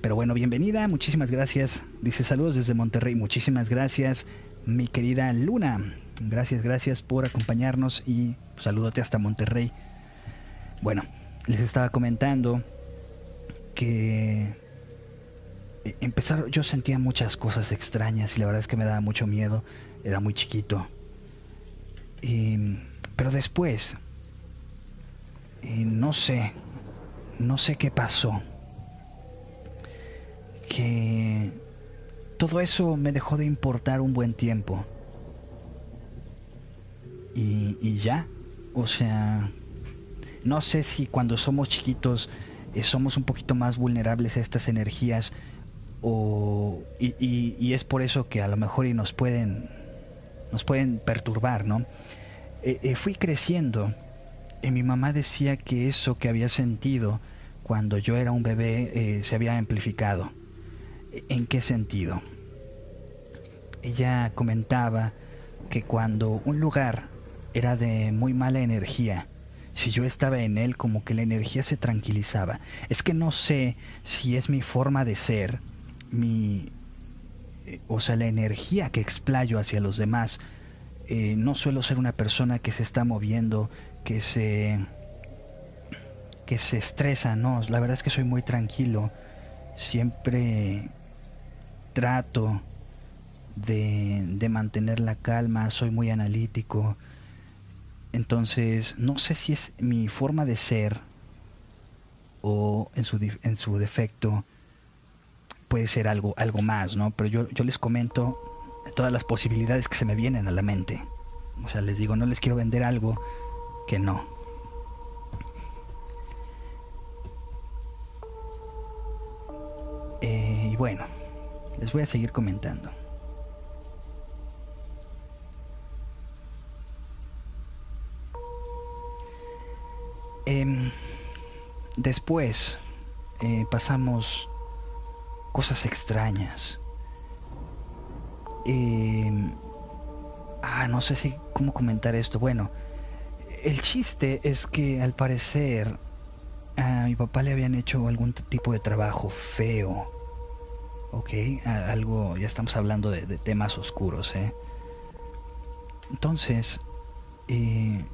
Pero bueno, bienvenida, muchísimas gracias. Dice saludos desde Monterrey, muchísimas gracias mi querida Luna. Gracias, gracias por acompañarnos y saludote hasta Monterrey. Bueno, les estaba comentando que empezar, yo sentía muchas cosas extrañas y la verdad es que me daba mucho miedo. Era muy chiquito. pero después, no sé, no sé qué pasó. Que todo eso me dejó de importar un buen tiempo. Y, ya, o sea, no sé si cuando somos chiquitos eh, somos un poquito más vulnerables a estas energías o, y, es por eso que a lo mejor y nos pueden, nos pueden perturbar, ¿no? Eh, eh, fui creciendo y mi mamá decía que eso que había sentido cuando yo era un bebé se había amplificado. ¿En qué sentido? Ella comentaba que cuando un lugar era de muy mala energía, si yo estaba en él como que la energía se tranquilizaba. Es que no sé si es mi forma de ser, mi... Eh, o sea, la energía que explayo hacia los demás. Eh, no suelo ser una persona que se está moviendo, que se... que se estresa, no, la verdad es que soy muy tranquilo. Siempre trato de, de mantener la calma, soy muy analítico entonces, no sé si es mi forma de ser o en su, en su defecto puede ser algo, algo más, ¿no? Pero yo, yo les comento todas las posibilidades que se me vienen a la mente. O sea, les digo, no les quiero vender algo que no. Eh, y bueno, les voy a seguir comentando. Em, después eh, pasamos cosas extrañas. Em, ah, no sé si cómo comentar esto. Bueno, el chiste es que al parecer a mi papá le habían hecho algún tipo de trabajo feo. Ok, algo, ya estamos hablando de, de temas oscuros, ¿eh? Entonces, eh,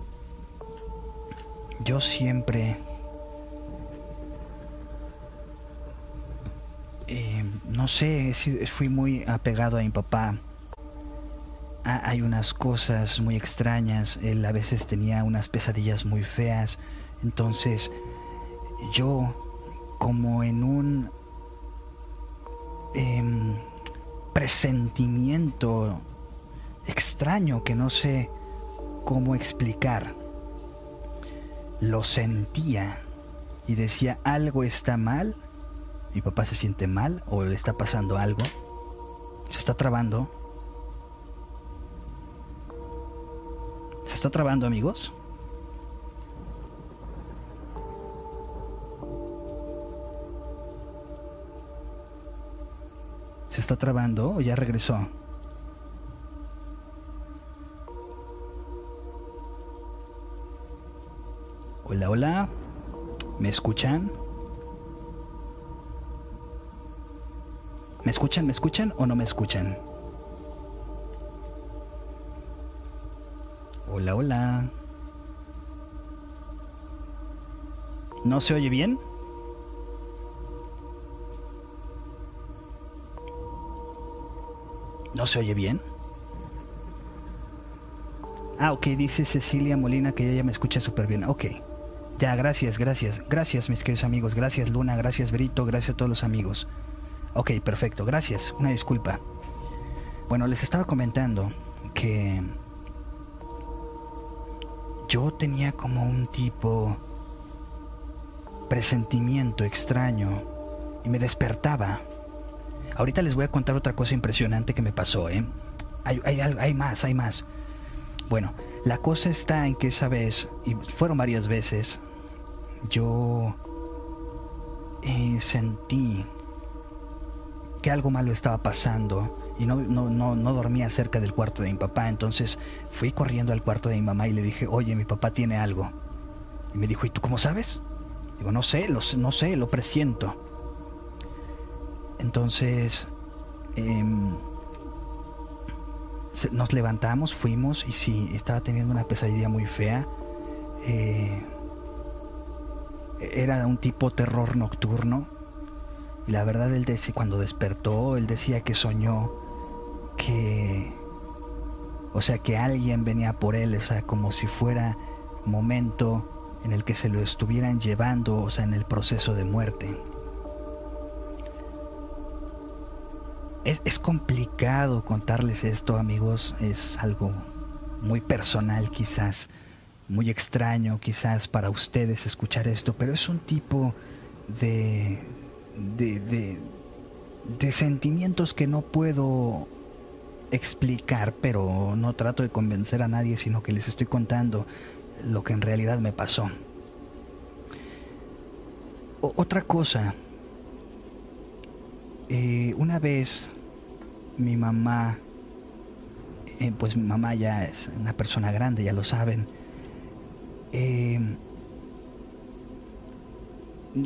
yo siempre eh, no sé, fui muy apegado a mi papá. hay unas cosas muy extrañas, él a veces tenía unas pesadillas muy feas, entonces yo como en un em, presentimiento extraño que no sé cómo explicar lo sentía y decía algo está mal, mi papá se siente mal o le está pasando algo, se está trabando. ¿Se está trabando amigos? ¿Se está trabando o ya regresó? Hola, hola. ¿Me escuchan? ¿Me escuchan? ¿Me escuchan o no me escuchan? Hola, hola. ¿No se oye bien? ¿No se oye bien? Ah, ok, dice Cecilia Molina que ella me escucha súper bien. Ok. Ya, gracias, gracias, gracias mis queridos amigos, gracias Luna, gracias Brito, gracias a todos los amigos. Ok, perfecto, gracias, una disculpa. Bueno, les estaba comentando que yo tenía como un tipo presentimiento extraño y me despertaba. Ahorita les voy a contar otra cosa impresionante que me pasó, ¿eh? Hay, hay, hay más, hay más. Bueno, la cosa está en que esa vez, y fueron varias veces, yo eh, sentí que algo malo estaba pasando y no, no, no, dormía cerca del cuarto de mi papá. Entonces fui corriendo al cuarto de mi mamá y le dije, oye, mi papá tiene algo. Y me dijo, ¿y tú cómo sabes? Digo, no sé, lo, no sé, lo presiento. Entonces em, nos levantamos, fuimos y sí, estaba teniendo una pesadilla muy fea. Eh, era un tipo terror nocturno. Y la verdad, él decía, cuando despertó, él decía que soñó que, o sea, que alguien venía por él, o sea, como si fuera momento en el que se lo estuvieran llevando, o sea, en el proceso de muerte. Es, es complicado contarles esto, amigos, es algo muy personal quizás, muy extraño quizás para ustedes escuchar esto, pero es un tipo de, de, de, de sentimientos que no puedo explicar, pero no trato de convencer a nadie, sino que les estoy contando lo que en realidad me pasó. otra cosa, eh, una vez mi mamá, eh, pues mi mamá ya es una persona grande, ya lo saben, eh,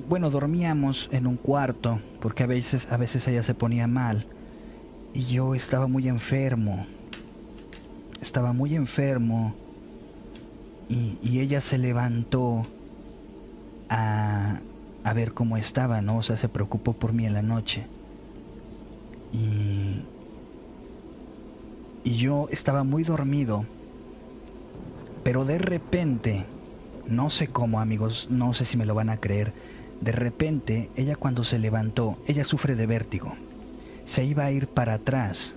bueno, dormíamos en un cuarto, porque a veces, a veces ella se ponía mal y yo estaba muy enfermo. Estaba muy enfermo y, ella se levantó a, a, ver cómo estaba, ¿no? O sea, se preocupó por mí en la noche. Y, y yo estaba muy dormido, pero de repente, no sé cómo amigos, no sé si me lo van a creer, de repente ella cuando se levantó, ella sufre de vértigo se iba a ir para atrás.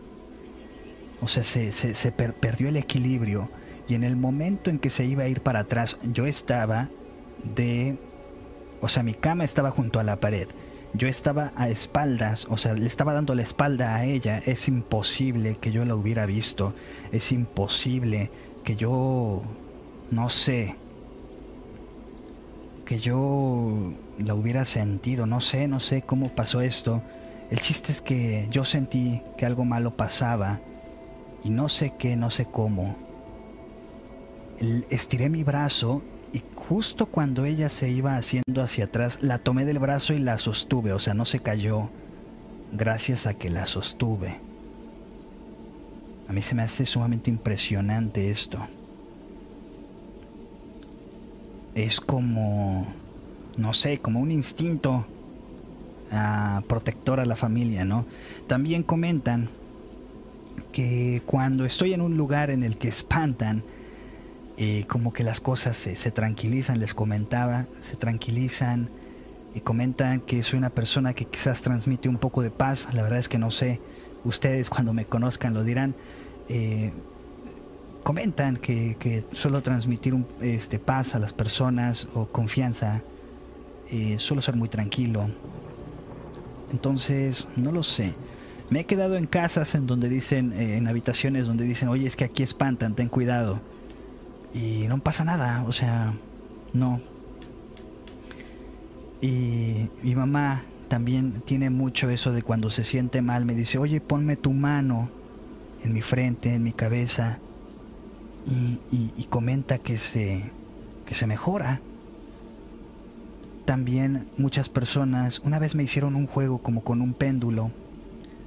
O sea, se, se, perdió el equilibrio y en el momento en que se iba a ir para atrás, yo estaba de... O sea, mi cama estaba junto a la pared. Yo estaba a espaldas, o sea, le estaba dando la espalda a ella. Es imposible que yo la hubiera visto. Es imposible que yo... No sé. Que yo la hubiera sentido. No sé, no sé cómo pasó esto. El chiste es que yo sentí que algo malo pasaba y no sé qué, no sé cómo. Estiré mi brazo y justo cuando ella se iba haciendo hacia atrás, la tomé del brazo y la sostuve, o sea, no se cayó gracias a que la sostuve. A mí se me hace sumamente impresionante esto. Es como, no sé, como un instinto protector a la familia, ¿no? También comentan que cuando estoy en un lugar en el que espantan, eh, como que las cosas se, se, tranquilizan, les comentaba, se tranquilizan y comentan que soy una persona que quizás transmite un poco de paz, la verdad es que no sé, ustedes cuando me conozcan lo dirán, eh, comentan que, que, suelo transmitir este, paz a las personas o confianza, eh, suelo ser muy tranquilo, entonces, no lo sé. Me he quedado en casas en donde dicen, eh, en habitaciones donde dicen, oye, es que aquí espantan, ten cuidado. Y no pasa nada, o sea, no. Y mi mamá también tiene mucho eso de cuando se siente mal, me dice, oye, ponme tu mano en mi frente, en mi cabeza. Y, y comenta que se, que se mejora también muchas personas una vez me hicieron un juego como con un péndulo,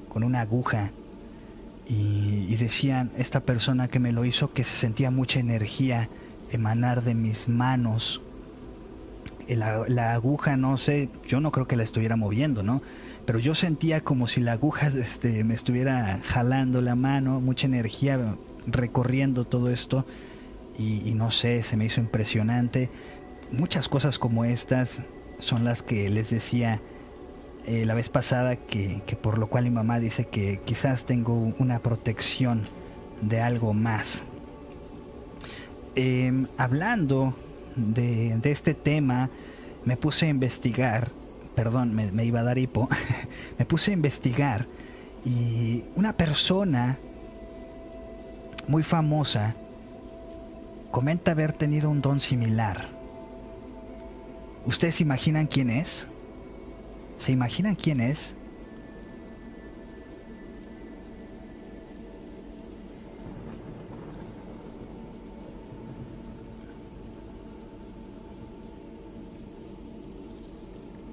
con una aguja, y, decían, esta persona que me lo hizo, que se sentía mucha energía emanar de mis manos. La, la, aguja, no sé, yo no creo que la estuviera moviendo, ¿no? Pero yo sentía como si la aguja este, me estuviera jalando la mano, mucha energía recorriendo todo esto. Y, y no sé, se me hizo impresionante muchas cosas como estas son las que les decía eh, la vez pasada que, por lo cual mi mamá dice que quizás tengo una protección de algo más. Em, hablando de, este tema, me puse a investigar, perdón, me, me iba a dar hipo, me puse a investigar y una persona muy famosa comenta haber tenido un don similar ¿Ustedes se imaginan quién es? ¿Se imaginan quién es?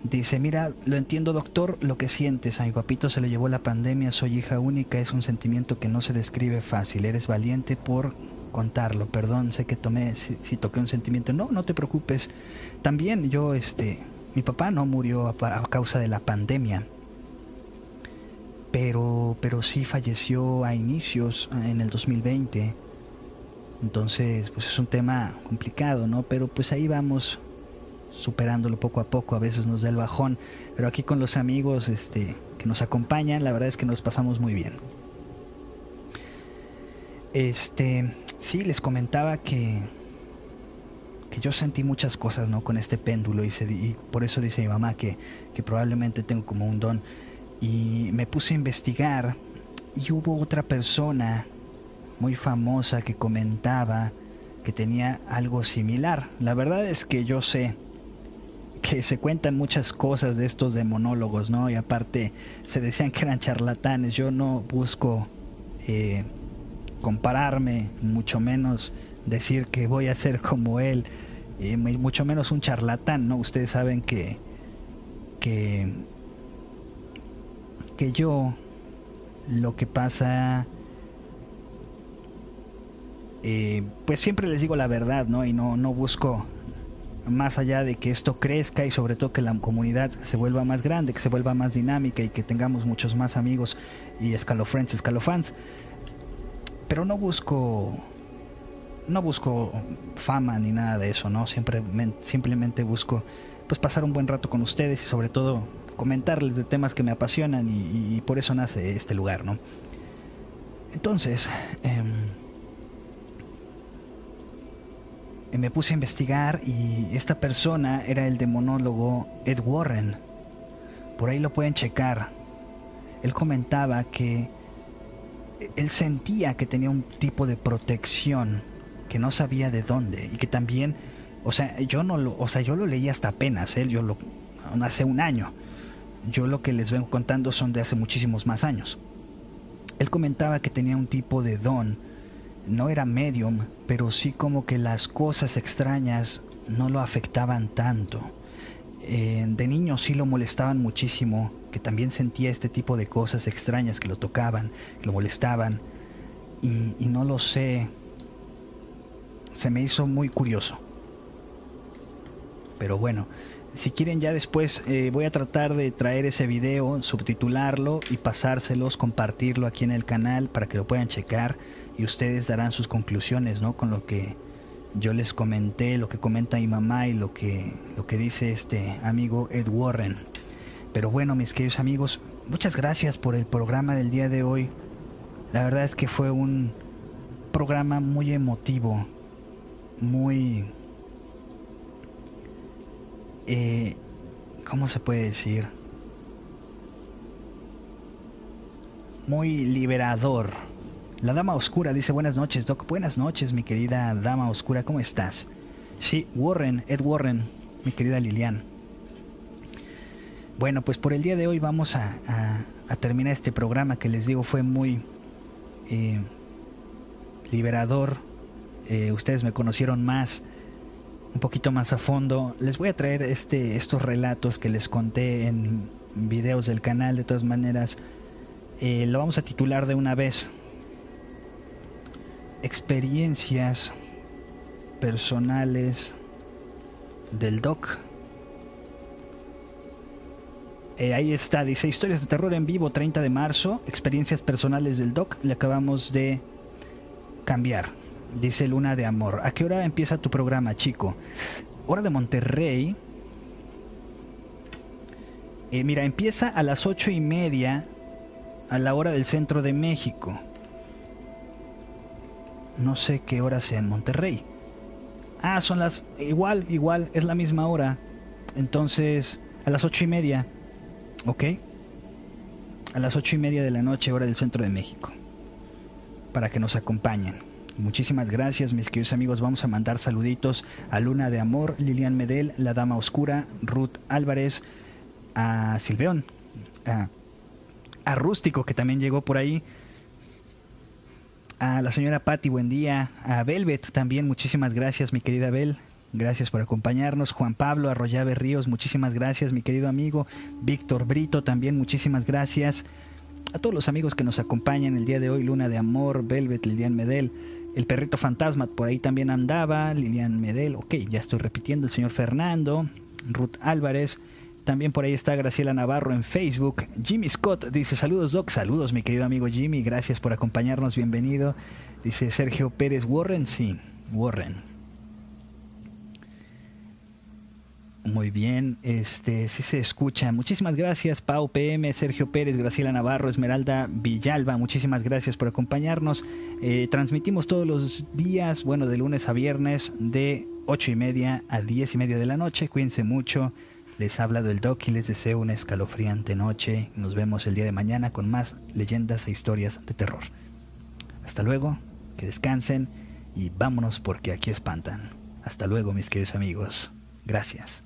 Dice, mira, lo entiendo doctor, lo que sientes, a mi papito se le llevó la pandemia, soy hija única, es un sentimiento que no se describe fácil, eres valiente por contarlo, perdón, sé que tomé, si, toqué un sentimiento, no, no te preocupes. También yo, este, mi papá no murió a, causa de la pandemia, pero, pero sí falleció a inicios, en el 2020. Entonces, pues es un tema complicado, ¿no? Pero pues ahí vamos superándolo poco a poco, a veces nos da el bajón, pero aquí con los amigos este, que nos acompañan, la verdad es que nos pasamos muy bien. Este, sí, les comentaba que que yo sentí muchas cosas, ¿no? Con este péndulo y, y por eso dice mi mamá que, que probablemente tengo como un don. Y me puse a investigar y hubo otra persona muy famosa que comentaba que tenía algo similar. La verdad es que yo sé que se cuentan muchas cosas de estos demonólogos, ¿no? Y aparte se decían que eran charlatanes. Yo no busco eh, compararme, mucho menos decir que voy a ser como él, y mucho menos un charlatán, ¿no? Ustedes saben que, que, que yo lo que pasa, eh, pues siempre les digo la verdad, ¿no? Y no, no busco más allá de que esto crezca y sobre todo que la comunidad se vuelva más grande, que se vuelva más dinámica y que tengamos muchos más amigos y escalofriends, escalofans. Pero no busco no busco fama ni nada de eso, ¿no? Siempre, simplemente busco pues pasar un buen rato con ustedes y sobre todo comentarles de temas que me apasionan y, por eso nace este lugar, ¿no? Entonces, em, me puse a investigar y esta persona era el demonólogo Ed Warren. Por ahí lo pueden checar. Él comentaba que él sentía que tenía un tipo de protección que no sabía de dónde y que también, o sea, yo no lo, o sea, yo lo leí hasta apenas, ¿eh? yo lo, hace un año. Yo lo que les vengo contando son de hace muchísimos más años. Él comentaba que tenía un tipo de don, no era medium, pero sí como que las cosas extrañas no lo afectaban tanto. Eh, de niño sí lo molestaban muchísimo, que también sentía este tipo de cosas extrañas que lo tocaban, que lo molestaban, y, no lo sé, se me hizo muy curioso. Pero bueno, si quieren ya después eh, voy a tratar de traer ese video, subtitularlo y pasárselos, compartirlo aquí en el canal para que lo puedan checar y ustedes darán sus conclusiones, ¿no? Con lo que yo les comenté, lo que comenta mi mamá y lo que, lo que dice este amigo Ed Warren. Pero bueno, mis queridos amigos, muchas gracias por el programa del día de hoy. La verdad es que fue un programa muy emotivo muy... Eh, ¿Cómo se puede decir? Muy liberador. La Dama Oscura dice buenas noches, Doc. Buenas noches, mi querida Dama Oscura. ¿Cómo estás? Sí, Warren, Ed Warren, mi querida Lilian. Bueno, pues por el día de hoy vamos a, terminar este programa que les digo fue muy eh, liberador, eh, ustedes me conocieron más, un poquito más a fondo, les voy a traer este, estos relatos que les conté en videos del canal. De todas maneras, eh, lo vamos a titular de una vez. Experiencias personales del doc. Eh, ahí está, dice historias de terror en vivo 30 de marzo, experiencias personales del doc. Le acabamos de cambiar. Dice Luna de Amor. ¿A qué hora empieza tu programa, chico? Hora de Monterrey. Eh, mira, empieza a las ocho y media a la hora del centro de México. No sé qué hora sea en Monterrey. Ah, son las... Igual, igual, es la misma hora. Entonces, a las ocho y media. ¿Ok? A las ocho y media de la noche, hora del centro de México. Para que nos acompañen. Muchísimas gracias, mis queridos amigos. Vamos a mandar saluditos a Luna de Amor, Lilian Medel, La Dama Oscura, Ruth Álvarez, a Silveón, a, Rústico, que también llegó por ahí, a la señora Patti, buen día, a Velvet también, muchísimas gracias, mi querida Bel. Gracias por acompañarnos. Juan Pablo Arroyave Ríos, muchísimas gracias, mi querido amigo. Víctor Brito, también muchísimas gracias. A todos los amigos que nos acompañan el día de hoy, Luna de Amor, Velvet, Lilian Medel, el perrito fantasma por ahí también andaba, Lilian Medel, ok, ya estoy repitiendo, el señor Fernando, Ruth Álvarez, también por ahí está Graciela Navarro en Facebook. Jimmy Scott dice saludos Doc, saludos mi querido amigo Jimmy, gracias por acompañarnos, bienvenido. Dice Sergio Pérez Warren, sí, Warren. Muy bien, este sí se escucha. Muchísimas gracias, Pau PM, Sergio Pérez, Graciela Navarro, Esmeralda Villalba. Muchísimas gracias por acompañarnos. Eh, transmitimos todos los días, bueno, de lunes a viernes, de 8 y media a 10 y media de la noche. Cuídense mucho. Les ha hablado el Doc y les deseo una escalofriante noche. Nos vemos el día de mañana con más leyendas e historias de terror. Hasta luego, que descansen y vámonos porque aquí espantan. Hasta luego mis queridos amigos. Gracias.